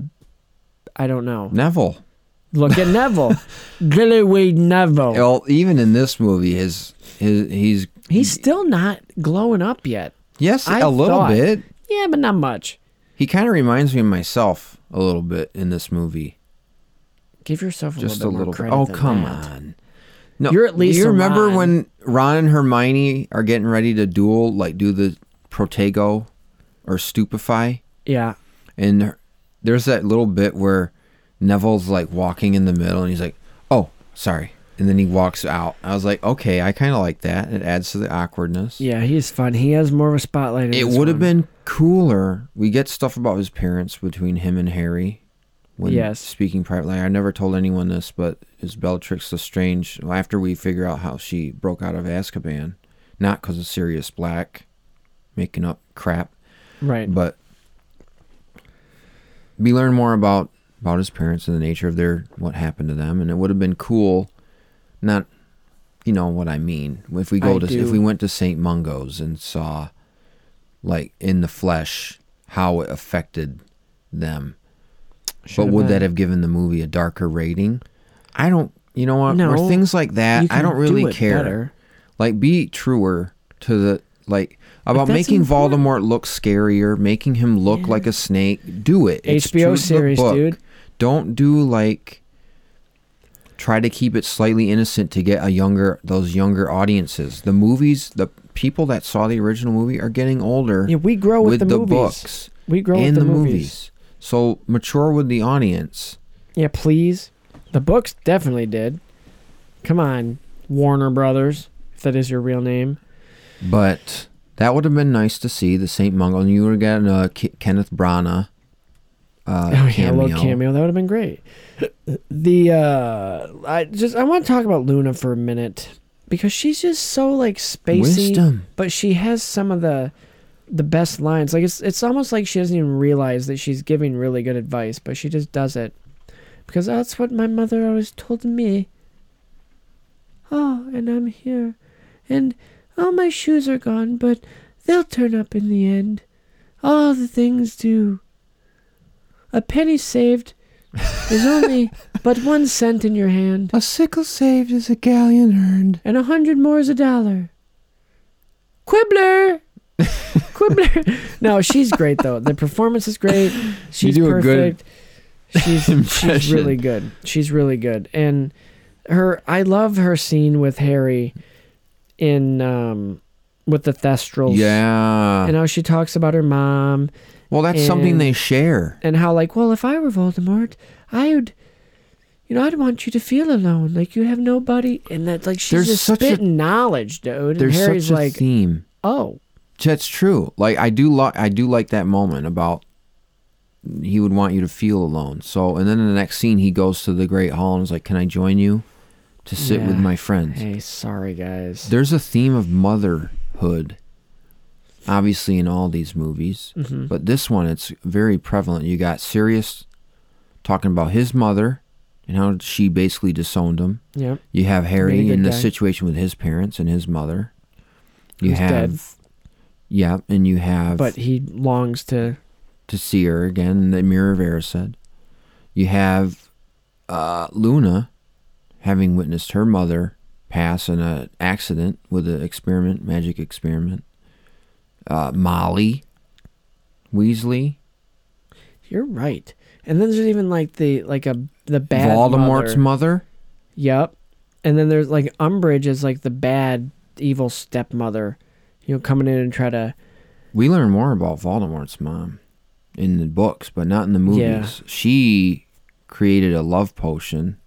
[SPEAKER 1] I don't know.
[SPEAKER 2] Neville.
[SPEAKER 1] Look at Neville. Gillyweed Neville.
[SPEAKER 2] Well, even in this movie, his his he's
[SPEAKER 1] He's still not glowing up yet.
[SPEAKER 2] Yes,
[SPEAKER 1] I
[SPEAKER 2] a little
[SPEAKER 1] thought-
[SPEAKER 2] bit.
[SPEAKER 1] Yeah, but not much.
[SPEAKER 2] He kind of reminds me of myself a little bit in this movie.
[SPEAKER 1] Give yourself a
[SPEAKER 2] Just
[SPEAKER 1] little
[SPEAKER 2] a
[SPEAKER 1] bit
[SPEAKER 2] little bit.
[SPEAKER 1] credit.
[SPEAKER 2] Oh, come
[SPEAKER 1] that.
[SPEAKER 2] on. No,
[SPEAKER 1] You're at least
[SPEAKER 2] You remember when Ron and Hermione are getting ready to duel, like do the Protego or Stupefy?
[SPEAKER 1] Yeah.
[SPEAKER 2] And there's that little bit where Neville's like walking in the middle and he's like, "Oh, sorry," and then he walks out. I was like, "Okay, I kind of like that. It adds to the awkwardness."
[SPEAKER 1] Yeah, he's fun. He has more of a spotlight. In
[SPEAKER 2] It would have been cooler. We get stuff about his parents between him and Harry. When
[SPEAKER 1] Yes.
[SPEAKER 2] speaking privately, I never told anyone this, but is Bellatrix Lestrange? After we figure out how she broke out of Azkaban, not because of Sirius Black making up crap,
[SPEAKER 1] right.
[SPEAKER 2] but we learn more about about his parents and the nature of their what happened to them, and it would have been cool, not, you know what I mean. If we go
[SPEAKER 1] I
[SPEAKER 2] to
[SPEAKER 1] do.
[SPEAKER 2] if we went to St. Mungo's and saw, like in the flesh, how it affected them. but
[SPEAKER 1] Should've
[SPEAKER 2] would that have given the movie a darker rating? I don't. You know what?
[SPEAKER 1] No,
[SPEAKER 2] or things like that. I don't really
[SPEAKER 1] do
[SPEAKER 2] care.
[SPEAKER 1] better.
[SPEAKER 2] Like, be truer to the like about making
[SPEAKER 1] important.
[SPEAKER 2] Voldemort look scarier, making him look like a snake. Do it. It's
[SPEAKER 1] HBO series, dude.
[SPEAKER 2] Don't do like. Try to keep it slightly innocent to get a younger those younger audiences. The movies, the people that saw the original movie are getting older.
[SPEAKER 1] Yeah, we grow with the movies.
[SPEAKER 2] books.
[SPEAKER 1] We grow with
[SPEAKER 2] and
[SPEAKER 1] the
[SPEAKER 2] the
[SPEAKER 1] movies.
[SPEAKER 2] So mature with the audience.
[SPEAKER 1] Yeah, please. The books definitely did. Come on, Warner Brothers, if that is your real name.
[SPEAKER 2] But that would have been nice to see the Saint Mungo, and you have gotten a K- Kenneth Branagh uh,
[SPEAKER 1] oh yeah,
[SPEAKER 2] cameo.
[SPEAKER 1] little cameo. That would have been great. The uh I just I want to talk about Luna for a minute because she's just so like spacey,
[SPEAKER 2] Wisdom.
[SPEAKER 1] but she has some of the the best lines. Like it's it's almost like she doesn't even realize that she's giving really good advice, but she just does it because that's what my mother always told me. Oh, and I'm here, and all my shoes are gone, but they'll turn up in the end. All the things do. A penny saved is only but one cent in your hand.
[SPEAKER 2] A sickle saved is a galleon earned.
[SPEAKER 1] And a hundred more is a dollar. Quibbler! Quibbler! no, she's great though. The performance is great. She's
[SPEAKER 2] do a good
[SPEAKER 1] perfect. She's, she's really good. She's really good. And her I love her scene with Harry in um with the Thestrals.
[SPEAKER 2] Yeah.
[SPEAKER 1] And how she talks about her mom.
[SPEAKER 2] well, that's something they share.
[SPEAKER 1] and how like well if i were voldemort i would you know i'd want you to feel alone like you have nobody and that's like she's
[SPEAKER 2] There's
[SPEAKER 1] just
[SPEAKER 2] such a-
[SPEAKER 1] spitting knowledge dude and
[SPEAKER 2] There's
[SPEAKER 1] harry's
[SPEAKER 2] such a
[SPEAKER 1] like
[SPEAKER 2] theme.
[SPEAKER 1] oh
[SPEAKER 2] That's true. Like I do like I do like that moment about he would want you to feel alone. So and then in the next scene he goes to the Great Hall and is like, "Can I join you to sit with my friends?"
[SPEAKER 1] hey sorry guys
[SPEAKER 2] There's a theme of motherhood, obviously in all these movies,
[SPEAKER 1] Mhm.
[SPEAKER 2] but this one it's very prevalent. You got Sirius talking about his mother and how she basically disowned him.
[SPEAKER 1] Yep.
[SPEAKER 2] You have Harry in the
[SPEAKER 1] guy.
[SPEAKER 2] situation with his parents and his mother. You
[SPEAKER 1] Who's
[SPEAKER 2] have,
[SPEAKER 1] dead.
[SPEAKER 2] yeah, and you have
[SPEAKER 1] but he longs to
[SPEAKER 2] to see her again. The Mirror of Erised. You have uh, Luna having witnessed her mother pass in an accident with an experiment, magic experiment. Uh, Molly Weasley,
[SPEAKER 1] you're right and then there's even like the like a the bad
[SPEAKER 2] Voldemort's
[SPEAKER 1] mother.
[SPEAKER 2] mother.
[SPEAKER 1] yep and then there's like umbridge is like the bad evil stepmother you know coming in and try to
[SPEAKER 2] We learn more about Voldemort's mom in the books, but not in the movies.
[SPEAKER 1] Yeah.
[SPEAKER 2] She created a love potion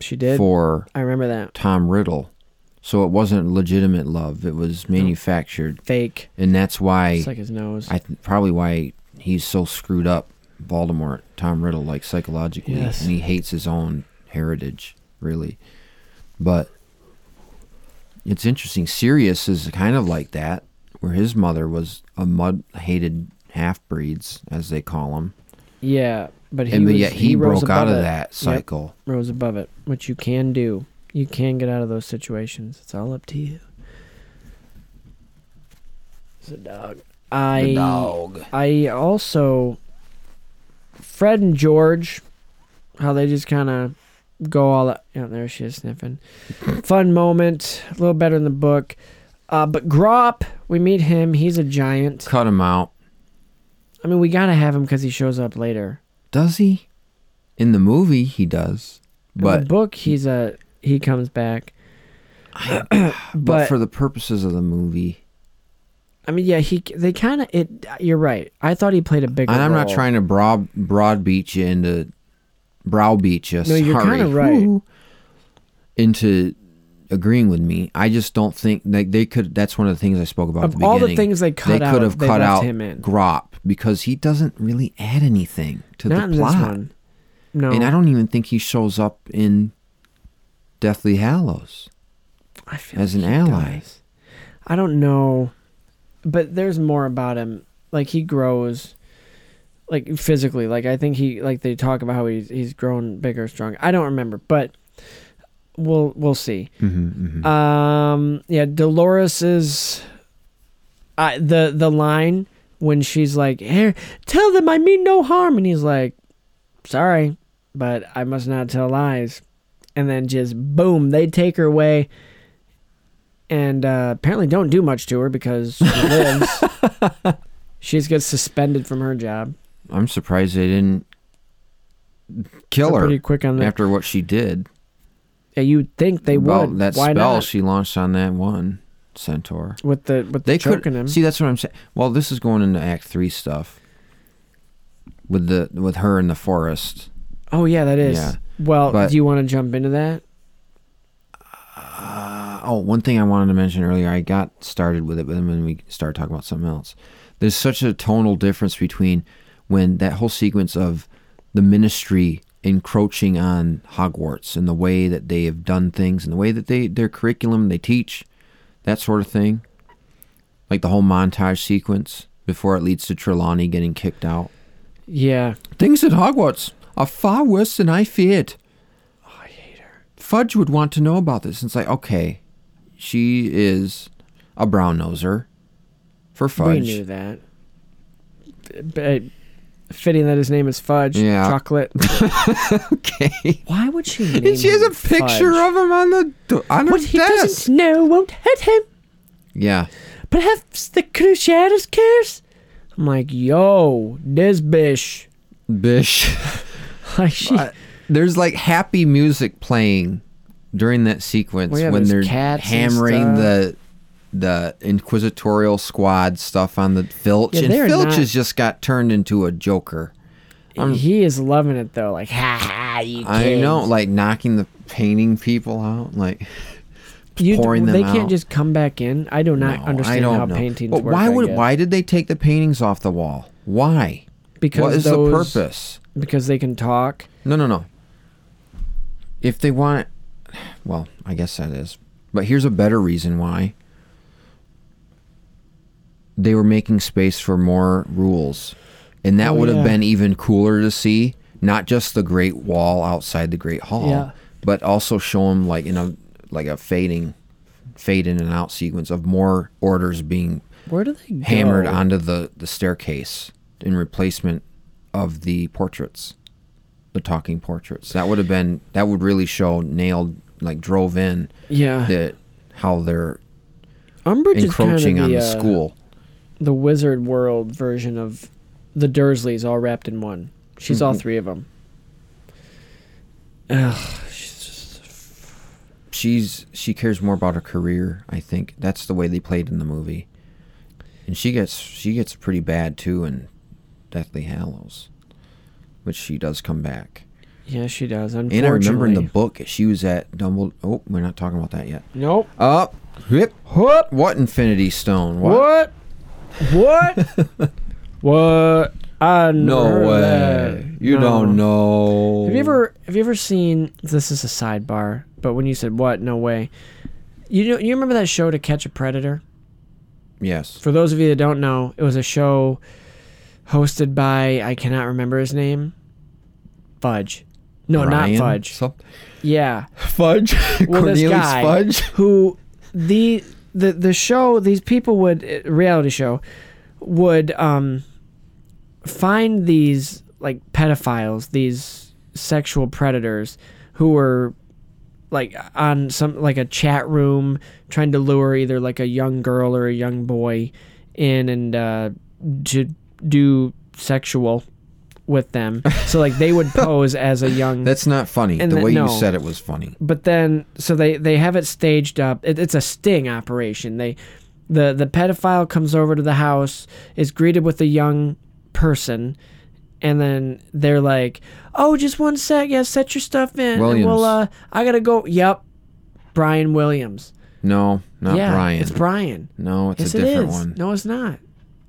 [SPEAKER 1] she did
[SPEAKER 2] for
[SPEAKER 1] i remember that
[SPEAKER 2] Tom Riddle. So it wasn't legitimate love; it was manufactured,
[SPEAKER 1] fake
[SPEAKER 2] and that's why
[SPEAKER 1] it's like his nose
[SPEAKER 2] I probably why he's so screwed up. Voldemort, Tom Riddle, like psychologically,
[SPEAKER 1] Yes.
[SPEAKER 2] and he hates his own heritage, really. But it's interesting. Sirius is kind of like that, where his mother was a mud-hated half-breeds, as they call them.
[SPEAKER 1] Yeah, but he
[SPEAKER 2] And
[SPEAKER 1] was,
[SPEAKER 2] yet he
[SPEAKER 1] rose
[SPEAKER 2] broke out of
[SPEAKER 1] it.
[SPEAKER 2] that
[SPEAKER 1] Yep,
[SPEAKER 2] cycle.
[SPEAKER 1] rose above it, which you can do. You can get out of those situations. It's all up to you. It's a dog. I
[SPEAKER 2] dog.
[SPEAKER 1] I also Fred and George, how they just kind of go all out. Yeah, there she is sniffing. Fun moment, a little better in the book. Uh, but Grawp, we meet him. He's a giant.
[SPEAKER 2] Cut him out.
[SPEAKER 1] I mean, we gotta have him because he shows up later.
[SPEAKER 2] Does he? In the movie, he does. But In
[SPEAKER 1] the book, he's a he comes back.
[SPEAKER 2] but,
[SPEAKER 1] but
[SPEAKER 2] for the purposes of the movie,
[SPEAKER 1] I mean, yeah, he they kind of it. You're right. I thought he played a bigger.
[SPEAKER 2] and I'm not trying to broad broad beat you into browbeat you.
[SPEAKER 1] No, you're kinda right.
[SPEAKER 2] into agreeing with me. I just don't think like they could. That's one of the things I spoke about. at
[SPEAKER 1] Of
[SPEAKER 2] the
[SPEAKER 1] all the things they cut
[SPEAKER 2] they could have cut out
[SPEAKER 1] him in.
[SPEAKER 2] Grawp because he doesn't really add anything to
[SPEAKER 1] Not
[SPEAKER 2] the plot.
[SPEAKER 1] one. No,
[SPEAKER 2] And I don't even think he shows up in Deathly Hallows
[SPEAKER 1] I feel
[SPEAKER 2] as an
[SPEAKER 1] like he
[SPEAKER 2] ally.
[SPEAKER 1] does. I don't know, but there's more about him. Like he grows, like physically. Like I think he like they talk about how he's he's grown bigger, stronger. I don't remember, but we'll we'll see.
[SPEAKER 2] Mm-hmm,
[SPEAKER 1] Um, yeah, Dolores is. I the the line when she's like, "Here, tell them I mean no harm," and he's like, "Sorry, but I must not tell lies," and then just boom, they take her away, and uh, apparently don't do much to her because she lives. she gets suspended from her job.
[SPEAKER 2] I'm surprised they didn't kill
[SPEAKER 1] They're
[SPEAKER 2] her
[SPEAKER 1] pretty quick on that.
[SPEAKER 2] after what she did.
[SPEAKER 1] Yeah, you'd think they
[SPEAKER 2] Well,
[SPEAKER 1] would.
[SPEAKER 2] that
[SPEAKER 1] Why
[SPEAKER 2] spell
[SPEAKER 1] not?
[SPEAKER 2] she launched on that one centaur.
[SPEAKER 1] with the with
[SPEAKER 2] They
[SPEAKER 1] the choking
[SPEAKER 2] could
[SPEAKER 1] him.
[SPEAKER 2] see. That's what I'm saying. Well, this is going into Act Three stuff with the with her in the forest.
[SPEAKER 1] oh yeah, that is.
[SPEAKER 2] Yeah,
[SPEAKER 1] Well,
[SPEAKER 2] but-
[SPEAKER 1] do you want to jump into that?
[SPEAKER 2] Uh, oh, one thing I wanted to mention earlier, I got started with it, but then when we started talking about something else, there's such a tonal difference between when that whole sequence of the ministry encroaching on Hogwarts and the way that they have done things and the way that they their curriculum they teach, that sort of thing, like the whole montage sequence before it leads to Trelawney getting kicked out.
[SPEAKER 1] Yeah.
[SPEAKER 2] Things at Hogwarts are far worse than I feared. I hate her. Fudge would want to know about this. And it's like, okay, she is a brown noser for Fudge.
[SPEAKER 1] We knew that. But fitting that his name is Fudge.
[SPEAKER 2] Yeah.
[SPEAKER 1] Chocolate.
[SPEAKER 2] okay.
[SPEAKER 1] Why would she name
[SPEAKER 2] And she has a picture
[SPEAKER 1] Fudge?
[SPEAKER 2] of him on the on her
[SPEAKER 1] What he
[SPEAKER 2] desk.
[SPEAKER 1] doesn't know won't hurt him.
[SPEAKER 2] Yeah.
[SPEAKER 1] Perhaps the Cruciatus curse? I'm like, yo, this bish.
[SPEAKER 2] Bish.
[SPEAKER 1] Like she,
[SPEAKER 2] Uh, there's like happy music playing during that sequence
[SPEAKER 1] Well, yeah,
[SPEAKER 2] when
[SPEAKER 1] there's
[SPEAKER 2] they're
[SPEAKER 1] cats and
[SPEAKER 2] hammering
[SPEAKER 1] stuff.
[SPEAKER 2] the the inquisitorial squad stuff on the Filch,
[SPEAKER 1] Yeah,
[SPEAKER 2] and Filch
[SPEAKER 1] not-
[SPEAKER 2] has just got turned into a joker. I'm-
[SPEAKER 1] he is loving it though. Like, ha ha, you
[SPEAKER 2] I know, like knocking the painting people out, like
[SPEAKER 1] you,
[SPEAKER 2] pouring them
[SPEAKER 1] They can't just come back in. I do not
[SPEAKER 2] No,
[SPEAKER 1] understand how
[SPEAKER 2] know.
[SPEAKER 1] paintings
[SPEAKER 2] But
[SPEAKER 1] work.
[SPEAKER 2] why would why did they take the paintings off the wall? Why?
[SPEAKER 1] Because
[SPEAKER 2] what is
[SPEAKER 1] those,
[SPEAKER 2] the purpose?
[SPEAKER 1] Because they can talk.
[SPEAKER 2] No, no, no. If they want, well, I guess that is. But here's a better reason why. They were making space for more rules, and that
[SPEAKER 1] Oh,
[SPEAKER 2] would have
[SPEAKER 1] yeah.
[SPEAKER 2] been even cooler to see. Not just the Great Wall outside the Great Hall,
[SPEAKER 1] Yeah.
[SPEAKER 2] but also show them like in a like a fading, fade in and out sequence of more orders being
[SPEAKER 1] Where do they go?
[SPEAKER 2] hammered onto the, the staircase in replacement of the portraits, the talking portraits. That would have been that would really show nailed like drove in
[SPEAKER 1] Yeah.
[SPEAKER 2] that how they're
[SPEAKER 1] Umbridge is kind of
[SPEAKER 2] encroaching on the
[SPEAKER 1] uh,
[SPEAKER 2] school.
[SPEAKER 1] The Wizard World version of the Dursleys, all wrapped in one. She's all
[SPEAKER 2] Mhm.
[SPEAKER 1] three of them. Ugh,
[SPEAKER 2] She's she cares more about her career. I think that's the way they played in the movie, and she gets she gets pretty bad too in Deathly Hallows, which she does come back.
[SPEAKER 1] yeah, she does.
[SPEAKER 2] And I remember in the book she was at Dumbledore. Oh, we're not talking about that yet.
[SPEAKER 1] Nope.
[SPEAKER 2] Up, whip, what? What Infinity Stone?
[SPEAKER 1] What? What? What? What? I
[SPEAKER 2] No way.
[SPEAKER 1] that.
[SPEAKER 2] You
[SPEAKER 1] No.
[SPEAKER 2] don't know.
[SPEAKER 1] Have you ever have you ever seen this is a sidebar, but when you said what, no way. You know you remember that show to catch a predator?
[SPEAKER 2] Yes.
[SPEAKER 1] For those of you that don't know, it was a show hosted by I cannot remember his name. Fudge. No, not Fudge.
[SPEAKER 2] some-
[SPEAKER 1] Yeah.
[SPEAKER 2] Fudge.
[SPEAKER 1] Well, this
[SPEAKER 2] Cornelius
[SPEAKER 1] guy
[SPEAKER 2] Fudge.
[SPEAKER 1] who the the the show these people would uh, reality show would um find these like pedophiles, these sexual predators who were like on some like a chat room trying to lure either like a young girl or a young boy in and uh, to do sexual with them. So like they would pose as a young.
[SPEAKER 2] That's not funny. The
[SPEAKER 1] then-
[SPEAKER 2] way
[SPEAKER 1] no.
[SPEAKER 2] you said it was funny.
[SPEAKER 1] But then, so they they have it staged up. It, it's a sting operation. They, the the pedophile comes over to the house, is greeted with a young person, and then they're like, "Oh, just one sec. Yeah, set your stuff in. and
[SPEAKER 2] Williams.
[SPEAKER 1] Well, uh, I gotta go. Yep, Brian Williams.
[SPEAKER 2] No, not
[SPEAKER 1] yeah,
[SPEAKER 2] Brian.
[SPEAKER 1] It's Brian.
[SPEAKER 2] No, it's
[SPEAKER 1] yes,
[SPEAKER 2] a different
[SPEAKER 1] it
[SPEAKER 2] one.
[SPEAKER 1] No, it's not.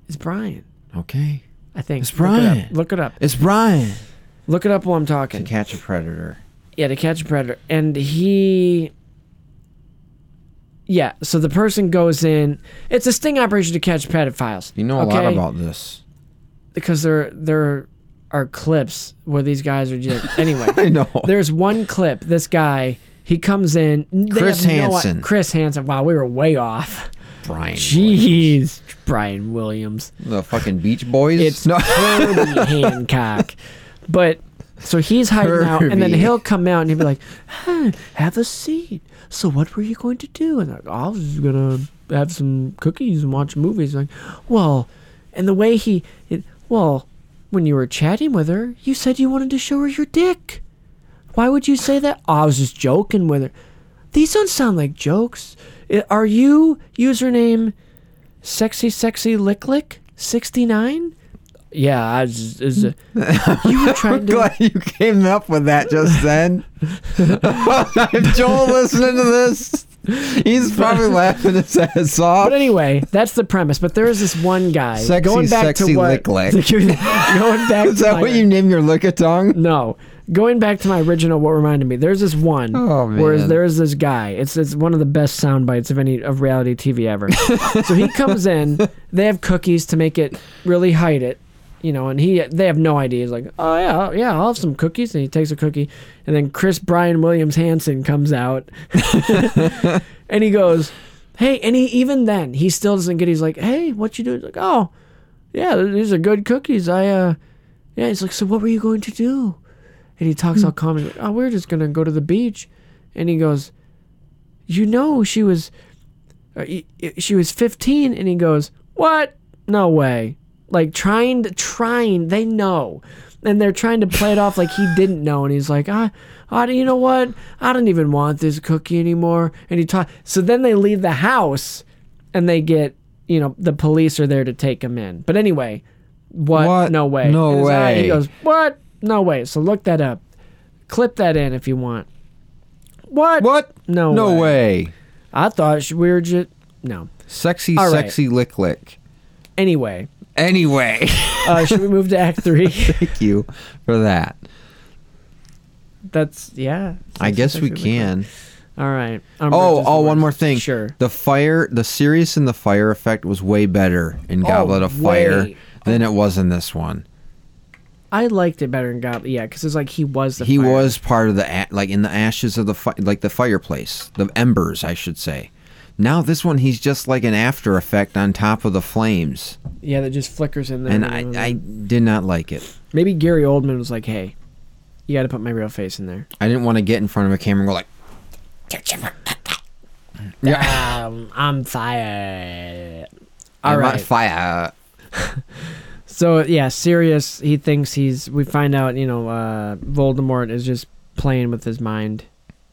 [SPEAKER 1] It's Brian.
[SPEAKER 2] Okay.
[SPEAKER 1] I think
[SPEAKER 2] It's
[SPEAKER 1] Look it up.
[SPEAKER 2] Brian.
[SPEAKER 1] Look it up.
[SPEAKER 2] It's Brian.
[SPEAKER 1] Look it up while I'm talking.
[SPEAKER 2] To catch a predator.
[SPEAKER 1] Yeah, to catch a predator. And he Yeah, so the person goes in it's a sting operation to catch pedophiles.
[SPEAKER 2] You know a lot about this.
[SPEAKER 1] because there there are clips where these guys are just anyway.
[SPEAKER 2] I know.
[SPEAKER 1] There's one clip, this guy, he comes in
[SPEAKER 2] Chris
[SPEAKER 1] have no-
[SPEAKER 2] Hansen.
[SPEAKER 1] Chris Hansen. Wow, we were way off.
[SPEAKER 2] Brian.
[SPEAKER 1] Jeez. Brian Williams.
[SPEAKER 2] The fucking Beach Boys.
[SPEAKER 1] It's
[SPEAKER 2] no.
[SPEAKER 1] Herbie Hancock. But so he's hiding out, and then he'll come out and he'll be like, "Huh, "Have a seat." So what were you going to do? And like, I was gonna have some cookies and watch movies. Like, well, and the way he, it, well, when you were chatting with her, you said you wanted to show her your dick. Why would you say that? Oh, I was just joking with her. These don't sound like jokes. I- Are you username sexy sexy lick lick 69? Yeah, I was, is a, you were trying to
[SPEAKER 2] Glad you came up with that just then. if Joel listening to this, he's probably laughing his ass off.
[SPEAKER 1] But anyway, that's the premise. But there is this one guy
[SPEAKER 2] Sexy,
[SPEAKER 1] going back
[SPEAKER 2] sexy
[SPEAKER 1] to what,
[SPEAKER 2] lick lick.
[SPEAKER 1] going back.
[SPEAKER 2] Is
[SPEAKER 1] to
[SPEAKER 2] that
[SPEAKER 1] my-
[SPEAKER 2] what you name your lick a tongue?
[SPEAKER 1] No, going back to my original. What reminded me? There's this one.
[SPEAKER 2] Oh,
[SPEAKER 1] Whereas there's this guy. It's it's one of the best sound bites of any of reality TV ever. so he comes in. They have cookies to make it really hide it. You know, and he they have no idea. He's like, oh yeah, yeah, I'll have some cookies. And he takes a cookie, and then Chris Brian Williams Hansen comes out, and he goes, hey, and he even then he still doesn't get. He's like, hey, what you doing? He's like, oh, yeah, these are good cookies. I uh, yeah. He's like, so what were you going to do? And he talks all calm. He's like, oh, we're just gonna go to the beach, and he goes, you know, she was, uh, she was 15, and he goes, what? No way. Like trying to trying. They know. And they're trying to play it off like he didn't know, and he's like, "I, I, you know what? I don't even want this cookie anymore." And he talk. So then they leave the house, and they get, you know, the police are there to take him in. But anyway, what?
[SPEAKER 2] What?
[SPEAKER 1] No way.
[SPEAKER 2] No
[SPEAKER 1] In his eye,
[SPEAKER 2] way.
[SPEAKER 1] He goes, "What? No way." So look that up. Clip that in if you want. What?
[SPEAKER 2] What?
[SPEAKER 1] No.
[SPEAKER 2] No
[SPEAKER 1] way.
[SPEAKER 2] way.
[SPEAKER 1] I thought we were just no.
[SPEAKER 2] Sexy,
[SPEAKER 1] right.
[SPEAKER 2] sexy lick lick.
[SPEAKER 1] Anyway,
[SPEAKER 2] Anyway,
[SPEAKER 1] uh, should we move to Act Three?
[SPEAKER 2] thank you for that.
[SPEAKER 1] That's yeah.
[SPEAKER 2] I guess we
[SPEAKER 1] Sexy lick
[SPEAKER 2] can.
[SPEAKER 1] All right. Um,
[SPEAKER 2] Oh, oh, one more thing.
[SPEAKER 1] Sure.
[SPEAKER 2] The fire, the Sirius and the fire effect was way better in Goblet of Fire
[SPEAKER 1] Oh, way.
[SPEAKER 2] than it was in this one.
[SPEAKER 1] I liked it better in Goblin. Yeah, because it's like he was the.
[SPEAKER 2] he
[SPEAKER 1] fire.
[SPEAKER 2] was part of the like in the ashes of the fi- like the fireplace, the embers, I should say. Now this one, he's just like an after effect on top of the flames,
[SPEAKER 1] Yeah, that just flickers in there.
[SPEAKER 2] and I, I did not like it.
[SPEAKER 1] maybe Gary Oldman was like, "Hey, you got to put my real face in there."
[SPEAKER 2] I didn't want to get in front of a camera and go like,
[SPEAKER 1] Yeah, um, I'm fired. All
[SPEAKER 2] "I'm
[SPEAKER 1] right.
[SPEAKER 2] fire."
[SPEAKER 1] So yeah, Sirius. He thinks he's. We find out, you know, uh, Voldemort is just playing with his mind.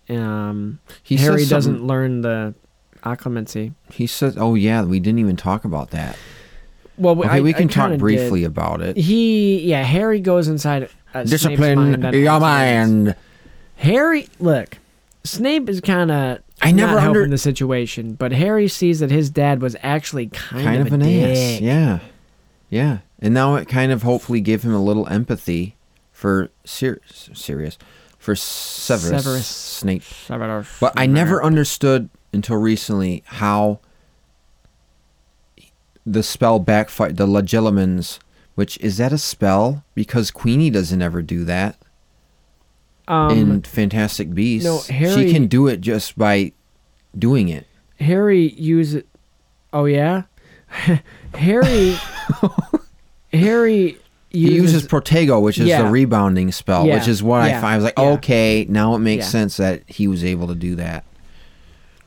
[SPEAKER 1] Um,
[SPEAKER 2] He
[SPEAKER 1] Harry doesn't learn the occlumency.
[SPEAKER 2] He says, "Oh yeah, we didn't even talk about that."
[SPEAKER 1] Well,
[SPEAKER 2] Okay,
[SPEAKER 1] I-
[SPEAKER 2] we can talk briefly
[SPEAKER 1] did.
[SPEAKER 2] about it.
[SPEAKER 1] He, yeah, Harry goes inside. Uh,
[SPEAKER 2] Discipline
[SPEAKER 1] mind
[SPEAKER 2] your mind.
[SPEAKER 1] Harry, look, Snape is kind of.
[SPEAKER 2] I never
[SPEAKER 1] not
[SPEAKER 2] under-
[SPEAKER 1] the situation, but Harry sees that his dad was actually kind,
[SPEAKER 2] kind
[SPEAKER 1] of,
[SPEAKER 2] of an ass. Yeah, yeah. And now it kind of hopefully gave him a little empathy for Sir- Sirius, for Severus,
[SPEAKER 1] Severus
[SPEAKER 2] Snape.
[SPEAKER 1] Severus
[SPEAKER 2] But I never understood until recently how the spell backfired. The Legilimens, which is that a spell? Because Queenie doesn't ever do that
[SPEAKER 1] Um,
[SPEAKER 2] in Fantastic Beasts.
[SPEAKER 1] no, Harry-
[SPEAKER 2] she can do it just by doing it.
[SPEAKER 1] Harry uses. Oh yeah, Harry. Harry
[SPEAKER 2] he uses Protego, which is
[SPEAKER 1] Yeah.
[SPEAKER 2] the rebounding spell,
[SPEAKER 1] Yeah,
[SPEAKER 2] which is what I find. I was like,
[SPEAKER 1] yeah.
[SPEAKER 2] okay, now it makes
[SPEAKER 1] Yeah.
[SPEAKER 2] sense that he was able to do that.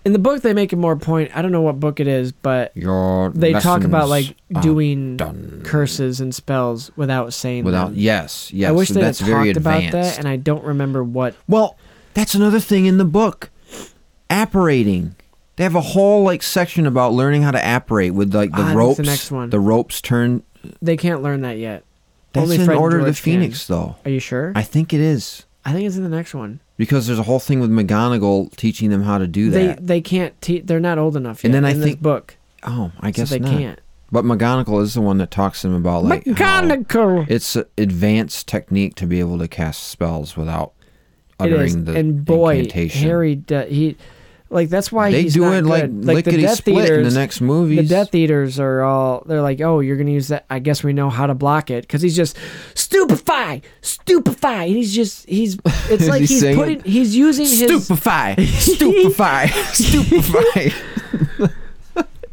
[SPEAKER 1] in the book they make a more point. I don't know what book it is, but
[SPEAKER 2] Your
[SPEAKER 1] they talk about like doing curses and spells without saying
[SPEAKER 2] without.
[SPEAKER 1] them.
[SPEAKER 2] Yes, yes.
[SPEAKER 1] I wish they had talked about that, and I don't remember what.
[SPEAKER 2] Well, that's another thing in the book. Apparating. They have a whole like section about learning how to apparate with like the
[SPEAKER 1] Ah,
[SPEAKER 2] ropes.
[SPEAKER 1] the next one.
[SPEAKER 2] The ropes turn.
[SPEAKER 1] They can't learn that yet.
[SPEAKER 2] That's
[SPEAKER 1] Only
[SPEAKER 2] in
[SPEAKER 1] Fred
[SPEAKER 2] Order of the
[SPEAKER 1] can.
[SPEAKER 2] Phoenix, though.
[SPEAKER 1] Are you sure?
[SPEAKER 2] I think it is
[SPEAKER 1] I think it's in the next one.
[SPEAKER 2] because there's a whole thing with McGonagall teaching them how to do that.
[SPEAKER 1] they they can't. Te- they're not old enough yet.
[SPEAKER 2] And then I
[SPEAKER 1] in
[SPEAKER 2] think-
[SPEAKER 1] book.
[SPEAKER 2] oh, I
[SPEAKER 1] So
[SPEAKER 2] guess
[SPEAKER 1] they
[SPEAKER 2] not.
[SPEAKER 1] can't.
[SPEAKER 2] But McGonagall is the one that talks to them about like
[SPEAKER 1] McGonagall.
[SPEAKER 2] it's an advanced technique to be able to cast spells without uttering the
[SPEAKER 1] and boy,
[SPEAKER 2] incantation.
[SPEAKER 1] Harry, do, he, like that's why
[SPEAKER 2] They
[SPEAKER 1] he's
[SPEAKER 2] do it like
[SPEAKER 1] like the
[SPEAKER 2] lickety split in the next movies.
[SPEAKER 1] The Death Eaters are all they're like, oh, you're gonna use that. I guess we know how to block it because he's just stupefy, stupefy, and he's just he's. It's like
[SPEAKER 2] he
[SPEAKER 1] he's putting he's using his
[SPEAKER 2] Stupefy, stupefy, stupefy.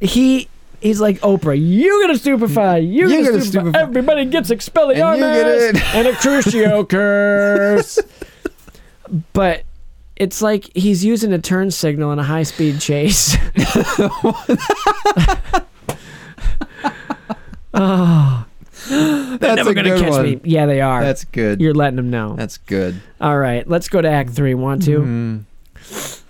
[SPEAKER 1] he. He's like Oprah. You get a stupefy. You
[SPEAKER 2] You
[SPEAKER 1] get
[SPEAKER 2] get
[SPEAKER 1] a
[SPEAKER 2] a
[SPEAKER 1] stupefy.
[SPEAKER 2] stupefy.
[SPEAKER 1] Everybody gets Expelliarmus
[SPEAKER 2] And you get it.
[SPEAKER 1] and a Crucio curse. but it's like he's using a turn signal in a high speed chase. oh, they're
[SPEAKER 2] That's
[SPEAKER 1] never
[SPEAKER 2] a
[SPEAKER 1] gonna
[SPEAKER 2] good
[SPEAKER 1] catch
[SPEAKER 2] one.
[SPEAKER 1] me. Yeah, they are.
[SPEAKER 2] That's good.
[SPEAKER 1] You're letting them know.
[SPEAKER 2] That's good.
[SPEAKER 1] All right, let's go to Act Three. Want to?
[SPEAKER 2] Mm-hmm.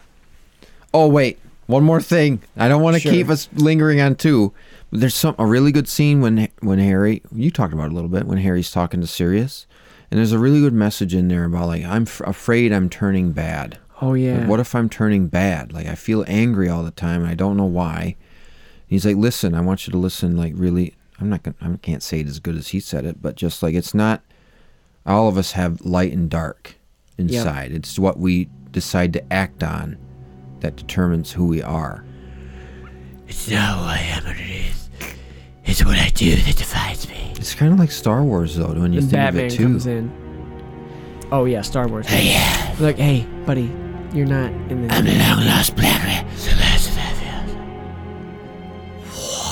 [SPEAKER 2] Oh wait, one more thing. I don't want to
[SPEAKER 1] Sure.
[SPEAKER 2] keep us lingering on two. There's some a really good scene when when Harry you talked about it a little bit when Harry's talking to Sirius, and there's a really good message in there about like I'm f- afraid I'm turning bad.
[SPEAKER 1] Oh yeah.
[SPEAKER 2] Like, what if I'm turning bad? Like I feel angry all the time and I don't know why. He's like, listen, I want you to listen. Like really, I'm not gonna I can't say it as good as he said it, but just like it's not. All of us have light and dark inside. It's what we decide to act on that determines who we are.
[SPEAKER 1] It's not who I am what it is. It's what I do that defines me.
[SPEAKER 2] It's kind of like Star Wars, though, when you
[SPEAKER 1] And
[SPEAKER 2] think
[SPEAKER 1] Batman
[SPEAKER 2] of it too.
[SPEAKER 1] comes in. Oh yeah, Star Wars. Oh, yeah. Like, hey, buddy, you're not in the. I'm a long lost planet.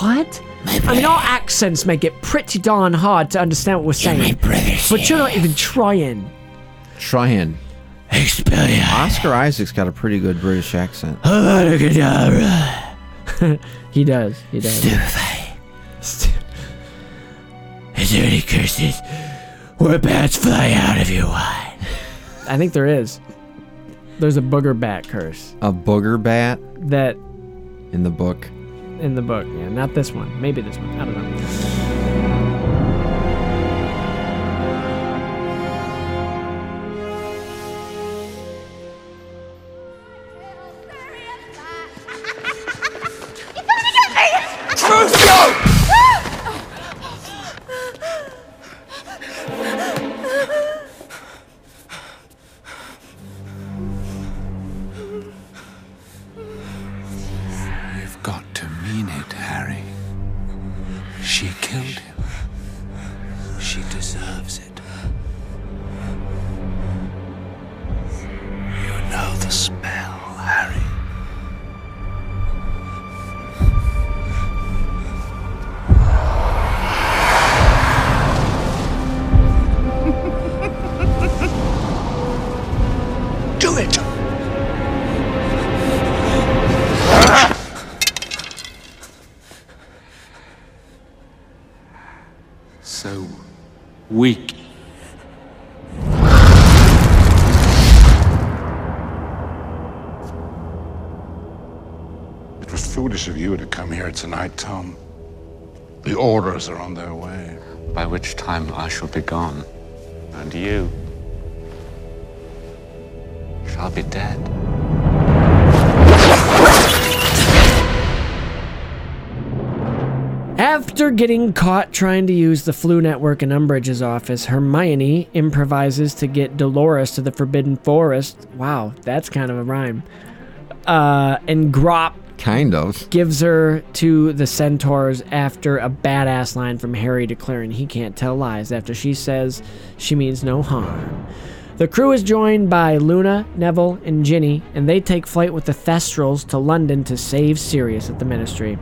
[SPEAKER 1] What? I mean, all accents make it pretty darn hard to understand what we're saying. but you're not even trying.
[SPEAKER 2] Trying. Oscar Isaac's got a pretty good British accent.
[SPEAKER 1] Oh, he does. He does. Is there any curses where bats fly out of your wine? I think there is. There's a booger bat curse
[SPEAKER 2] A booger bat
[SPEAKER 1] that
[SPEAKER 2] in the book.
[SPEAKER 1] in the book. Yeah, not this one. Maybe this one. I don't know.
[SPEAKER 5] Be gone. And you shall be dead.
[SPEAKER 1] After getting caught trying to use the Floo network in Umbridge's office, Hermione improvises to get Dolores to the Forbidden Forest. Wow, that's kind of a rhyme. Uh, and Grawp
[SPEAKER 2] Kind of.
[SPEAKER 1] gives her to the centaurs after a badass line from Harry declaring he can't tell lies after she says she means no harm. The crew is joined by Luna, Neville, and Ginny, and they take flight with the Thestrals to London to save Sirius at the Ministry.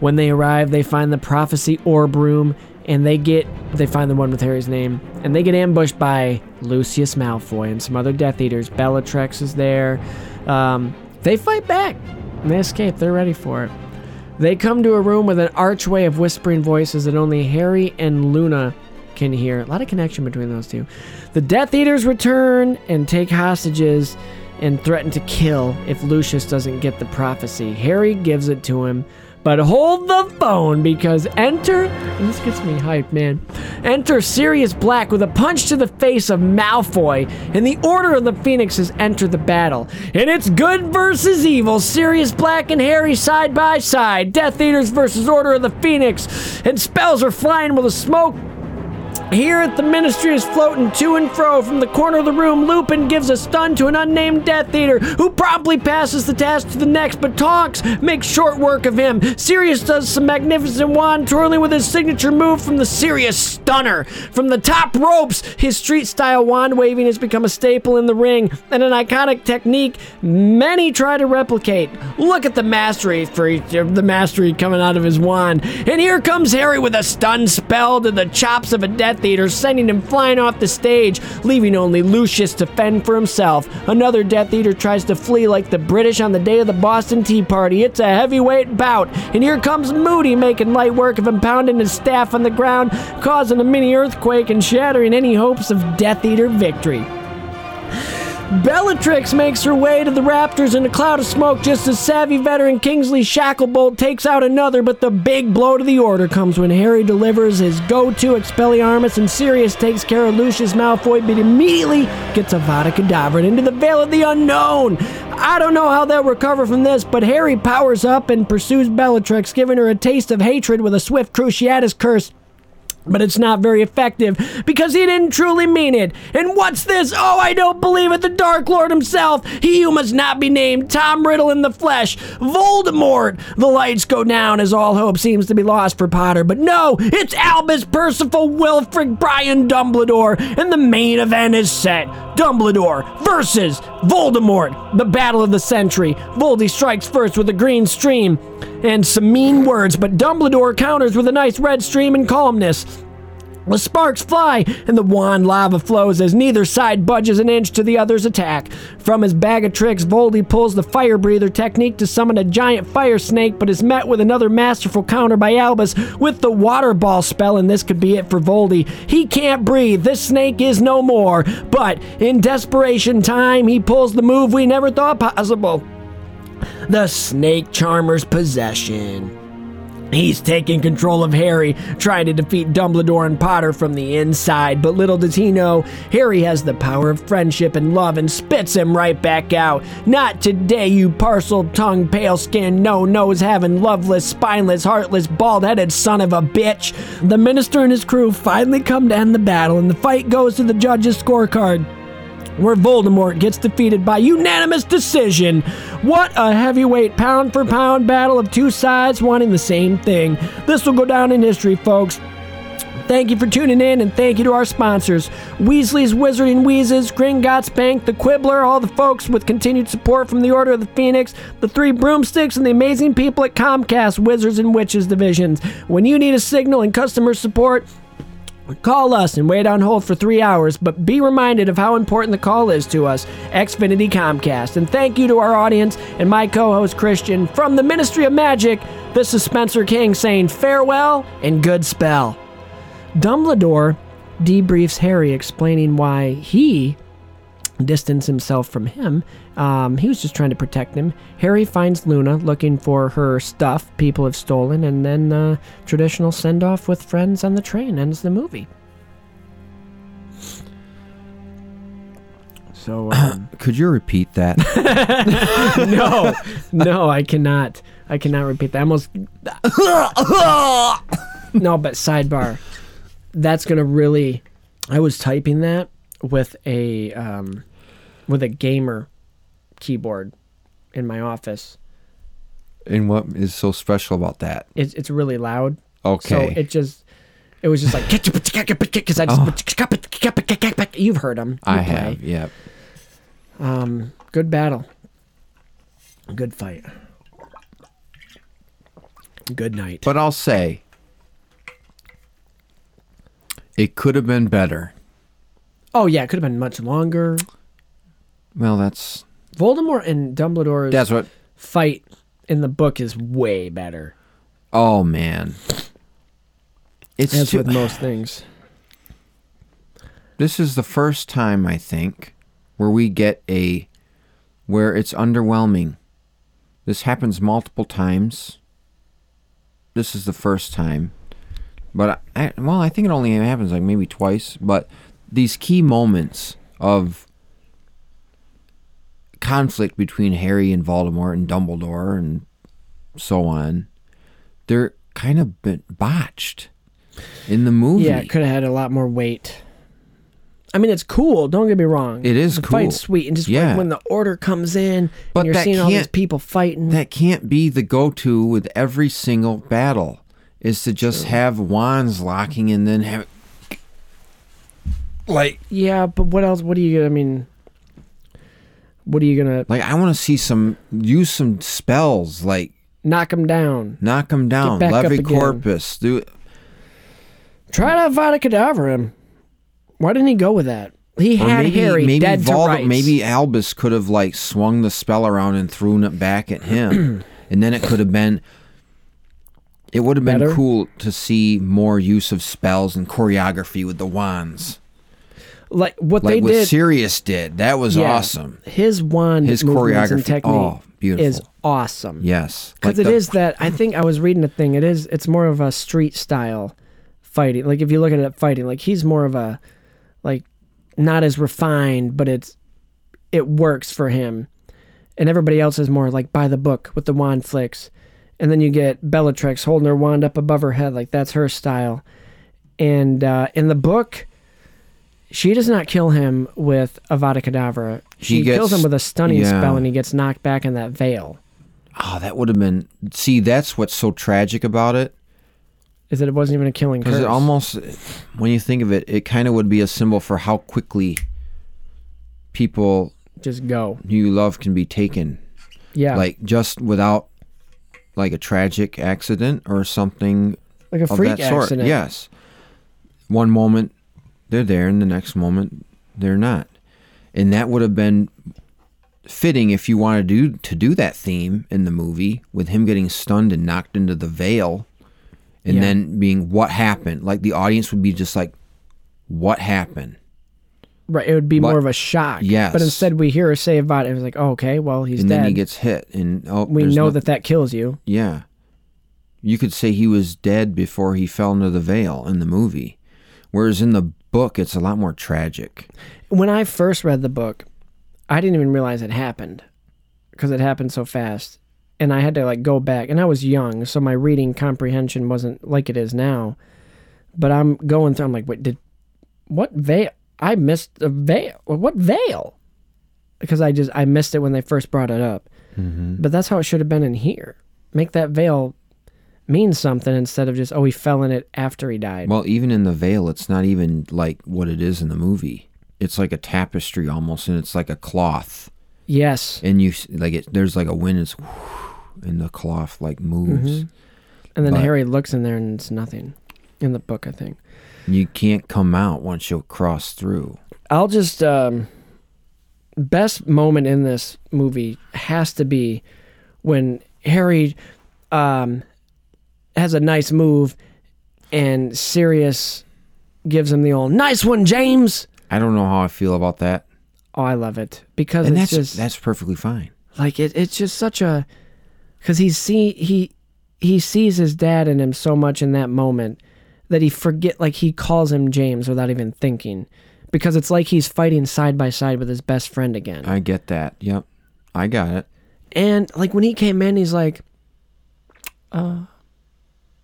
[SPEAKER 1] When they arrive, they find the prophecy orb room and they get they find the one with Harry's name, and they get ambushed by Lucius Malfoy and some other Death Eaters. Bellatrix is there. Um, they fight back. They escape. They're ready for it. They come to a room with an archway of whispering voices that only Harry and Luna can hear. A lot of connection between those two. The Death Eaters return and take hostages and threaten to kill if Lucius doesn't get the prophecy. Harry gives it to him, but hold the phone because enter, and this gets me hyped, man. Enter Sirius Black with a punch to the face of Malfoy, and the Order of the Phoenix Phoenixes enter the battle. And it's good versus evil. Sirius Black and Harry side by side. Death Eaters versus Order of the Phoenix. And spells are flying with the smoke here at the ministry is floating to and fro from the corner of the room. Lupin gives a stun to an unnamed Death Eater, who promptly passes the task to the next, but Tonks makes short work of him. Sirius does some magnificent wand twirling with his signature move from the Sirius Stunner. From the top ropes, his street style wand waving has become a staple in the ring, and an iconic technique many try to replicate. Look at the mastery for each, the mastery coming out of his wand. And here comes Harry with a stun spell to the chops of a Death Eater, sending him flying off the stage, leaving only Lucius to fend for himself. Another Death Eater tries to flee like the British on the day of the Boston Tea Party. It's a heavyweight bout, and here comes Moody making light work of him pounding his staff on the ground, causing a mini earthquake and shattering any hopes of Death Eater victory. Bellatrix makes her way to the Raptors in a cloud of smoke just as savvy veteran Kingsley Shacklebolt takes out another, but the big blow to the order comes when Harry delivers his go-to Expelliarmus and Sirius takes care of Lucius Malfoy, but immediately gets Avada Kedavra into the Veil of the Unknown. I don't know how they'll recover from this, but Harry powers up and pursues Bellatrix, giving her a taste of hatred with a swift Cruciatus curse but it's not very effective because he didn't truly mean it. And what's this? Oh, I don't believe it. The Dark Lord himself, he who must not be named, Tom Riddle in the flesh, Voldemort. The lights go down as all hope seems to be lost for Potter. But no, it's Albus Percival Wilfrid Brian Dumbledore, and the main event is set. Dumbledore versus Voldemort, the battle of the century. Voldy strikes first with a green stream and some mean words, but Dumbledore counters with a nice red stream and calmness. The sparks fly and the wand lava flows as neither side budges an inch to the other's attack. From his bag of tricks, Voldy pulls the fire breather technique to summon a giant fire snake, but is met with another masterful counter by Albus with the water ball spell, and this could be it for Voldy. He can't breathe. This snake is no more. But in desperation time, he pulls the move we never thought possible. The Snake Charmer's possession. He's taking control of Harry, trying to defeat Dumbledore and Potter from the inside, but little does he know, Harry has the power of friendship and love and spits him right back out. Not today, you Parseltongued, pale skinned, no nose having, loveless, spineless, heartless, bald headed son of a bitch. The minister and his crew finally come to end the battle, and the fight goes to the judge's scorecard where Voldemort gets defeated by unanimous decision. What a heavyweight pound for pound battle of two sides wanting the same thing. This will go down in history, folks. Thank you for tuning in, and thank you to our sponsors Weasley's Wizarding Wheezes, Gringotts Bank, The Quibbler, all the folks with continued support from the Order of the Phoenix, the Three Broomsticks, and the amazing people at Comcast Wizards and Witches divisions. When you need a signal and customer support, Call us and wait on hold for three hours, but be reminded of how important the call is to us, Xfinity Comcast. And thank you to our audience and my co host Christian. From the Ministry of Magic, this is Spencer King saying farewell and good spell. Dumbledore debriefs Harry, explaining why he distanced himself from him. Um, he was just trying to protect him. Harry finds Luna looking for her stuff people have stolen, and then uh, traditional send off with friends on the train ends the movie. So, um,
[SPEAKER 2] Could you repeat that?
[SPEAKER 1] no, no, I cannot. I cannot repeat that. I almost. no, but sidebar. That's gonna really. I was typing that with a um, with a gamer keyboard in my office.
[SPEAKER 2] and what is so special about that?
[SPEAKER 1] It's it's really loud.
[SPEAKER 2] Okay.
[SPEAKER 1] So it just it was just like because I just you've heard them.
[SPEAKER 2] I have, yeah.
[SPEAKER 1] Um, good battle. Good fight. Good night.
[SPEAKER 2] But I'll say, It could have been better.
[SPEAKER 1] Oh yeah, it could have been much longer.
[SPEAKER 2] Well, that's
[SPEAKER 1] Voldemort and Dumbledore's
[SPEAKER 2] that's what.
[SPEAKER 1] fight in the book is way better.
[SPEAKER 2] Oh man, it's
[SPEAKER 1] As
[SPEAKER 2] too,
[SPEAKER 1] with most things.
[SPEAKER 2] this is the first time I think where we get a where it's underwhelming. This happens multiple times. This is the first time, but I, well, I think it only happens like maybe twice. But these key moments of conflict between Harry and Voldemort and Dumbledore and so on, they're kind of been botched in the movie.
[SPEAKER 1] Yeah, it could have had a lot more weight. I mean, it's cool. Don't get me wrong.
[SPEAKER 2] It is
[SPEAKER 1] the
[SPEAKER 2] cool.
[SPEAKER 1] Fight's sweet, and just
[SPEAKER 2] Yeah.
[SPEAKER 1] when the order comes in,
[SPEAKER 2] But
[SPEAKER 1] and you're seeing all these people fighting.
[SPEAKER 2] that can't be the go-to with every single battle is to just have wands locking and then have like
[SPEAKER 1] yeah, but what else? What are you? gonna I mean, what are you gonna
[SPEAKER 2] like i want to see some use some spells like
[SPEAKER 1] knock them down?
[SPEAKER 2] knock them down
[SPEAKER 1] back up
[SPEAKER 2] levy
[SPEAKER 1] again.
[SPEAKER 2] corpus do
[SPEAKER 1] Try to Vada Kedavra him. Why didn't he go with that? He
[SPEAKER 2] or
[SPEAKER 1] had
[SPEAKER 2] maybe,
[SPEAKER 1] Harry
[SPEAKER 2] maybe
[SPEAKER 1] dead to rights.
[SPEAKER 2] maybe albus could have like swung the spell around and thrown it back at him and then it could have been it would have been
[SPEAKER 1] Better?
[SPEAKER 2] cool to see more use of spells and choreography with the wands
[SPEAKER 1] like what
[SPEAKER 2] like
[SPEAKER 1] they
[SPEAKER 2] what
[SPEAKER 1] did.
[SPEAKER 2] Sirius did. That was
[SPEAKER 1] Yeah.
[SPEAKER 2] awesome.
[SPEAKER 1] His wand
[SPEAKER 2] His
[SPEAKER 1] movements and
[SPEAKER 2] choreography-
[SPEAKER 1] technique
[SPEAKER 2] oh, beautiful.
[SPEAKER 1] is awesome.
[SPEAKER 2] Yes,
[SPEAKER 1] because
[SPEAKER 2] Like
[SPEAKER 1] it
[SPEAKER 2] the-
[SPEAKER 1] is that. I think I was reading a thing. It is. It's more of a street style fighting. Like if you look at it fighting, like he's more of a like not as refined, but it's it works for him. And everybody else is more like by the book with the wand flicks. And then you get Bellatrix holding her wand up above her head, like that's her style. And uh, in the book, she does not kill him with Avada Kedavra. She
[SPEAKER 2] He gets-
[SPEAKER 1] kills him with a stunning
[SPEAKER 2] yeah.
[SPEAKER 1] spell, and he gets knocked back in that veil.
[SPEAKER 2] Oh, that would have been. See, that's what's so tragic about it.
[SPEAKER 1] Is that it wasn't even a killing
[SPEAKER 2] Because it almost, when you think of it, it kind of would be a symbol for how quickly people
[SPEAKER 1] just go.
[SPEAKER 2] you love can be taken.
[SPEAKER 1] Yeah.
[SPEAKER 2] Like just without, like a tragic accident or something.
[SPEAKER 1] Like a freak
[SPEAKER 2] that sort.
[SPEAKER 1] accident.
[SPEAKER 2] Yes. One moment they're there, and the next moment they're not, and that would have been fitting if you wanted to do, to do that theme in the movie with him getting stunned and knocked into the veil and
[SPEAKER 1] Yeah.
[SPEAKER 2] then being what happened like the audience would be just like what happened
[SPEAKER 1] Right, it would be
[SPEAKER 2] But-
[SPEAKER 1] more of a shock.
[SPEAKER 2] Yes.
[SPEAKER 1] But instead, we hear her say about it. It was like, oh, okay, well, he's
[SPEAKER 2] and
[SPEAKER 1] dead.
[SPEAKER 2] then he gets hit and oh
[SPEAKER 1] we know
[SPEAKER 2] no-
[SPEAKER 1] that that kills you.
[SPEAKER 2] yeah you could say he was dead before he fell into the veil in the movie whereas in the book it's a lot more tragic
[SPEAKER 1] When I first read the book, I didn't even realize it happened because it happened so fast. And I had to like go back, and I was young, so my reading comprehension wasn't like it is now. But I'm going through. I'm like, wait, did what veil? I missed a veil. What veil? Because I just I missed it when they first brought it up. Mm-hmm. But that's how it should have been in here. Make that veil mean something instead of just oh he fell in it after he died.
[SPEAKER 2] Well, even in the veil, it's not even like what it is in the movie. It's like a tapestry almost, and it's like a cloth.
[SPEAKER 1] Yes.
[SPEAKER 2] And you like it. There's like a wind, it's and the cloth like moves.
[SPEAKER 1] Mhm. And then
[SPEAKER 2] But
[SPEAKER 1] Harry looks in there and it's nothing. In the book, I think.
[SPEAKER 2] You can't come out once you cross through.
[SPEAKER 1] I'll just um best moment in this movie has to be when Harry um has a nice move and Sirius gives him the old nice one, James.
[SPEAKER 2] I don't know how I feel about that,
[SPEAKER 1] Oh, I love it because
[SPEAKER 2] and
[SPEAKER 1] it's
[SPEAKER 2] that's
[SPEAKER 1] just
[SPEAKER 2] that's perfectly fine.
[SPEAKER 1] like it, it's just such a because he see he he sees his dad in him so much in that moment that he forget like he calls him James without even thinking because it's like he's fighting side by side with his best friend again.
[SPEAKER 2] I get that. Yep, I got it.
[SPEAKER 1] And like when he came in, he's like, uh,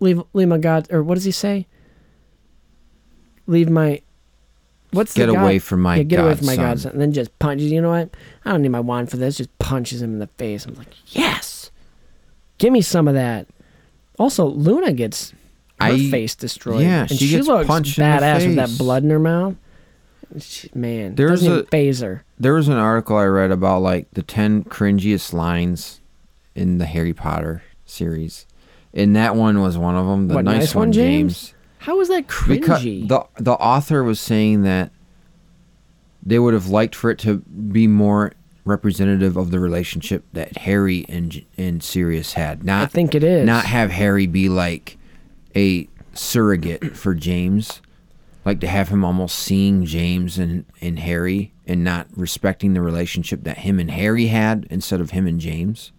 [SPEAKER 1] leave leave my god or what does he say? Leave my what's
[SPEAKER 2] Get
[SPEAKER 1] the god-
[SPEAKER 2] away from my
[SPEAKER 1] yeah, get away from my
[SPEAKER 2] godson.
[SPEAKER 1] godson. And then just punches. You know what? I don't need my wand for this. Just punches him in the face. I'm like, yes, give me some of that. Also, Luna gets her
[SPEAKER 2] I-
[SPEAKER 1] face destroyed.
[SPEAKER 2] yeah,
[SPEAKER 1] and
[SPEAKER 2] she
[SPEAKER 1] she,
[SPEAKER 2] gets
[SPEAKER 1] looks
[SPEAKER 2] punched in the
[SPEAKER 1] badass with that blood in her mouth. She, man,
[SPEAKER 2] There's a
[SPEAKER 1] even phase her.
[SPEAKER 2] There was an article I read about like the ten cringiest lines in the Harry Potter series, and that one was one of them. The
[SPEAKER 1] What,
[SPEAKER 2] nice,
[SPEAKER 1] nice
[SPEAKER 2] one,
[SPEAKER 1] one,
[SPEAKER 2] James.
[SPEAKER 1] How was that
[SPEAKER 2] Because
[SPEAKER 1] cringy?
[SPEAKER 2] the the author was saying that they would have liked for it to be more representative of the relationship that Harry and and Sirius had. Not
[SPEAKER 1] I think it is.
[SPEAKER 2] not have Harry be like a surrogate for James, like to have him almost seeing James and and Harry and not respecting the relationship that him and Harry had instead of him and James.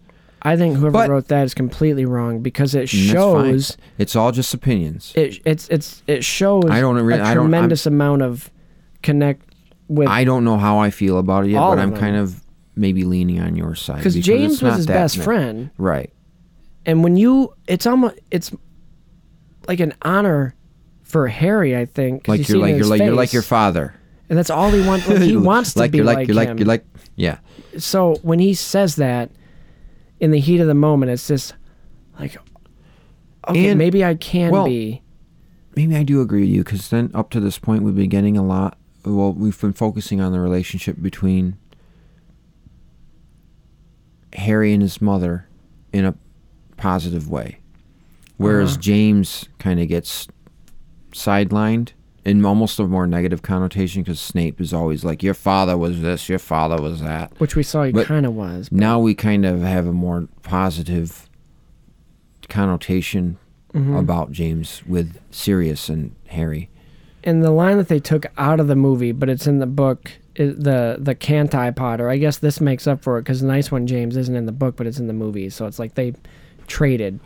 [SPEAKER 1] I think whoever
[SPEAKER 2] But-
[SPEAKER 1] wrote that is completely wrong because it
[SPEAKER 2] mm, fine.
[SPEAKER 1] shows
[SPEAKER 2] it's all just opinions.
[SPEAKER 1] it it's it's it shows
[SPEAKER 2] I don't really-
[SPEAKER 1] a
[SPEAKER 2] I don't-
[SPEAKER 1] tremendous amount of connect with
[SPEAKER 2] I don't know how I feel about it yet, but I'm
[SPEAKER 1] them.
[SPEAKER 2] kind of maybe leaning on your side
[SPEAKER 1] because James was his best friend,
[SPEAKER 2] right?
[SPEAKER 1] and when you it's almost it's like an honor for Harry. I think.
[SPEAKER 2] Like
[SPEAKER 1] you
[SPEAKER 2] you're
[SPEAKER 1] see it in
[SPEAKER 2] like you're like you're like your father.
[SPEAKER 1] and that's all he wants. Like, he wants to
[SPEAKER 2] like
[SPEAKER 1] be
[SPEAKER 2] you're like,
[SPEAKER 1] like
[SPEAKER 2] you're
[SPEAKER 1] him.
[SPEAKER 2] like you're like yeah.
[SPEAKER 1] so when he says that in the heat of the moment, it's just like, okay,
[SPEAKER 2] And-
[SPEAKER 1] maybe I can
[SPEAKER 2] well,
[SPEAKER 1] be.
[SPEAKER 2] Maybe I do agree with you because then up to this point we've been getting a lot. Well, we've been focusing on the relationship between Harry and his mother in a positive way, whereas
[SPEAKER 1] Uh-huh.
[SPEAKER 2] James kind of gets sidelined in almost a more negative connotation because Snape is always like, "Your father was this, your father was that."
[SPEAKER 1] Which we saw he kind of was.
[SPEAKER 2] Now we kind of have a more positive connotation
[SPEAKER 1] Mhm.
[SPEAKER 2] about James with Sirius and Harry.
[SPEAKER 1] And the line that they took out of the movie, but it's in the book, the the Canti Potter. I guess this makes up for it because the nice one James isn't in the book, but it's in the movie. So it's like they traded.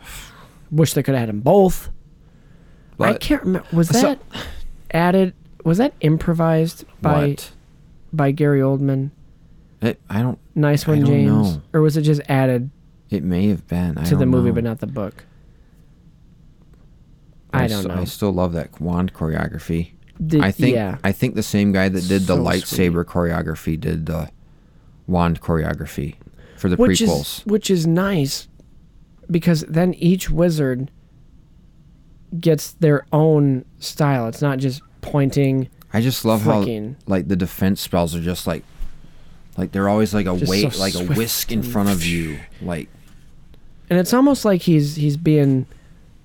[SPEAKER 1] Wish they could have had them both. I can't remember. Was
[SPEAKER 2] So-
[SPEAKER 1] that added? Was that improvised by
[SPEAKER 2] What?
[SPEAKER 1] by Gary Oldman?
[SPEAKER 2] It, I don't.
[SPEAKER 1] Nice
[SPEAKER 2] I
[SPEAKER 1] one,
[SPEAKER 2] don't
[SPEAKER 1] James,
[SPEAKER 2] know.
[SPEAKER 1] or was it just added
[SPEAKER 2] It may have been I
[SPEAKER 1] to the
[SPEAKER 2] don't
[SPEAKER 1] movie
[SPEAKER 2] know.
[SPEAKER 1] but not the book? I don't
[SPEAKER 2] st-
[SPEAKER 1] know.
[SPEAKER 2] I still love that wand choreography.
[SPEAKER 1] Did-
[SPEAKER 2] I think.
[SPEAKER 1] yeah.
[SPEAKER 2] I think the same guy that did the
[SPEAKER 1] So
[SPEAKER 2] lightsaber choreography did the wand choreography for the
[SPEAKER 1] which
[SPEAKER 2] prequels.
[SPEAKER 1] is which is nice because then each wizard gets their own style. It's not just pointing.
[SPEAKER 2] I just love
[SPEAKER 1] flicking.
[SPEAKER 2] how like the defense spells are just like, like they're always like a
[SPEAKER 1] Just
[SPEAKER 2] weight,
[SPEAKER 1] so
[SPEAKER 2] like a whisk in front of you, like.
[SPEAKER 1] and it's almost like he's he's being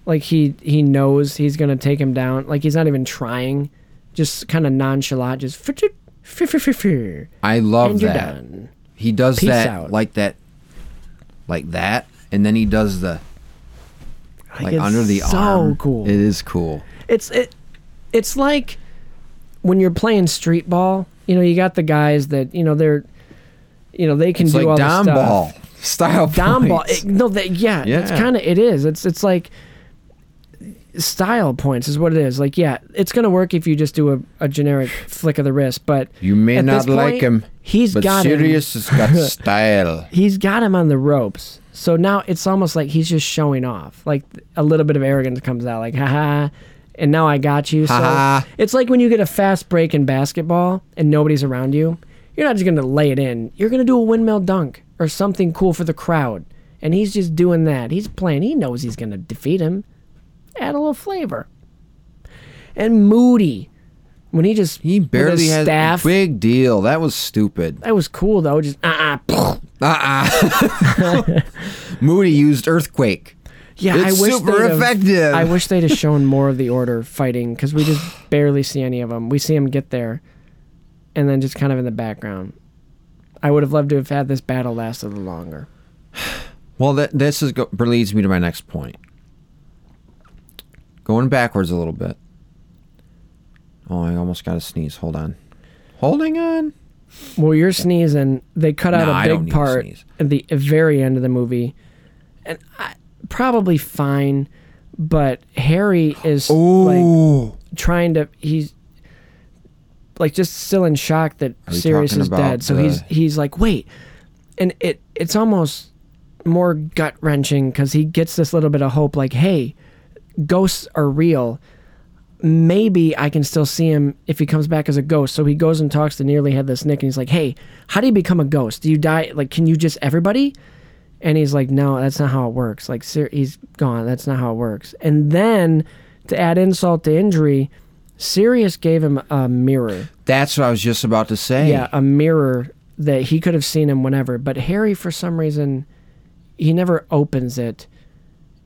[SPEAKER 1] like he he knows he's gonna take him down. Like he's not even trying, just kind of nonchalant, just.
[SPEAKER 2] I love that.
[SPEAKER 1] done.
[SPEAKER 2] He does
[SPEAKER 1] Peace
[SPEAKER 2] that
[SPEAKER 1] out.
[SPEAKER 2] like that, like that, and then he does the like
[SPEAKER 1] it's
[SPEAKER 2] under the
[SPEAKER 1] so
[SPEAKER 2] arm.
[SPEAKER 1] cool.
[SPEAKER 2] It is cool.
[SPEAKER 1] It's it it's like when you're playing street ball, you know, you got the guys that, you know, they're you know, they can
[SPEAKER 2] It's
[SPEAKER 1] do
[SPEAKER 2] like
[SPEAKER 1] all
[SPEAKER 2] Dom
[SPEAKER 1] the stuff.
[SPEAKER 2] ball style
[SPEAKER 1] Dom ball. It- no, that yeah, it's kind of it is. It's it's like style points is what it is. Like yeah, it's going to work if you just do a, a generic flick of the wrist, but
[SPEAKER 2] You may not like him.
[SPEAKER 1] He's
[SPEAKER 2] but
[SPEAKER 1] got him.
[SPEAKER 2] Sirius has got style.
[SPEAKER 1] He's got him on the ropes. So now it's almost like he's just showing off. Like a little bit of arrogance comes out, like, haha, and now I got you.
[SPEAKER 2] Ha-ha.
[SPEAKER 1] So it's like when you get a fast break in basketball and nobody's around you. You're not just going to lay it in. You're going to do a windmill dunk or something cool for the crowd. And he's just doing that. He's playing. He knows he's going to defeat him. Add a little flavor. And Moody, when he just
[SPEAKER 2] He barely has
[SPEAKER 1] staff.
[SPEAKER 2] big deal. That was stupid.
[SPEAKER 1] That was cool though. Just uh uh
[SPEAKER 2] Uh-uh. Moody used earthquake.
[SPEAKER 1] Yeah,
[SPEAKER 2] It's
[SPEAKER 1] I wish
[SPEAKER 2] super effective.
[SPEAKER 1] I wish they'd have shown more of the order fighting because we just barely see any of them. We see them get there, and then just kind of in the background. I would have loved to have had this battle last a little longer.
[SPEAKER 2] Well, that this is go, leads me to my next point. Going backwards a little bit. Oh, I almost got a sneeze. Hold on. Holding on.
[SPEAKER 1] Well, you're sneezing. They cut out
[SPEAKER 2] No,
[SPEAKER 1] a big part at the very end of the movie, and I, probably fine. But Harry is like trying to. He's like just still in shock that Sirius is dead. So he's he's like, wait, and it it's almost more gut wrenching because he gets this little bit of hope, like, hey, ghosts are real. Maybe I can still see him if he comes back as a ghost. So he goes and talks to nearly headless Nick, and he's like, "Hey, how do you become a ghost? Do you die? Like, can you just everybody?" And he's like, "No, that's not how it works. Like, ser- he's gone. That's not how it works." And then to add insult to injury, Sirius gave him a mirror.
[SPEAKER 2] That's what I was just about to say.
[SPEAKER 1] Yeah, a mirror that he could have seen him whenever. But Harry, for some reason, he never opens it,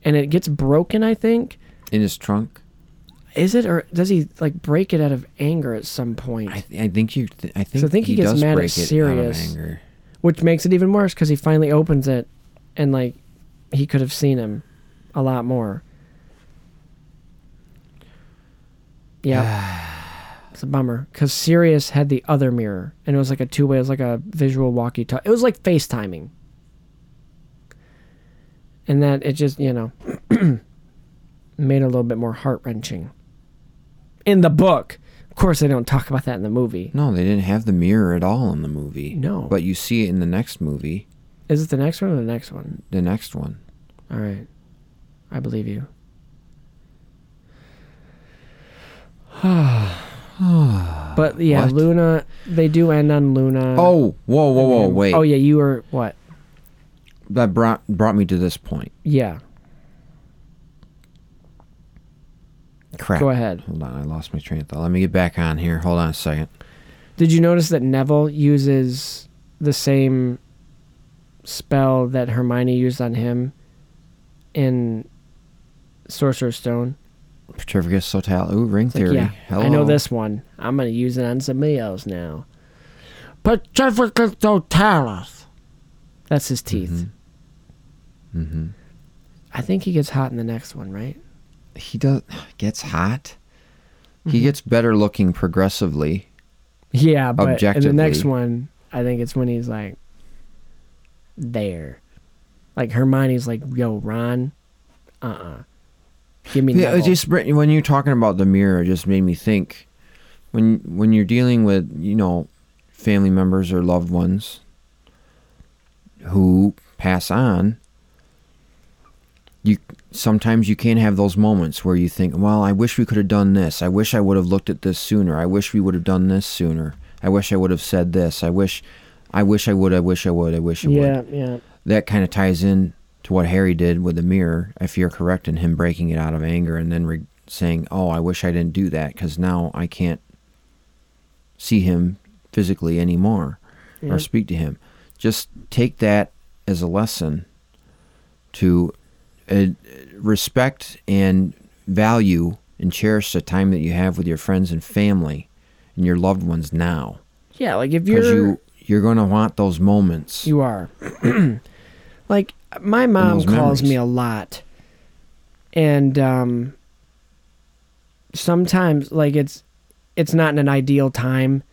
[SPEAKER 1] and it gets broken. I think.
[SPEAKER 2] In his trunk.
[SPEAKER 1] Is it or does he like break it out of anger at some point?
[SPEAKER 2] I, I think you. Th- I think.
[SPEAKER 1] So I think he, gets
[SPEAKER 2] does
[SPEAKER 1] mad at
[SPEAKER 2] it out of
[SPEAKER 1] Sirius,
[SPEAKER 2] anger.
[SPEAKER 1] which makes it even worse because he finally opens it, and like he could have seen him a lot more. Yeah, it's a bummer because Sirius had the other mirror, and it was like a two way. It was like a visual walkie-talkie. It was like FaceTiming, and that it just you know made a little bit more heart wrenching. In the book, of course, they don't talk about that in the movie.
[SPEAKER 2] No, they didn't have the mirror at all in the movie.
[SPEAKER 1] No.
[SPEAKER 2] But you see it in the next movie,
[SPEAKER 1] Is it the next one or the next one?
[SPEAKER 2] the next one.
[SPEAKER 1] All right. I believe you. but yeah,
[SPEAKER 2] What?
[SPEAKER 1] Luna, they do end on Luna.
[SPEAKER 2] Oh, whoa, whoa, whoa, wait.
[SPEAKER 1] Oh, yeah, you were what?
[SPEAKER 2] That brought brought me to this point.
[SPEAKER 1] Yeah.
[SPEAKER 2] Crap.
[SPEAKER 1] Go ahead.
[SPEAKER 2] Hold on, I lost my train of thought. Let me get back on here. Hold on a second.
[SPEAKER 1] Did you notice that Neville uses the same spell that Hermione used on him in Sorcerer's Stone?
[SPEAKER 2] Petrificus Total. Ooh, ring
[SPEAKER 1] It's like,
[SPEAKER 2] theory.
[SPEAKER 1] yeah,
[SPEAKER 2] Hello.
[SPEAKER 1] I know this one. I'm going to use it on somebody else now. Petrificus Totalis. That's his teeth.
[SPEAKER 2] Mm-hmm. Mm-hmm.
[SPEAKER 1] I think he gets hot in the next one, right?
[SPEAKER 2] He does gets hot.
[SPEAKER 1] Mm-hmm.
[SPEAKER 2] He gets better looking progressively.
[SPEAKER 1] Yeah, but in the next one, I think it's when he's like there. Like Hermione's like, "Yo, Ron, uh, uh give me
[SPEAKER 2] Yeah, just when you're talking about the mirror, it just made me think when when you're dealing with you know family members or loved ones who pass on. You sometimes you can have those moments where you think, "Well, I wish we could have done this. I wish I would have looked at this sooner. I wish we would have done this sooner. I wish I would have said this. I wish, I wish I would. I wish I would. I wish I would."
[SPEAKER 1] yeah, yeah,
[SPEAKER 2] that kind of ties in to what Harry did with the mirror, if you're correct in him breaking it out of anger and then re- saying, "Oh, I wish I didn't do that because now I can't see him physically anymore
[SPEAKER 1] Yeah.
[SPEAKER 2] or speak to him." Just take that as a lesson to uh, respect and value and cherish the time that you have with your friends and family and your loved ones now
[SPEAKER 1] yeah. Like if you're
[SPEAKER 2] you you're going to want those moments.
[SPEAKER 1] You are. like my mom calls me a lot. And um sometimes like it's it's not in an ideal time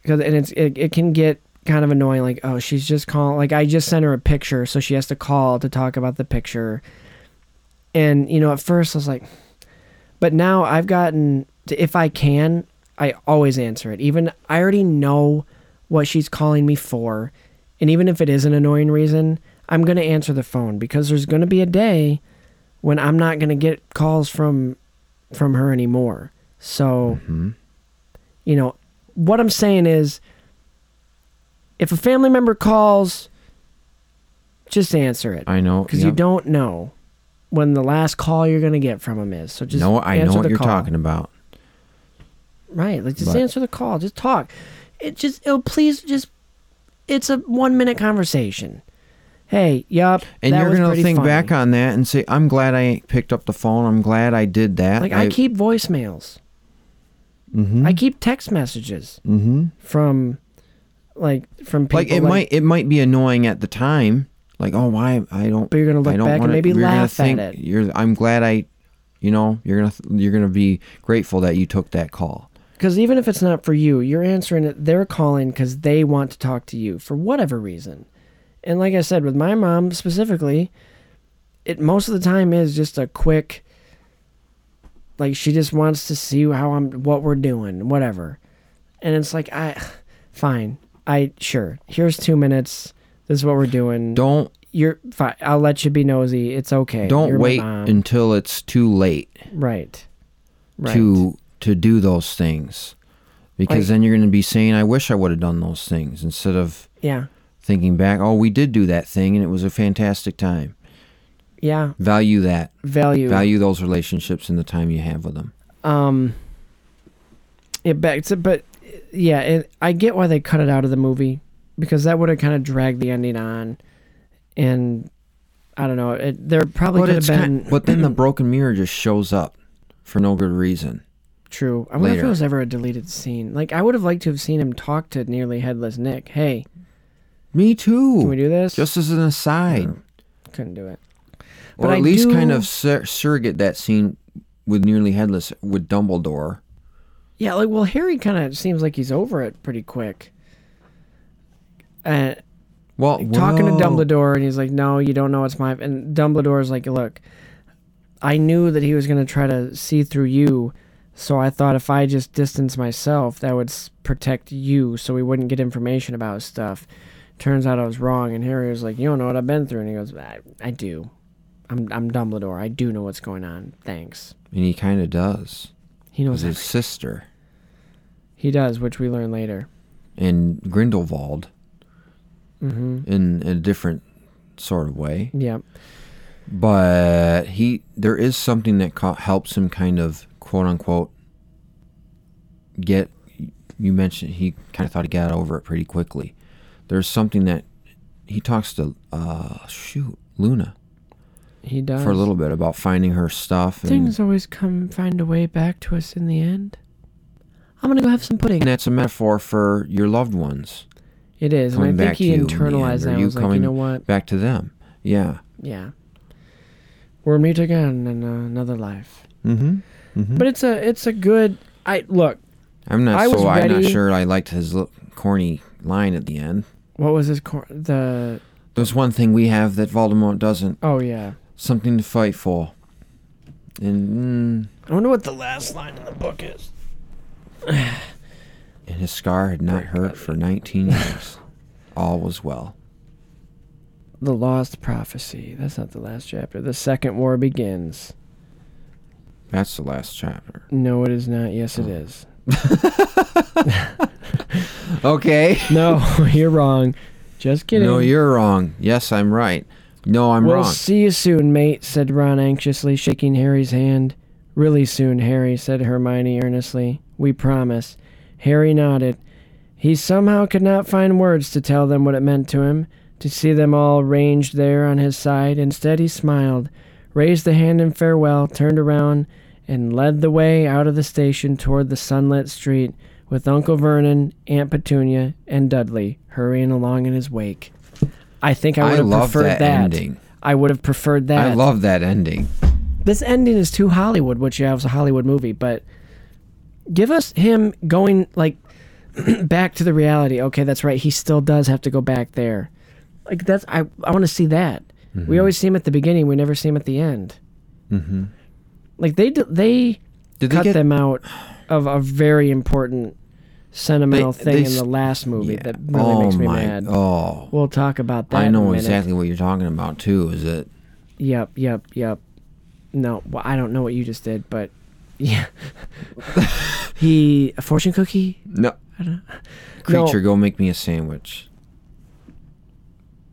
[SPEAKER 1] because and it's it, it can get kind of annoying like oh she's just calling like I just sent her a picture so she has to call to talk about the picture. And you know at first I was like but now I've gotten to, if I can I always answer it. Even I already know what she's calling me for. And even if it is an annoying reason, I'm going to answer the phone because there's going to be a day when I'm not going to get calls from from her anymore. So, mm-hmm. you know, what I'm saying is if a family member calls, just answer it
[SPEAKER 2] I know
[SPEAKER 1] because you don't know when the last call you're going to get from them is. So just
[SPEAKER 2] no, I know what you're
[SPEAKER 1] call.
[SPEAKER 2] talking about.
[SPEAKER 1] Right. Like just
[SPEAKER 2] But-
[SPEAKER 1] answer the call. Just talk. It just it'll please just it's a one minute conversation. Hey, yup.
[SPEAKER 2] And you're gonna think
[SPEAKER 1] funny.
[SPEAKER 2] back on that and say, "I'm glad I picked up the phone. I'm glad I did that."
[SPEAKER 1] like I, keep voicemails.
[SPEAKER 2] hmm
[SPEAKER 1] I keep text messages
[SPEAKER 2] hmm
[SPEAKER 1] from like from people
[SPEAKER 2] Like it might it might be annoying at the time. Like, oh, why I don't.
[SPEAKER 1] But you're gonna look back and maybe laugh at
[SPEAKER 2] think,
[SPEAKER 1] it.
[SPEAKER 2] You're. I'm glad I. You know, you're gonna you're gonna be grateful that you took that call.
[SPEAKER 1] because even if it's not for you, you're answering it. They're calling because they want to talk to you for whatever reason. And like I said, with my mom specifically, it most of the time is just a quick. Like she just wants to see how I'm, what we're doing, whatever. And it's like I, fine, I sure. Here's two minutes. This is what we're doing.
[SPEAKER 2] Don't
[SPEAKER 1] You're fine. I'll let you be nosy. It's okay.
[SPEAKER 2] don't
[SPEAKER 1] You're my
[SPEAKER 2] wait
[SPEAKER 1] mom.
[SPEAKER 2] until it's too late
[SPEAKER 1] right. Right.
[SPEAKER 2] to to do those things, because
[SPEAKER 1] Like-
[SPEAKER 2] then you're gonna be saying, "I wish I would have done those things," instead of
[SPEAKER 1] yeah.
[SPEAKER 2] thinking back, "Oh, we did do that thing, and it was a fantastic time."
[SPEAKER 1] Yeah.
[SPEAKER 2] Value that.
[SPEAKER 1] Value.
[SPEAKER 2] Value those relationships and the time you have with them.
[SPEAKER 1] Um. It back to, but yeah, it, I get why they cut it out of the movie because that would have kind of dragged the ending on, and I don't know. It, there probably
[SPEAKER 2] But
[SPEAKER 1] could have been.
[SPEAKER 2] kind, but then the broken mirror just shows up. for no good reason.
[SPEAKER 1] True. I wonder if it was ever a deleted scene. Like, I would have liked to have seen him talk to nearly headless Nick. Hey,
[SPEAKER 2] Me too.
[SPEAKER 1] can we do this?
[SPEAKER 2] Just as an aside,
[SPEAKER 1] couldn't do it.
[SPEAKER 2] or
[SPEAKER 1] But
[SPEAKER 2] at
[SPEAKER 1] I
[SPEAKER 2] least
[SPEAKER 1] do-
[SPEAKER 2] kind of sur- surrogate that scene with nearly headless with Dumbledore.
[SPEAKER 1] Yeah, like well, Harry kind of seems like he's over it pretty quick. And
[SPEAKER 2] Well,
[SPEAKER 1] talking to. Dumbledore, and he's like, "No, you don't know it's my." And Dumbledore's like, "Look, I knew that he was gonna try to see through you, so I thought if I just distance myself, that would protect you, so we wouldn't get information about stuff." Turns out I was wrong, and Harry was like, "You don't know what I've been through," and he goes, "I, I do. I'm I'm Dumbledore. I do know what's going on. Thanks."
[SPEAKER 2] And he kind of does.
[SPEAKER 1] He knows
[SPEAKER 2] his sister
[SPEAKER 1] He does, which we learn later.
[SPEAKER 2] and Grindelwald
[SPEAKER 1] Mhm.
[SPEAKER 2] in a different sort of way.
[SPEAKER 1] Yep.
[SPEAKER 2] But he, there is something that co- helps him kind of quote unquote get. You mentioned he kind of thought he got over it pretty quickly. There's something that he talks to, uh, shoot, Luna
[SPEAKER 1] He does
[SPEAKER 2] for a little bit about finding her stuff. And,
[SPEAKER 1] Things always come find a way back to us in the end. I'm gonna go have some pudding.
[SPEAKER 2] and that's a metaphor for your loved ones.
[SPEAKER 1] It is, and I
[SPEAKER 2] coming
[SPEAKER 1] think he
[SPEAKER 2] to in
[SPEAKER 1] internalized that.
[SPEAKER 2] you
[SPEAKER 1] was like, you
[SPEAKER 2] coming
[SPEAKER 1] know what?
[SPEAKER 2] back to them. Yeah.
[SPEAKER 1] Yeah. We'll meet again in another life.
[SPEAKER 2] Mm-hmm. mm-hmm.
[SPEAKER 1] But it's a it's a good. I look.
[SPEAKER 2] I'm not
[SPEAKER 1] I was
[SPEAKER 2] so. I'm not sure. I liked his corny line at the end.
[SPEAKER 1] What was his cor- the?
[SPEAKER 2] There's one thing we have that Voldemort doesn't.
[SPEAKER 1] Oh yeah.
[SPEAKER 2] Something to fight for. And mm,
[SPEAKER 1] I wonder what the last line in the book is.
[SPEAKER 2] and his scar had not hurt for 19 years. All was well.
[SPEAKER 1] The Lost Prophecy. That's not the last chapter. The Second War begins.
[SPEAKER 2] That's the last chapter.
[SPEAKER 1] No, it is not. Yes, it oh. is.
[SPEAKER 2] Okay.
[SPEAKER 1] No, you're wrong. Just kidding.
[SPEAKER 2] No, you're wrong. Yes, I'm right. No, I'm
[SPEAKER 1] we'll
[SPEAKER 2] wrong.
[SPEAKER 1] see you soon, mate, said Ron anxiously, shaking Harry's hand. Really soon, Harry, said Hermione earnestly. We promise. Harry nodded. He somehow could not find words to tell them what it meant to him, to see them all ranged there on his side. Instead, he smiled, raised the hand in farewell, turned around, and led the way out of the station toward the sunlit street, with Uncle Vernon, Aunt Petunia, and Dudley hurrying along in his wake. I think I
[SPEAKER 2] I
[SPEAKER 1] would have
[SPEAKER 2] love
[SPEAKER 1] preferred
[SPEAKER 2] that
[SPEAKER 1] that.
[SPEAKER 2] ending.
[SPEAKER 1] I would have preferred that.
[SPEAKER 2] I love that ending.
[SPEAKER 1] this ending is too Hollywood, which yeah, was a Hollywood movie, but give us him going like back to the reality. Okay, that's right. He still does have to go back there. Like that's I I want to see that. We always see him at the beginning. We never see him at the end.
[SPEAKER 2] Mm-hmm.
[SPEAKER 1] Like they they
[SPEAKER 2] Did they
[SPEAKER 1] cut
[SPEAKER 2] get-
[SPEAKER 1] them out of a very important sentimental
[SPEAKER 2] They-
[SPEAKER 1] thing
[SPEAKER 2] they
[SPEAKER 1] in the last movie that really
[SPEAKER 2] oh
[SPEAKER 1] makes me
[SPEAKER 2] my.
[SPEAKER 1] mad.
[SPEAKER 2] Oh.
[SPEAKER 1] We'll talk about that.
[SPEAKER 2] I
[SPEAKER 1] in a
[SPEAKER 2] know exactly what you're talking about too. Is it?
[SPEAKER 1] Yep, yep, yep. No, well, I don't know what you just did, but yeah. he a fortune cookie?
[SPEAKER 2] No.
[SPEAKER 1] I don't. know.
[SPEAKER 2] Creature,
[SPEAKER 1] No.
[SPEAKER 2] go make me a sandwich.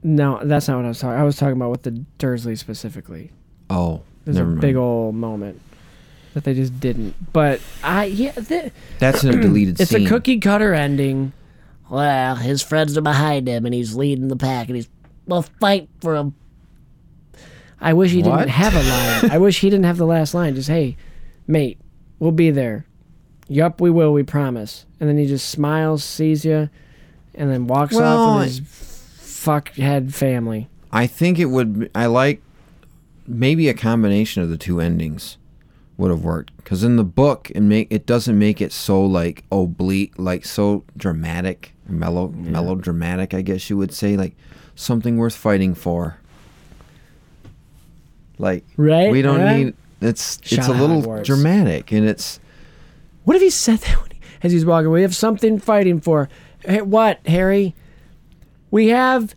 [SPEAKER 1] No, that's not what I was talking. I was talking about with the Dursley specifically.
[SPEAKER 2] Oh,
[SPEAKER 1] There's a
[SPEAKER 2] mind.
[SPEAKER 1] big old moment that they just didn't. But I yeah, th-
[SPEAKER 2] That's in a deleted scene.
[SPEAKER 1] it's
[SPEAKER 2] scene.
[SPEAKER 1] a cookie cutter ending.
[SPEAKER 12] Well, his friends are behind him, and he's leading the pack, and he's will fight for him.
[SPEAKER 1] I wish he
[SPEAKER 12] What?
[SPEAKER 1] didn't have a line. I wish he didn't have the last line. Just hey, mate, we'll be there. Yup, we will. We promise. And then he just smiles, sees you, and then walks
[SPEAKER 2] Well,
[SPEAKER 1] off with his fuckhead family.
[SPEAKER 2] I think it would. I like maybe a combination of the two endings would have worked because in the book it make it doesn't make it so like oblique, like so dramatic, mellow, melodramatic. I guess you would say like something worth fighting for. Like
[SPEAKER 1] Right,
[SPEAKER 2] we don't
[SPEAKER 1] right.
[SPEAKER 2] need. It's it's a little dramatic and it's
[SPEAKER 1] What if he said that when he, as he's walking? We have something fighting for. Hey, what, Harry? We have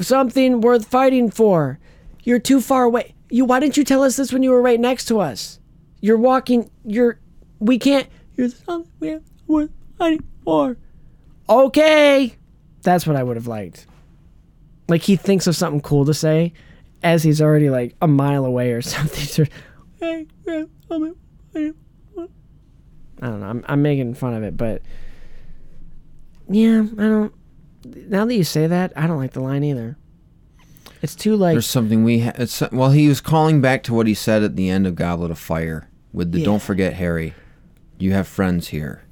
[SPEAKER 1] something worth fighting for. You're too far away. You. Why didn't you tell us this when you were right next to us? You're walking. You're. We can't. You're something we have worth fighting for. Okay, that's what I would have liked. Like he thinks of something cool to say, as he's already like a mile away or something. So, hey, we have something fighting for. I don't know. I'm, I'm making fun of it, but yeah, I don't. Now that you say that, I don't like the line either. It's too like
[SPEAKER 2] there's something we ha- it's well he was calling back to what he said at the end of Goblet of Fire with the
[SPEAKER 1] Yeah.
[SPEAKER 2] "Don't forget Harry, you have friends here."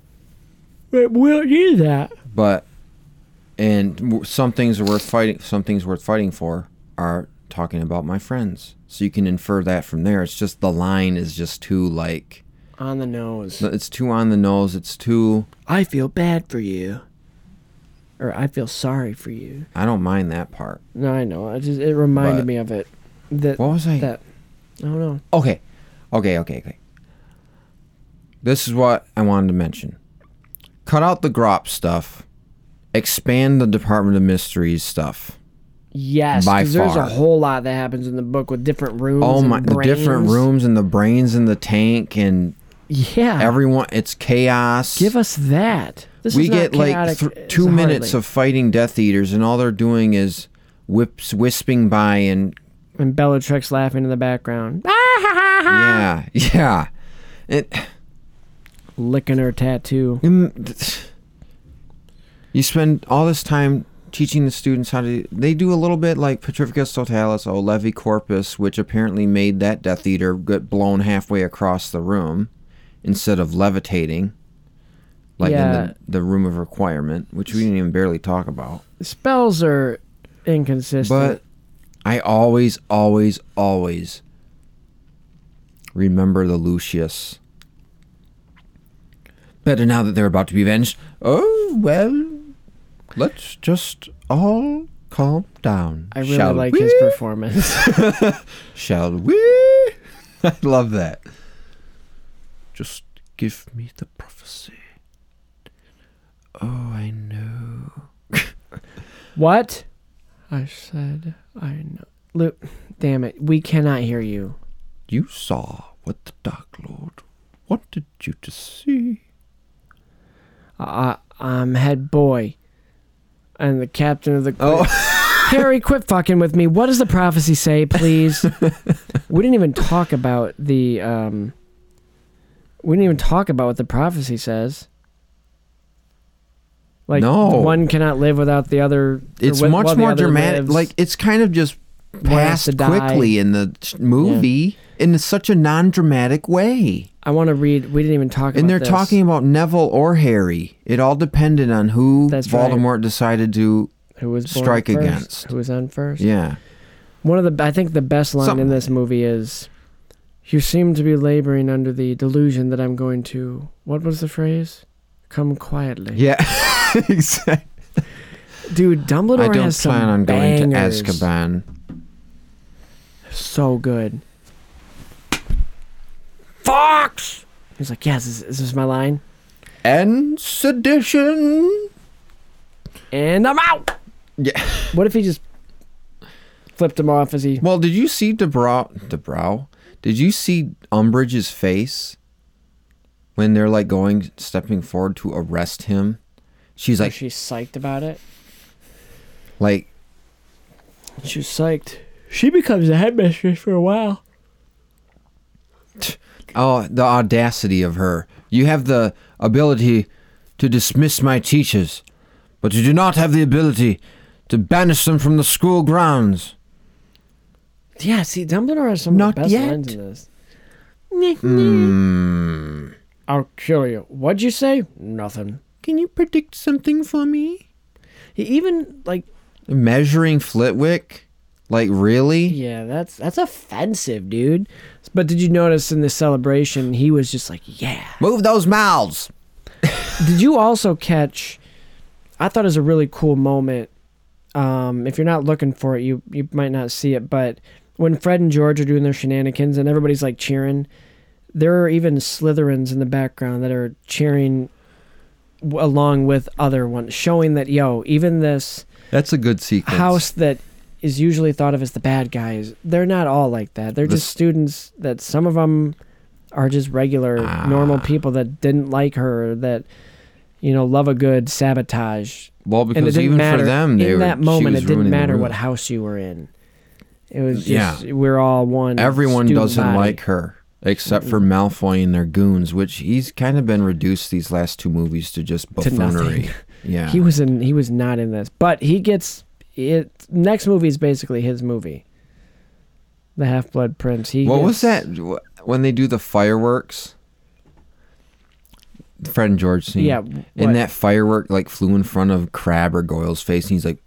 [SPEAKER 1] But we'll do that.
[SPEAKER 2] But and some things are worth fighting. Some things worth fighting for are talking about my friends. So you can infer that from there. It's just the line is just too like
[SPEAKER 1] On the nose.
[SPEAKER 2] it's too on the nose. It's too.
[SPEAKER 1] I feel bad for you. Or I feel sorry for you.
[SPEAKER 2] I don't mind that part.
[SPEAKER 1] No, I know. I just it reminded
[SPEAKER 2] But-
[SPEAKER 1] me of it. That
[SPEAKER 2] What was I?
[SPEAKER 1] that I don't know.
[SPEAKER 2] Okay, okay, okay, okay. This is what I wanted to mention. Cut out the Grawp stuff. Expand the Department of Mysteries stuff.
[SPEAKER 1] Yes,
[SPEAKER 2] By
[SPEAKER 1] because there's a whole lot that happens in the book with different rooms.
[SPEAKER 2] Oh my! The different rooms and the brains in the tank and
[SPEAKER 1] Yeah.
[SPEAKER 2] everyone. It's chaos.
[SPEAKER 1] Give us that. This
[SPEAKER 2] we
[SPEAKER 1] is not
[SPEAKER 2] get like
[SPEAKER 1] chaotic,
[SPEAKER 2] th-
[SPEAKER 1] uh,
[SPEAKER 2] two minutes
[SPEAKER 1] hardly.
[SPEAKER 2] of fighting Death Eaters, and all they're doing is whips wisping by and
[SPEAKER 1] and Bellatrix laughing in the background,
[SPEAKER 2] yeah, yeah. It
[SPEAKER 1] licking her tattoo.
[SPEAKER 2] You spend all this time teaching the students how to. They do a little bit like Petrificus Totalis, or Levicorpus, which apparently made that Death Eater get blown halfway across the room instead of levitating, like in the, the room of requirement, which we didn't even barely talk about.
[SPEAKER 1] Spells are inconsistent.
[SPEAKER 2] But I always, always, always remember the Lucius. Better now that they're about to be avenged. Oh, well, let's just all calm down.
[SPEAKER 1] I really
[SPEAKER 2] shall
[SPEAKER 1] like
[SPEAKER 2] we?
[SPEAKER 1] his performance.
[SPEAKER 2] Shall we? I love that. Just give me the prophecy. Oh, I know.
[SPEAKER 1] what? I said I know. Luke, damn it, we cannot hear you.
[SPEAKER 2] You saw what the Dark Lord wanted you to see.
[SPEAKER 1] Uh, I'm head boy, and the captain of the.
[SPEAKER 2] Oh.
[SPEAKER 1] Harry, quit fucking with me. What does the prophecy say, please? we didn't even talk about the. Um, we didn't even talk about what the prophecy says. Like
[SPEAKER 2] No.
[SPEAKER 1] one cannot live without the other.
[SPEAKER 2] It's
[SPEAKER 1] wi-
[SPEAKER 2] much more dramatic.
[SPEAKER 1] lives.
[SPEAKER 2] Like it's kind of just passed
[SPEAKER 1] die.
[SPEAKER 2] quickly in the movie in such a non-dramatic way.
[SPEAKER 1] I want to read. We didn't even talk about. It.
[SPEAKER 2] And they're
[SPEAKER 1] this.
[SPEAKER 2] talking about Neville or Harry. It all depended on who
[SPEAKER 1] That's right.
[SPEAKER 2] Voldemort decided to
[SPEAKER 1] who was
[SPEAKER 2] strike
[SPEAKER 1] first,
[SPEAKER 2] against.
[SPEAKER 1] Who was on first?
[SPEAKER 2] Yeah.
[SPEAKER 1] One of the I think the best line
[SPEAKER 2] Something
[SPEAKER 1] in this movie is you seem to be laboring under the delusion that I'm going to what was the phrase? Come quietly.
[SPEAKER 2] Yeah. exactly.
[SPEAKER 1] Dude, Dumbledore
[SPEAKER 2] I don't
[SPEAKER 1] has some
[SPEAKER 2] plan on going to
[SPEAKER 1] bangers.
[SPEAKER 2] Azkaban.
[SPEAKER 1] So good. Fawkes. He's like, yes, is, is this my line?
[SPEAKER 2] And sedition.
[SPEAKER 1] And I'm out.
[SPEAKER 2] Yeah.
[SPEAKER 1] What if he just flipped him off as he?
[SPEAKER 2] Well, did you see Debrow? Debrow? Did you see Umbridge's face when they're like going, stepping forward to arrest him? She's like,
[SPEAKER 1] she's psyched about it.
[SPEAKER 2] like,
[SPEAKER 1] She's psyched. She becomes a headmistress for a while.
[SPEAKER 2] oh, the audacity of her. You have the ability to dismiss my teachers, but you do not have the ability to banish them from the school grounds.
[SPEAKER 1] Yeah, see, Dumbledore has some
[SPEAKER 2] Not
[SPEAKER 1] of the best
[SPEAKER 2] yet.
[SPEAKER 1] lines in this.
[SPEAKER 2] Hmm.
[SPEAKER 1] I'll kill you. What'd you say? Nothing.
[SPEAKER 2] Can you predict something for me?
[SPEAKER 1] He even like
[SPEAKER 2] Measuring Flitwick? Like, really?
[SPEAKER 1] Yeah, that's that's offensive, dude. But did you notice in the celebration he was just like, "Yeah."
[SPEAKER 2] Move those mouths.
[SPEAKER 1] did you also catch? I thought it was a really cool moment. Um, if you're not looking for it, you you might not see it. But when Fred and George are doing their shenanigans and everybody's like cheering, there are even Slytherins in the background that are cheering along with other ones, showing that yo, even this
[SPEAKER 2] That's a good sequence.
[SPEAKER 1] house that is usually thought of as the bad guys, they're not all like that. They're
[SPEAKER 2] The
[SPEAKER 1] just students that some of them are just regular,
[SPEAKER 2] Ah.
[SPEAKER 1] normal people that didn't like her, that you know love a good sabotage.
[SPEAKER 2] Well,
[SPEAKER 1] And it
[SPEAKER 2] because
[SPEAKER 1] didn't
[SPEAKER 2] even
[SPEAKER 1] matter,
[SPEAKER 2] for them, they
[SPEAKER 1] in
[SPEAKER 2] were,
[SPEAKER 1] that moment, it didn't matter what house you were in. It was just
[SPEAKER 2] Yeah.
[SPEAKER 1] we're all one.
[SPEAKER 2] Everyone doesn't
[SPEAKER 1] body.
[SPEAKER 2] like her except for Malfoy and their goons, which he's kind of been reduced these last two movies to just
[SPEAKER 1] To nothing.
[SPEAKER 2] yeah.
[SPEAKER 1] He was in. He was not in this, but he gets it. Next movie is basically his movie. The Half Blood Prince. He
[SPEAKER 2] what was that? when they do the fireworks, Fred and George scene.
[SPEAKER 1] Yeah,
[SPEAKER 2] and that firework like flew in front of Crabbe or Goyle's face, and he's like,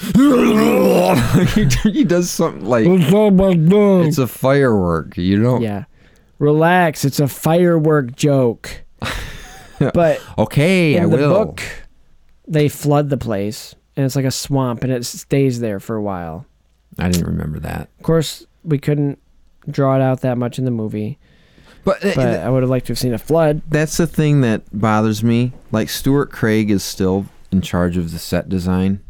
[SPEAKER 2] he, he does something like it's a firework. You know?
[SPEAKER 1] Yeah. Relax. It's a firework joke. but
[SPEAKER 2] Okay,
[SPEAKER 1] in
[SPEAKER 2] I
[SPEAKER 1] the
[SPEAKER 2] will.
[SPEAKER 1] book, they flood the place, and it's like a swamp, and it stays there for a while.
[SPEAKER 2] I didn't remember that.
[SPEAKER 1] Of course, we couldn't draw it out that much in the movie,
[SPEAKER 2] But, uh,
[SPEAKER 1] but I would have liked to have seen a flood.
[SPEAKER 2] That's the thing that bothers me. Like Stuart Craig is still in charge of the set design.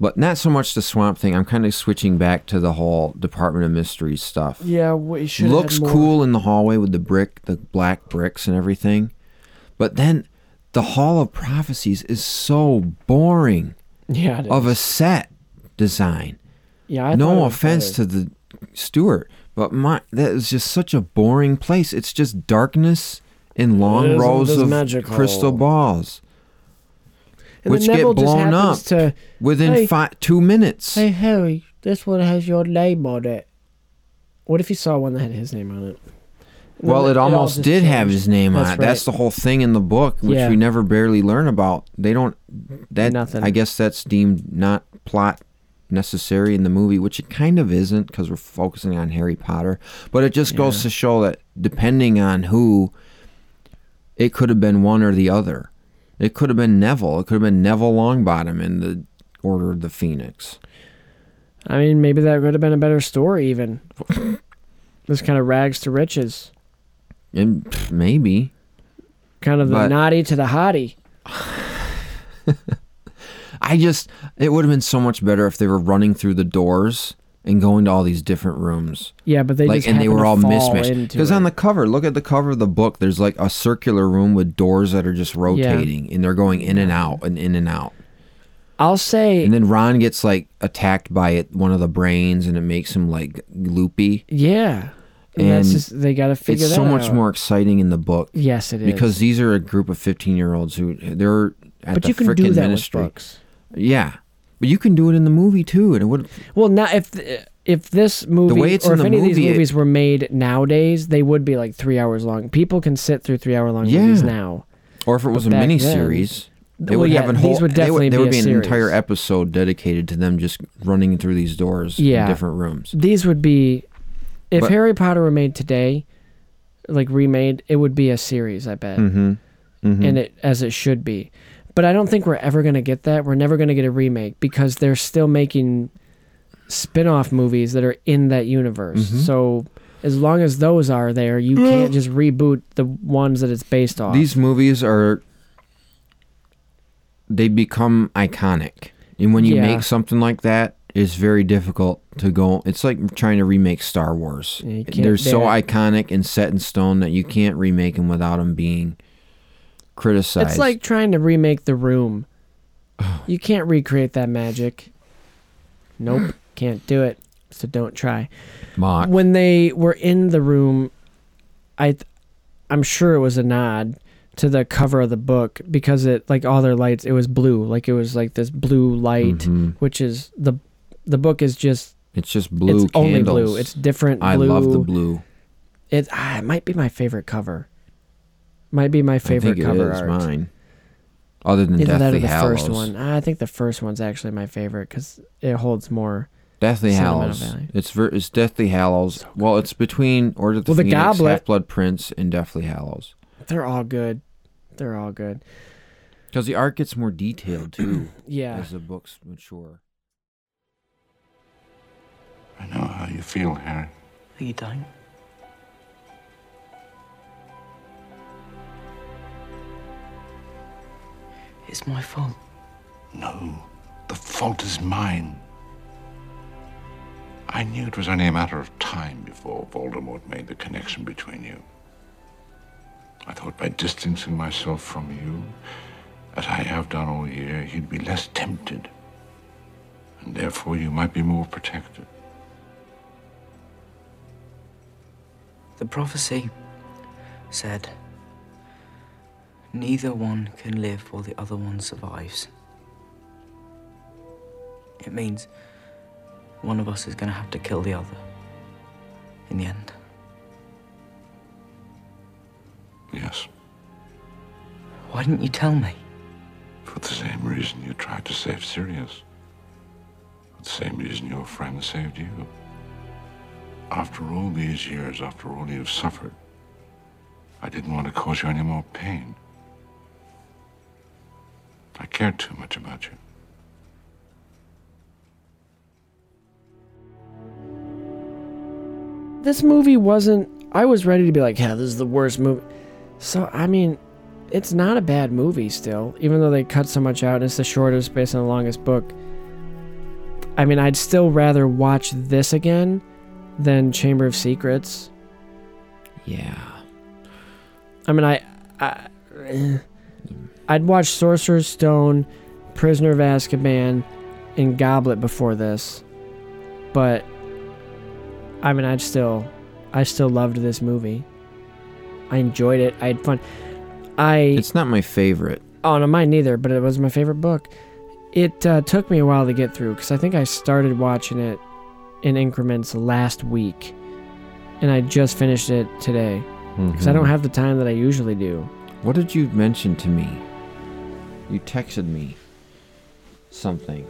[SPEAKER 2] But not so much the swamp thing. I'm kind of switching back to the whole Department of Mysteries stuff.
[SPEAKER 1] Yeah, we should.
[SPEAKER 2] Looks cool in the hallway with the brick, the black bricks and everything. But then the Hall of Prophecies is so boring
[SPEAKER 1] Yeah,
[SPEAKER 2] of a set design.
[SPEAKER 1] Yeah, I
[SPEAKER 2] no offense to the Stuart, but my that is just such a boring place. It's just darkness in long rows of
[SPEAKER 1] magical.
[SPEAKER 2] crystal balls,
[SPEAKER 1] And
[SPEAKER 2] which get blown up
[SPEAKER 1] to
[SPEAKER 2] within
[SPEAKER 1] Hey.
[SPEAKER 2] fi- two minutes.
[SPEAKER 1] Hey Harry, this one has your name on it. What if he saw one that had his name on it?
[SPEAKER 2] Well,
[SPEAKER 1] then
[SPEAKER 2] it almost did have his name on
[SPEAKER 1] That's
[SPEAKER 2] it. That's the whole thing in the book, which
[SPEAKER 1] Yeah.
[SPEAKER 2] we never barely learn about. They don't. That
[SPEAKER 1] Nothing.
[SPEAKER 2] I guess that's deemed not plot necessary in the movie, which it kind of isn't because we're focusing on Harry Potter. But it just goes to show that depending on who, it could have been one or the other. It could have been Neville. It could have been Neville Longbottom in the Order of the Phoenix.
[SPEAKER 1] I mean, maybe that would have been a better story. Even this kind of rags to riches,
[SPEAKER 2] And maybe.
[SPEAKER 1] kind of the
[SPEAKER 2] But-
[SPEAKER 1] naughty to the hottie.
[SPEAKER 2] I just it would have been so much better if they were running through the doors and going to all these different rooms.
[SPEAKER 1] Yeah, but they
[SPEAKER 2] like
[SPEAKER 1] just
[SPEAKER 2] and they
[SPEAKER 1] happen
[SPEAKER 2] were
[SPEAKER 1] to
[SPEAKER 2] all
[SPEAKER 1] fall
[SPEAKER 2] mismatched.
[SPEAKER 1] into
[SPEAKER 2] Because
[SPEAKER 1] it.
[SPEAKER 2] on the cover, look at the cover of the book. There's like a circular room with doors that are just rotating and they're going in and out and in and out.
[SPEAKER 1] I'll say,
[SPEAKER 2] And then Ron gets like attacked by it, one of the brains, and it makes him like loopy.
[SPEAKER 1] yeah, and,
[SPEAKER 2] And
[SPEAKER 1] that's just they got to figure
[SPEAKER 2] it
[SPEAKER 1] it's
[SPEAKER 2] so much
[SPEAKER 1] out.
[SPEAKER 2] more exciting in the book.
[SPEAKER 1] Yes, it is.
[SPEAKER 2] because these are a group of 15 year olds who they're at
[SPEAKER 1] But
[SPEAKER 2] the
[SPEAKER 1] you can do that with
[SPEAKER 2] ministry.
[SPEAKER 1] books.
[SPEAKER 2] Yeah, but you can do it in the movie too, and it would.
[SPEAKER 1] Well, now if if this movie
[SPEAKER 2] way it's
[SPEAKER 1] or if
[SPEAKER 2] the
[SPEAKER 1] any of
[SPEAKER 2] movie,
[SPEAKER 1] these
[SPEAKER 2] it-
[SPEAKER 1] movies were made nowadays, they would be like three hours long. People can sit through three hour long
[SPEAKER 2] Yeah.
[SPEAKER 1] movies now.
[SPEAKER 2] Or if it was
[SPEAKER 1] But
[SPEAKER 2] a mini series. they
[SPEAKER 1] Well,
[SPEAKER 2] would
[SPEAKER 1] yeah,
[SPEAKER 2] have a
[SPEAKER 1] these
[SPEAKER 2] whole.
[SPEAKER 1] would
[SPEAKER 2] they
[SPEAKER 1] be
[SPEAKER 2] would
[SPEAKER 1] a
[SPEAKER 2] be an entire episode dedicated to them just running through these doors
[SPEAKER 1] Yeah.
[SPEAKER 2] in different rooms.
[SPEAKER 1] These would be, if
[SPEAKER 2] But-
[SPEAKER 1] Harry Potter were made today, like remade, it would be a series. I bet,
[SPEAKER 2] Mm-hmm. mm-hmm.
[SPEAKER 1] and it as it should be. But I don't think we're ever gonna get that. We're never gonna get a remake because they're still making spin-off movies that are in that universe.
[SPEAKER 2] Mhm.
[SPEAKER 1] So as long as those are there, you can't just reboot the ones that it's based off.
[SPEAKER 2] These movies are. They become iconic, and when you
[SPEAKER 1] Yeah.
[SPEAKER 2] make something like that, it's very difficult to go. It's like trying to remake Star Wars.
[SPEAKER 1] Yeah, you can't-
[SPEAKER 2] They're so iconic and set in stone that you can't remake them without them being criticized.
[SPEAKER 1] It's like trying to remake The Room. You can't recreate that magic. Nope, can't do it. So don't try.
[SPEAKER 2] Mock.
[SPEAKER 1] When they were in the room, I, I'm sure it was a nod to the cover of the book because it like all their lights, it was blue, like it was like this blue light,
[SPEAKER 2] Mhm.
[SPEAKER 1] which is the, the book is just
[SPEAKER 2] It's just blue
[SPEAKER 1] it's only blue. It's different.
[SPEAKER 2] I
[SPEAKER 1] blue.
[SPEAKER 2] love the blue.
[SPEAKER 1] It ah, it might be my favorite cover. Might be my favorite
[SPEAKER 2] I
[SPEAKER 1] cover art.
[SPEAKER 2] mine. Other than
[SPEAKER 1] Either that
[SPEAKER 2] Deathly
[SPEAKER 1] or the
[SPEAKER 2] Hallows.
[SPEAKER 1] first one. I think the first one's actually my favorite because it holds more.
[SPEAKER 2] Deathly Hallows. It's ver- it's Deathly Hallows. well, it's between Order of the
[SPEAKER 1] Well,
[SPEAKER 2] Phoenix,
[SPEAKER 1] Goblet-
[SPEAKER 2] Half Blood Prince, and Deathly Hallows.
[SPEAKER 1] They're all good. They're all good.
[SPEAKER 2] Because the art gets more detailed too.
[SPEAKER 1] Yeah.
[SPEAKER 2] As the books mature.
[SPEAKER 11] I know how you feel, Harry.
[SPEAKER 6] Are You don't? It's my fault.
[SPEAKER 11] No, the fault is mine. I knew it was only a matter of time before Voldemort made the connection between you. I thought by distancing myself from you, as I have done all year, you'd be less tempted. And therefore you might be more protected.
[SPEAKER 6] The prophecy said, neither one can live while the other one survives. It means one of us is going to have to kill the other
[SPEAKER 13] in the end?
[SPEAKER 11] Yes,
[SPEAKER 13] Why didn't you tell me?
[SPEAKER 11] for the same reason you tried to save Sirius. For the same reason your friend saved you. After all these years, after all you've suffered, I didn't want to cause you any more pain. I cared too much about you.
[SPEAKER 1] this movie wasn't I was ready to be like, yeah, this is the worst movie. So I mean, it's not a bad movie still, even though they cut so much out and it's the shortest based on the longest book. I mean, I'd still rather watch this again than Chamber of Secrets.
[SPEAKER 2] Yeah.
[SPEAKER 1] I mean, I, I I'd watch Sorcerer's Stone, Prisoner of Azkaban, and Goblet before this, but I mean, I'd still, I still loved this movie. I enjoyed it. I had fun. I
[SPEAKER 2] It's not my favorite.
[SPEAKER 1] oh no, mine neither, but it was my favorite book. It uh, took me a while to get through because I think I started watching it in increments last week, and I just finished it today because I don't
[SPEAKER 2] Mhm.
[SPEAKER 1] have the time that I usually do.
[SPEAKER 2] What did you mention to me? You texted me something.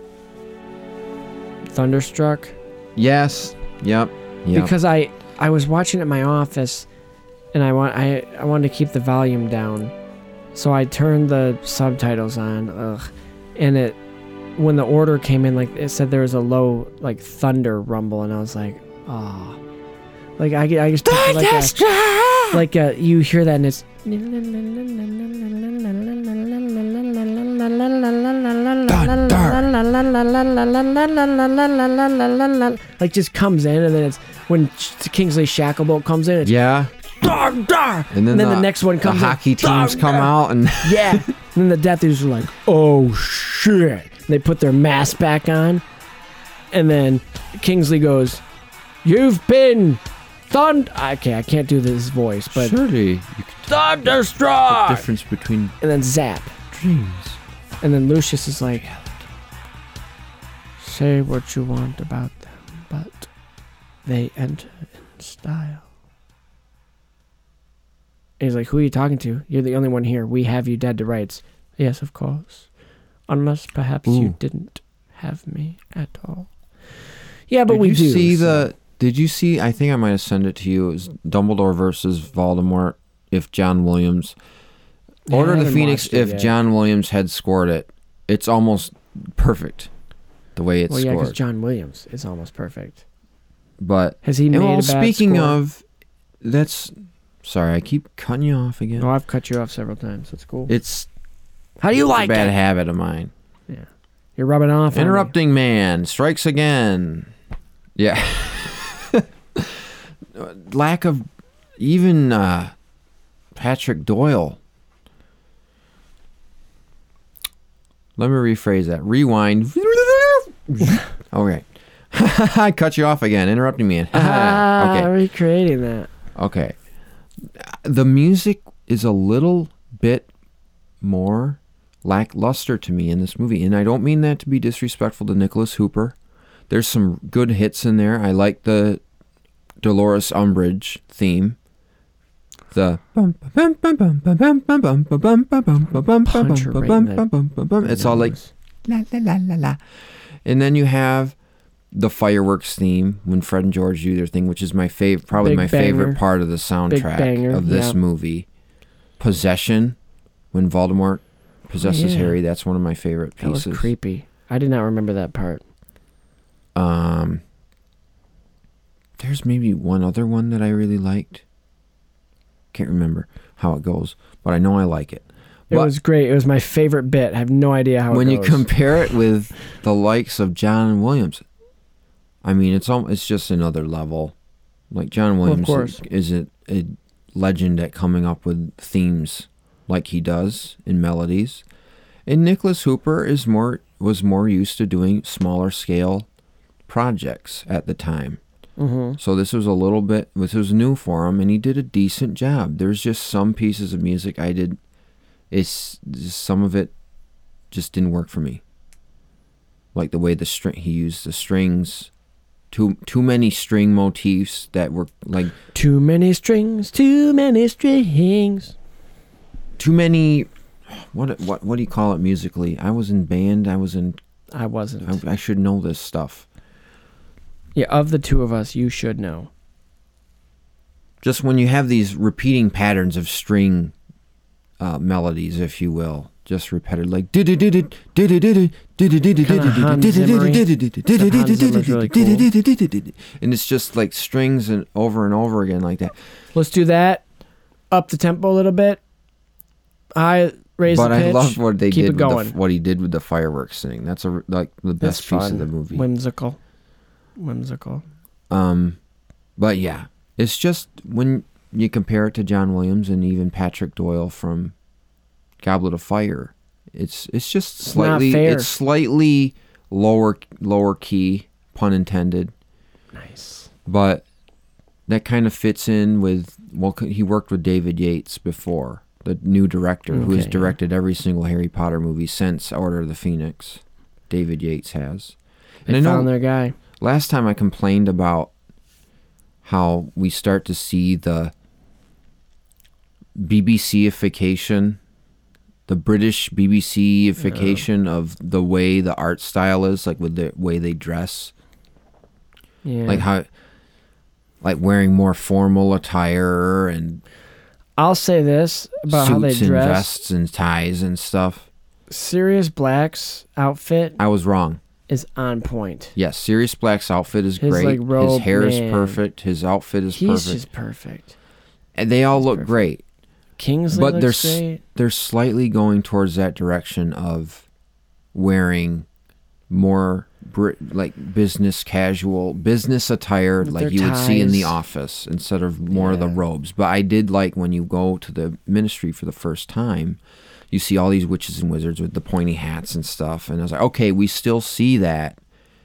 [SPEAKER 1] Thunderstruck.
[SPEAKER 2] Yes. Yep. Yep.
[SPEAKER 1] because I I was watching at my office, and I want I I wanted to keep the volume down, so I turned the subtitles on. Ugh, and it when the order came in, like it said there was a low like thunder rumble, and I was like, oh, like I I just picture like a, like a, you hear that and it's like just comes in and then it's when Kingsley Shacklebolt comes in it's
[SPEAKER 2] yeah.
[SPEAKER 1] dar dar
[SPEAKER 2] And then,
[SPEAKER 1] the, next one comes
[SPEAKER 2] The
[SPEAKER 1] in,
[SPEAKER 2] hockey
[SPEAKER 1] dar,
[SPEAKER 2] teams come
[SPEAKER 1] dar.
[SPEAKER 2] out and
[SPEAKER 1] yeah. And then the Death Eaters are like oh shit. And they put their mask back on and then Kingsley goes you've been thund okay I can't do this voice but
[SPEAKER 2] surely you could
[SPEAKER 1] thunderstruck!
[SPEAKER 2] the difference between
[SPEAKER 1] and then zap.
[SPEAKER 2] dreams.
[SPEAKER 1] and then Lucius is like say what you want about them but they enter in style. And he's like who are you talking to? You're the only one here. We have you dead to rights. Yes of course unless perhaps you didn't have me at all. Yeah but
[SPEAKER 2] did
[SPEAKER 1] we
[SPEAKER 2] you
[SPEAKER 1] do
[SPEAKER 2] see
[SPEAKER 1] so-
[SPEAKER 2] the did you see i think i might have sent it to you it was dumbledore versus voldemort if john williams
[SPEAKER 1] Yeah,
[SPEAKER 2] order of the phoenix if
[SPEAKER 1] yet.
[SPEAKER 2] john williams had scored it. It's almost perfect the way it's
[SPEAKER 1] well yeah because John Williams is almost perfect.
[SPEAKER 2] But
[SPEAKER 1] Has he made
[SPEAKER 2] well, speaking
[SPEAKER 1] score?
[SPEAKER 2] of that's sorry i keep cutting you off again.
[SPEAKER 1] Oh I've cut you off several times. That's cool.
[SPEAKER 2] It's
[SPEAKER 1] how do you like
[SPEAKER 2] bad
[SPEAKER 1] it
[SPEAKER 2] habit of mine
[SPEAKER 1] yeah you're rubbing off.
[SPEAKER 2] Interrupting man strikes again. Yeah. Lack of even uh, Patrick Doyle. Let me rephrase that. Rewind. okay. I cut you off again, interrupting me.
[SPEAKER 1] ah,
[SPEAKER 2] okay.
[SPEAKER 1] recreating that
[SPEAKER 2] Okay. The music is a little bit more lackluster to me in this movie. And I don't mean that to be disrespectful to Nicholas Hooper. There's some good hits in there. I like the Dolores Umbridge theme. The it's all like la la la la la. And then you have the fireworks theme when Fred and George do their thing, which is my favorite, probably
[SPEAKER 1] Big
[SPEAKER 2] my
[SPEAKER 1] banger.
[SPEAKER 2] favorite part of the soundtrack
[SPEAKER 1] banger,
[SPEAKER 2] of this
[SPEAKER 1] yeah.
[SPEAKER 2] movie. Possession, when Voldemort possesses
[SPEAKER 1] yeah.
[SPEAKER 2] Harry, that's one of my favorite
[SPEAKER 1] that was
[SPEAKER 2] pieces.
[SPEAKER 1] creepy I did not remember that part
[SPEAKER 2] Um, there's maybe one other one that I really liked. Can't remember how it goes, but I know I like it.
[SPEAKER 1] It
[SPEAKER 2] But
[SPEAKER 1] was great. It was my favorite bit. I have no idea how
[SPEAKER 2] when you compare it with the likes of John Williams, I mean, it's al- it's just another level. Like John
[SPEAKER 1] Well,
[SPEAKER 2] Williams
[SPEAKER 1] course.
[SPEAKER 2] is a, a legend at coming up with themes like he does in melodies, and Nicholas Hooper is more was more used to doing smaller scale projects at the time.
[SPEAKER 1] Mhm.
[SPEAKER 2] So this was a little bit this was new for him, and he did a decent job. There's just some pieces of music I did. It's just some of it just didn't work for me. Like the way the string he used the strings Too too many string motifs that were like
[SPEAKER 1] Too many strings, too many strings.
[SPEAKER 2] Too many. What what what do you call it musically? I was in band. I was in.
[SPEAKER 1] I wasn't.
[SPEAKER 2] I, I should know this stuff.
[SPEAKER 1] Yeah, of the two of us, you should know.
[SPEAKER 2] Just when you have these repeating patterns of string uh, melodies, if you will, just repeated like and it's just like strings and over and over again like that.
[SPEAKER 1] Let's do that. Up the tempo a little bit. I raise
[SPEAKER 2] but
[SPEAKER 1] the pitch.
[SPEAKER 2] I love what they
[SPEAKER 1] keep
[SPEAKER 2] did
[SPEAKER 1] it
[SPEAKER 2] with
[SPEAKER 1] going.
[SPEAKER 2] the, what he did with the fireworks thing. That's a like the
[SPEAKER 1] That's
[SPEAKER 2] best piece
[SPEAKER 1] fun.
[SPEAKER 2] of the movie.
[SPEAKER 1] Whimsical. Whimsical.
[SPEAKER 2] Um, but yeah, it's just when you compare it to John Williams and even Patrick Doyle from Goblet of Fire, it's it's just slightly it's slightly lower lower key, pun intended.
[SPEAKER 1] Nice.
[SPEAKER 2] But that kind of fits in with well, he worked with David Yates before, the new director who has
[SPEAKER 1] Okay, yeah.
[SPEAKER 2] directed every single Harry Potter movie since Order of the Phoenix. David Yates has.
[SPEAKER 1] They found their guy.
[SPEAKER 2] Last time I complained about how we start to see the BBCification, the British BBCification oh. of the way the art style is, like with the way they dress.
[SPEAKER 1] Yeah.
[SPEAKER 2] Like how, like wearing more formal attire and
[SPEAKER 1] I'll say this about
[SPEAKER 2] suits
[SPEAKER 1] how they
[SPEAKER 2] and
[SPEAKER 1] dress.
[SPEAKER 2] vests and ties and stuff.
[SPEAKER 1] Sirius Black's outfit
[SPEAKER 2] I was wrong.
[SPEAKER 1] is on point.
[SPEAKER 2] Yes, Sirius Black's outfit is
[SPEAKER 1] His,
[SPEAKER 2] great.
[SPEAKER 1] like, robe,
[SPEAKER 2] His hair is perfect. His outfit is
[SPEAKER 1] He's
[SPEAKER 2] perfect.
[SPEAKER 1] just perfect.
[SPEAKER 2] and they all look great.
[SPEAKER 1] Kingsley
[SPEAKER 2] but
[SPEAKER 1] looks
[SPEAKER 2] they're s-
[SPEAKER 1] great.
[SPEAKER 2] they're slightly going towards that direction of wearing more like business casual business attire
[SPEAKER 1] With
[SPEAKER 2] like you would see in the office instead of more of the robes. But I did like when you go to the ministry for the first time, you see all these witches and wizards with the pointy hats and stuff, and I was like, okay, we still see that.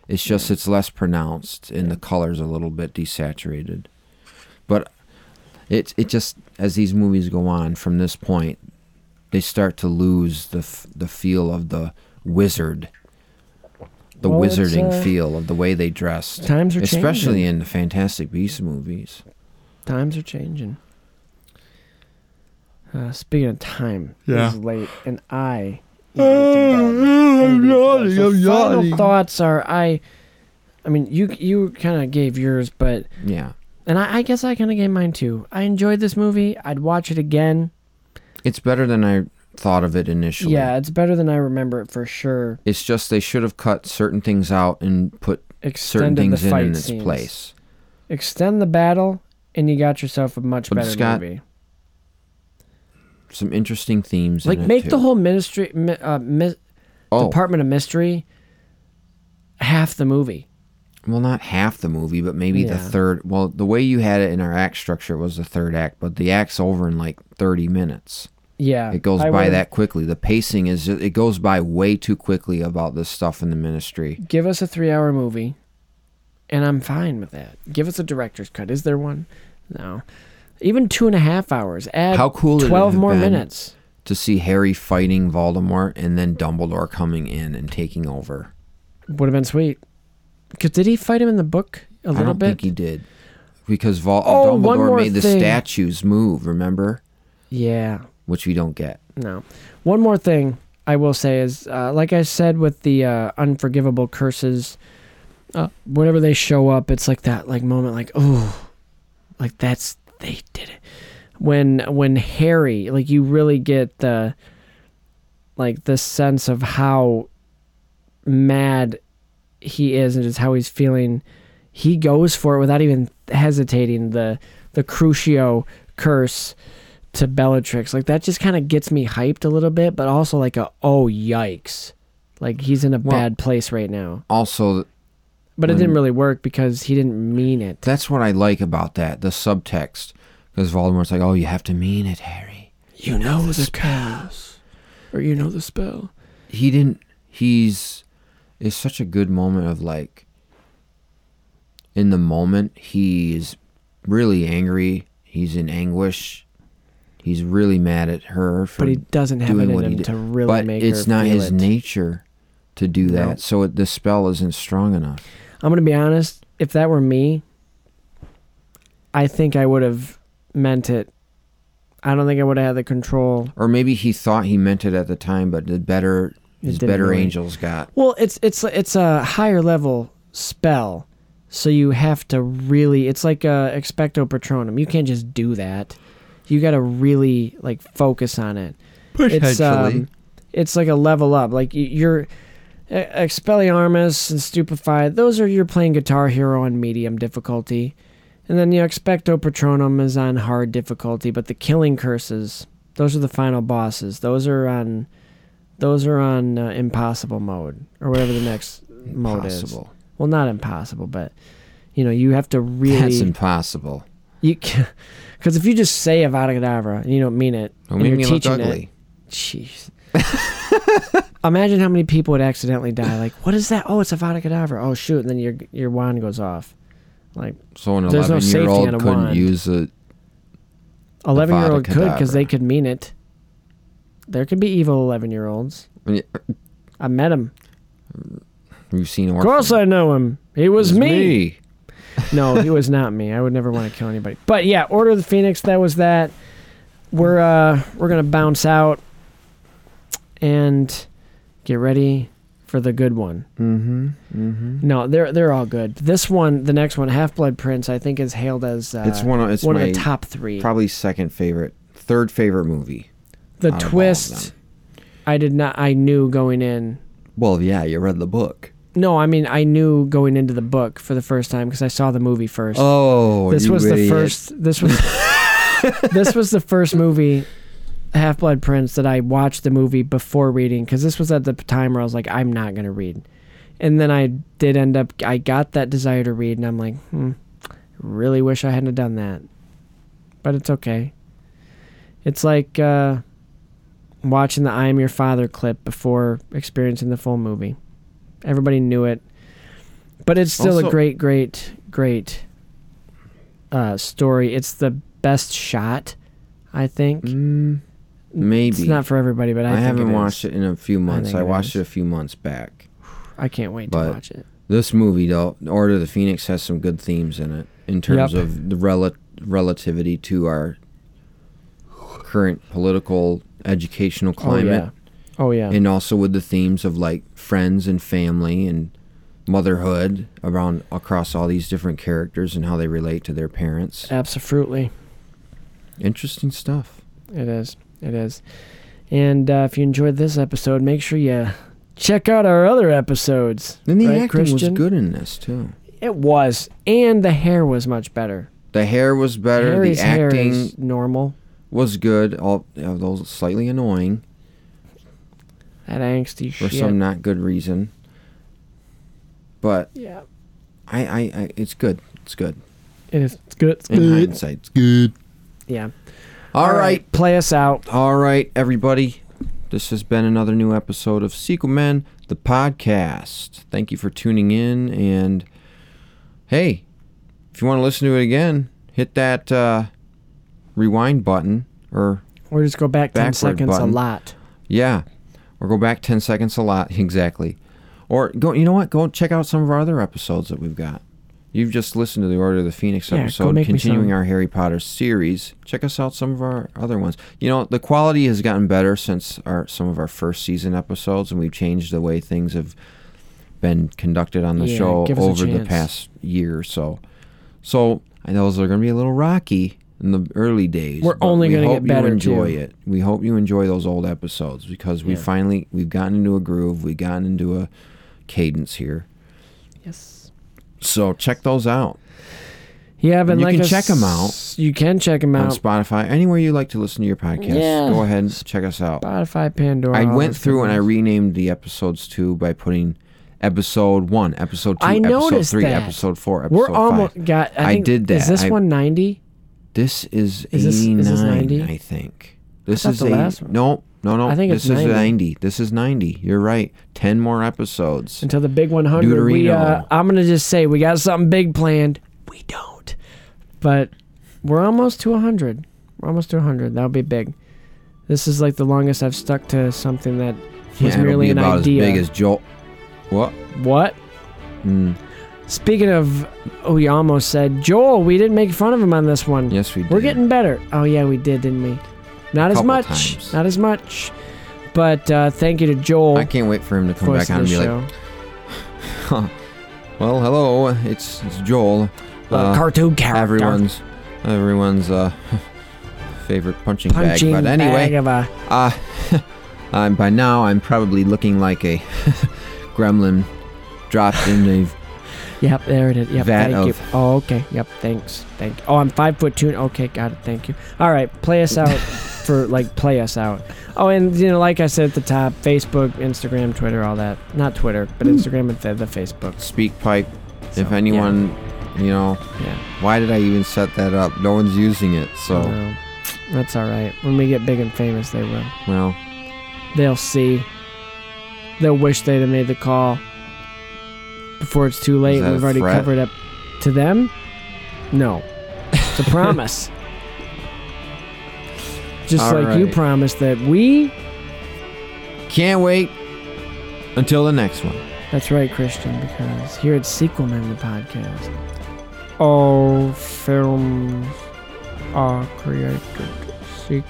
[SPEAKER 2] It's just it's less pronounced and the colors a little bit desaturated. But it it just as these movies go on from this point, they start to lose the f- the feel of the wizard, the
[SPEAKER 1] Well,
[SPEAKER 2] wizarding
[SPEAKER 1] uh,
[SPEAKER 2] feel of the way they dressed.
[SPEAKER 1] times are
[SPEAKER 2] especially
[SPEAKER 1] changing.
[SPEAKER 2] Especially in the Fantastic Beasts movies.
[SPEAKER 1] Times are changing. Uh, speaking of time,
[SPEAKER 2] Yeah.
[SPEAKER 1] it's late, and I. need to get to bed. I need to get. So final thoughts are I. I mean, you you kind of gave yours, but
[SPEAKER 2] Yeah,
[SPEAKER 1] and I, I guess I kind of gave mine too. I enjoyed this movie. I'd watch it again.
[SPEAKER 2] it's better than I thought of it initially.
[SPEAKER 1] Yeah, it's better than I remember it for sure.
[SPEAKER 2] It's just they should have cut certain things out and put certain
[SPEAKER 1] Extended the
[SPEAKER 2] things in, in its
[SPEAKER 1] scenes.
[SPEAKER 2] place.
[SPEAKER 1] Extend the battle, and you got yourself a much
[SPEAKER 2] But
[SPEAKER 1] better
[SPEAKER 2] it's got
[SPEAKER 1] movie.
[SPEAKER 2] Some interesting themes.
[SPEAKER 1] Like
[SPEAKER 2] in it,
[SPEAKER 1] make
[SPEAKER 2] too.
[SPEAKER 1] the whole ministry, mi- uh, mi-
[SPEAKER 2] Oh.
[SPEAKER 1] Department of Mystery, half the movie.
[SPEAKER 2] well, not half the movie, but maybe the
[SPEAKER 1] Yeah.
[SPEAKER 2] third. Well, the way you had it in our act structure was the third act, but the act's over in like thirty minutes.
[SPEAKER 1] Yeah,
[SPEAKER 2] It goes
[SPEAKER 1] I
[SPEAKER 2] by that quickly. The pacing is it goes by way too quickly about this stuff in the ministry.
[SPEAKER 1] Give us a three-hour movie, and I'm fine with that. Give us a director's cut. Is there one? No. Even two and a half hours. Add
[SPEAKER 2] How cool would it
[SPEAKER 1] twelve more minutes.
[SPEAKER 2] to see Harry fighting Voldemort and then Dumbledore coming in and taking over.
[SPEAKER 1] Would have been sweet. Cause did he fight him in the book a
[SPEAKER 2] I
[SPEAKER 1] little bit?
[SPEAKER 2] think he did because Vol-
[SPEAKER 1] Oh,
[SPEAKER 2] Dumbledore made the
[SPEAKER 1] thing.
[SPEAKER 2] statues move. Remember,
[SPEAKER 1] Yeah.
[SPEAKER 2] Which we don't get.
[SPEAKER 1] No. One more thing I will say is, uh, like I said with the uh, unforgivable curses, uh, whenever they show up, it's like that like moment, like oh, like that's they did it. When when Harry, like you really get the like the sense of how mad he is and just how he's feeling. He goes for it without even hesitating. The the Crucio curse to Bellatrix. Like that just kind of gets me hyped a little bit, but also like a oh yikes. Like he's in a
[SPEAKER 2] Well-
[SPEAKER 1] bad place right now.
[SPEAKER 2] Also,
[SPEAKER 1] But it didn't really work because he didn't mean it.
[SPEAKER 2] That's what I like about that, the subtext. Because Voldemort's like, oh, you have to mean it, Harry.
[SPEAKER 1] You know the spells. Or you know the spell.
[SPEAKER 2] He didn't, he's, it's such a good moment of like, in the moment, he's really angry. He's in anguish. He's really mad at her for
[SPEAKER 1] But he doesn't have it in
[SPEAKER 2] what he
[SPEAKER 1] him to really make.
[SPEAKER 2] but
[SPEAKER 1] make
[SPEAKER 2] it's not his
[SPEAKER 1] it.
[SPEAKER 2] nature to do that.
[SPEAKER 1] No.
[SPEAKER 2] So it, the spell isn't strong enough.
[SPEAKER 1] I'm gonna be honest. if that were me, I think I would have meant it. I don't think I would have had the control.
[SPEAKER 2] Or maybe he thought he meant it at the time, but the better his better
[SPEAKER 1] really.
[SPEAKER 2] angels got.
[SPEAKER 1] Well, it's it's it's a higher level spell, so you have to really. It's like a expecto patronum. You can't just do that. You got to really like focus on it. It's um, it's like a level up. Like you're Expelliarmus and Stupefied. Those are you're playing Guitar Hero on medium difficulty, and then you Expecto Patronum is on hard difficulty. But the Killing Curses, those are the final bosses. Those are on, those are on uh, impossible mode or whatever the next mode is. Well, not impossible, but you know you have to really.
[SPEAKER 2] That's impossible.
[SPEAKER 1] You because if you just say Avada Kedavra and you don't mean it,
[SPEAKER 2] Don't
[SPEAKER 1] and you're
[SPEAKER 2] look
[SPEAKER 1] teaching
[SPEAKER 2] ugly.
[SPEAKER 1] it, jeez. Imagine how many people would accidentally die. Like, what is that? Oh, it's Avada Kedavra. Oh shoot! And then your your wand goes off. Like,
[SPEAKER 2] So an
[SPEAKER 1] there's no safety
[SPEAKER 2] old
[SPEAKER 1] a
[SPEAKER 2] couldn't
[SPEAKER 1] wand.
[SPEAKER 2] use a
[SPEAKER 1] Eleven year old could because they could mean it. There could be evil eleven year olds. I met him.
[SPEAKER 2] You've seen
[SPEAKER 1] Of course, I know him. He was
[SPEAKER 2] It's
[SPEAKER 1] me.
[SPEAKER 2] me.
[SPEAKER 1] No, he was not me. I would never want to kill anybody. But yeah, Order of the Phoenix. That was that. We're uh we're gonna bounce out and get ready for the good one.
[SPEAKER 2] Mm-hmm. Mm-hmm.
[SPEAKER 1] No, they're they're all good. This one, the next one, Half Blood Prince, I think is hailed as uh,
[SPEAKER 2] it's one of it's
[SPEAKER 1] one
[SPEAKER 2] my
[SPEAKER 1] of the top three.
[SPEAKER 2] Probably second favorite, third favorite movie.
[SPEAKER 1] the
[SPEAKER 2] out of all of
[SPEAKER 1] twist, I did not. I knew going in.
[SPEAKER 2] Well, yeah, you read the book.
[SPEAKER 1] No, I mean I knew going into the book for the first time because I saw the movie first.
[SPEAKER 2] Oh,
[SPEAKER 1] this
[SPEAKER 2] you
[SPEAKER 1] was the first. This was this was the first movie, Half Blood Prince, that I watched the movie before reading because this was at the time where I was like, I'm not gonna read, and then I did end up. I got that desire to read, and I'm like, hmm, really wish I hadn't done that, but it's okay. It's like uh, watching the "I Am Your Father" clip before experiencing the full movie. Everybody knew it, but it's still
[SPEAKER 2] Also-
[SPEAKER 1] a great, great, great uh, story. It's the best shot, I think.
[SPEAKER 2] Mm, maybe
[SPEAKER 1] It's not for everybody, but I, think
[SPEAKER 2] haven't
[SPEAKER 1] it is.
[SPEAKER 2] watched it in a few months.
[SPEAKER 1] think
[SPEAKER 2] I,
[SPEAKER 1] it
[SPEAKER 2] watched
[SPEAKER 1] is.
[SPEAKER 2] it a few months back.
[SPEAKER 1] I can't wait
[SPEAKER 2] But
[SPEAKER 1] to watch it.
[SPEAKER 2] This movie, though, Order of the Phoenix, has some good themes in it in terms
[SPEAKER 1] Yep.
[SPEAKER 2] of the rel- relativity to our current political, educational climate.
[SPEAKER 1] yeah. Oh, yeah.
[SPEAKER 2] And also with the themes of like friends and family and motherhood around across all these different characters and how they relate to their parents.
[SPEAKER 1] Absolutely,
[SPEAKER 2] Interesting stuff.
[SPEAKER 1] it is. It is. And uh, if you enjoyed this episode, make sure you check out our other episodes.
[SPEAKER 2] And the
[SPEAKER 1] right,
[SPEAKER 2] acting was good in this too.
[SPEAKER 1] It was, and the hair was much better.
[SPEAKER 2] The hair was better.
[SPEAKER 1] Harry's
[SPEAKER 2] the acting
[SPEAKER 1] normal.
[SPEAKER 2] was good, all although slightly annoying
[SPEAKER 1] That angsty
[SPEAKER 2] for
[SPEAKER 1] shit.
[SPEAKER 2] some not good reason. But
[SPEAKER 1] yeah,
[SPEAKER 2] I, I, I, it's good. It's good.
[SPEAKER 1] it is. It's good. It's
[SPEAKER 2] In
[SPEAKER 1] good.
[SPEAKER 2] hindsight, it's good.
[SPEAKER 1] Yeah.
[SPEAKER 2] All right.
[SPEAKER 1] play us out.
[SPEAKER 2] All right, everybody. This has been another new episode of Sequel Men, the podcast. Thank you for tuning in. And hey, if you want to listen to it again, hit that uh, rewind button or
[SPEAKER 1] Or just go back 10 seconds
[SPEAKER 2] button.
[SPEAKER 1] a lot.
[SPEAKER 2] Yeah, or go back 10 seconds a lot. Exactly. Or go, you know what? Go check out some of our other episodes that we've got. You've just listened to the Order of the Phoenix
[SPEAKER 1] Yeah,
[SPEAKER 2] episode, continuing our Harry Potter series. Check us out some of our other ones. You know, the quality has gotten better since our some of our first season episodes, and we've changed the way things have been conducted on the
[SPEAKER 1] Yeah,
[SPEAKER 2] show
[SPEAKER 1] give us a
[SPEAKER 2] over the past year or so. So I know those are going to be a little rocky in the early days.
[SPEAKER 1] We're only
[SPEAKER 2] we
[SPEAKER 1] gonna get better,
[SPEAKER 2] You enjoy
[SPEAKER 1] too.
[SPEAKER 2] it. We hope you enjoy those old episodes because we
[SPEAKER 1] Yeah.
[SPEAKER 2] finally we've gotten into a groove. We've gotten into a cadence here.
[SPEAKER 1] Yes.
[SPEAKER 2] So check those out
[SPEAKER 1] Yeah, but
[SPEAKER 2] And you
[SPEAKER 1] like
[SPEAKER 2] can
[SPEAKER 1] us-
[SPEAKER 2] check 'em out
[SPEAKER 1] You can check them out on.
[SPEAKER 2] Spotify, anywhere you like to listen to your podcast.
[SPEAKER 1] Yeah.
[SPEAKER 2] Go ahead and check us out.
[SPEAKER 1] Spotify, Pandora.
[SPEAKER 2] I went through and I renamed the episodes too by putting episode one, episode two,
[SPEAKER 1] I
[SPEAKER 2] episode three,
[SPEAKER 1] that.
[SPEAKER 2] episode four, episode
[SPEAKER 1] We're almost
[SPEAKER 2] five.
[SPEAKER 1] got. I,
[SPEAKER 2] I
[SPEAKER 1] think,
[SPEAKER 2] did that.
[SPEAKER 1] Is this one ninety?
[SPEAKER 2] This is,
[SPEAKER 1] Is this- is
[SPEAKER 2] 89,
[SPEAKER 1] this 90?
[SPEAKER 2] I think. This
[SPEAKER 1] thought
[SPEAKER 2] is
[SPEAKER 1] the
[SPEAKER 2] a
[SPEAKER 1] last one-
[SPEAKER 2] no, no, no.
[SPEAKER 1] I think
[SPEAKER 2] this
[SPEAKER 1] it's
[SPEAKER 2] is
[SPEAKER 1] 90.
[SPEAKER 2] 90. This is 90. You're right. 10 more episodes.
[SPEAKER 1] Until the big one hundred. We. Uh, I'm gonna just say we got something big planned. We don't, but we're almost to hundred. We're almost to hundred. That'll be big. This is like the longest I've stuck to something that was
[SPEAKER 2] Yeah,
[SPEAKER 1] merely
[SPEAKER 2] be
[SPEAKER 1] an
[SPEAKER 2] about
[SPEAKER 1] idea.
[SPEAKER 2] as big as Joel. What?
[SPEAKER 1] what?
[SPEAKER 2] Mm.
[SPEAKER 1] Speaking of, oh, we almost said Joel. We didn't make fun of him on this one.
[SPEAKER 2] Yes, we did.
[SPEAKER 1] We're getting better. Oh yeah, we did, didn't we? Not as
[SPEAKER 2] Couple
[SPEAKER 1] much.
[SPEAKER 2] times.
[SPEAKER 1] Not as much. But uh, thank you to Joel.
[SPEAKER 2] I can't wait for him to come back on
[SPEAKER 1] of
[SPEAKER 2] and
[SPEAKER 1] the
[SPEAKER 2] be
[SPEAKER 1] show.
[SPEAKER 2] like, huh. "Well, hello, it's it's Joel,
[SPEAKER 1] Uh, cartoon character.
[SPEAKER 2] everyone's everyone's uh, favorite punching,
[SPEAKER 1] punching
[SPEAKER 2] bag." But anyway,
[SPEAKER 1] bag of a
[SPEAKER 2] Uh, I'm by now I'm probably looking like a gremlin dropped in a
[SPEAKER 1] Yep, there it is. Yep,
[SPEAKER 2] Vat
[SPEAKER 1] thank you. Oh, okay. Yep, thanks. Thank you. Oh, I'm five foot two. Okay, got it. Thank you. All right, play us out for like play us out. Oh, and you know, like I said at the top, Facebook, Instagram, Twitter, all that. Not Twitter, but hmm. Instagram and the, the Facebook.
[SPEAKER 2] SpeakPipe. if
[SPEAKER 1] So,
[SPEAKER 2] anyone, you know,
[SPEAKER 1] Yeah.
[SPEAKER 2] why did I even set that up? No one's using it, so
[SPEAKER 1] Well, that's all right. When we get big and famous, they will.
[SPEAKER 2] well.
[SPEAKER 1] They'll see. They'll wish they'd have made the call before it's too late. We've already
[SPEAKER 2] threat?
[SPEAKER 1] covered up to them. No, it's a promise. Just
[SPEAKER 2] All
[SPEAKER 1] like you promised that we.
[SPEAKER 2] Can't wait until the next one.
[SPEAKER 1] That's right, Christian, because here at Sequel Men, the podcast, all films are created sequel.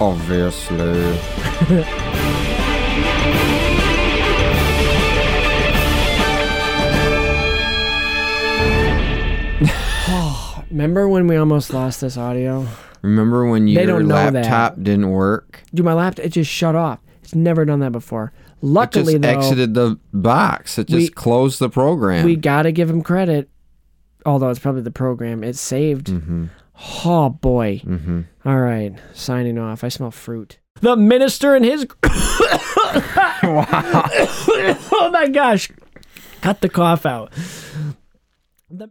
[SPEAKER 2] Obviously.
[SPEAKER 1] Remember when we almost lost this audio?
[SPEAKER 2] Remember when
[SPEAKER 1] They
[SPEAKER 2] your
[SPEAKER 1] don't know that.
[SPEAKER 2] laptop didn't work?
[SPEAKER 1] Dude, my laptop, it just shut off. It's never done that before. Luckily,
[SPEAKER 2] it just
[SPEAKER 1] though,
[SPEAKER 2] exited the box. It just
[SPEAKER 1] we-
[SPEAKER 2] closed the program.
[SPEAKER 1] we got to give him credit. Although it's probably the program, it saved. Oh, boy.
[SPEAKER 2] Mm-hmm.
[SPEAKER 1] All right, signing off. I smell fruit. The minister and his. oh my gosh. Cut the cough out. The-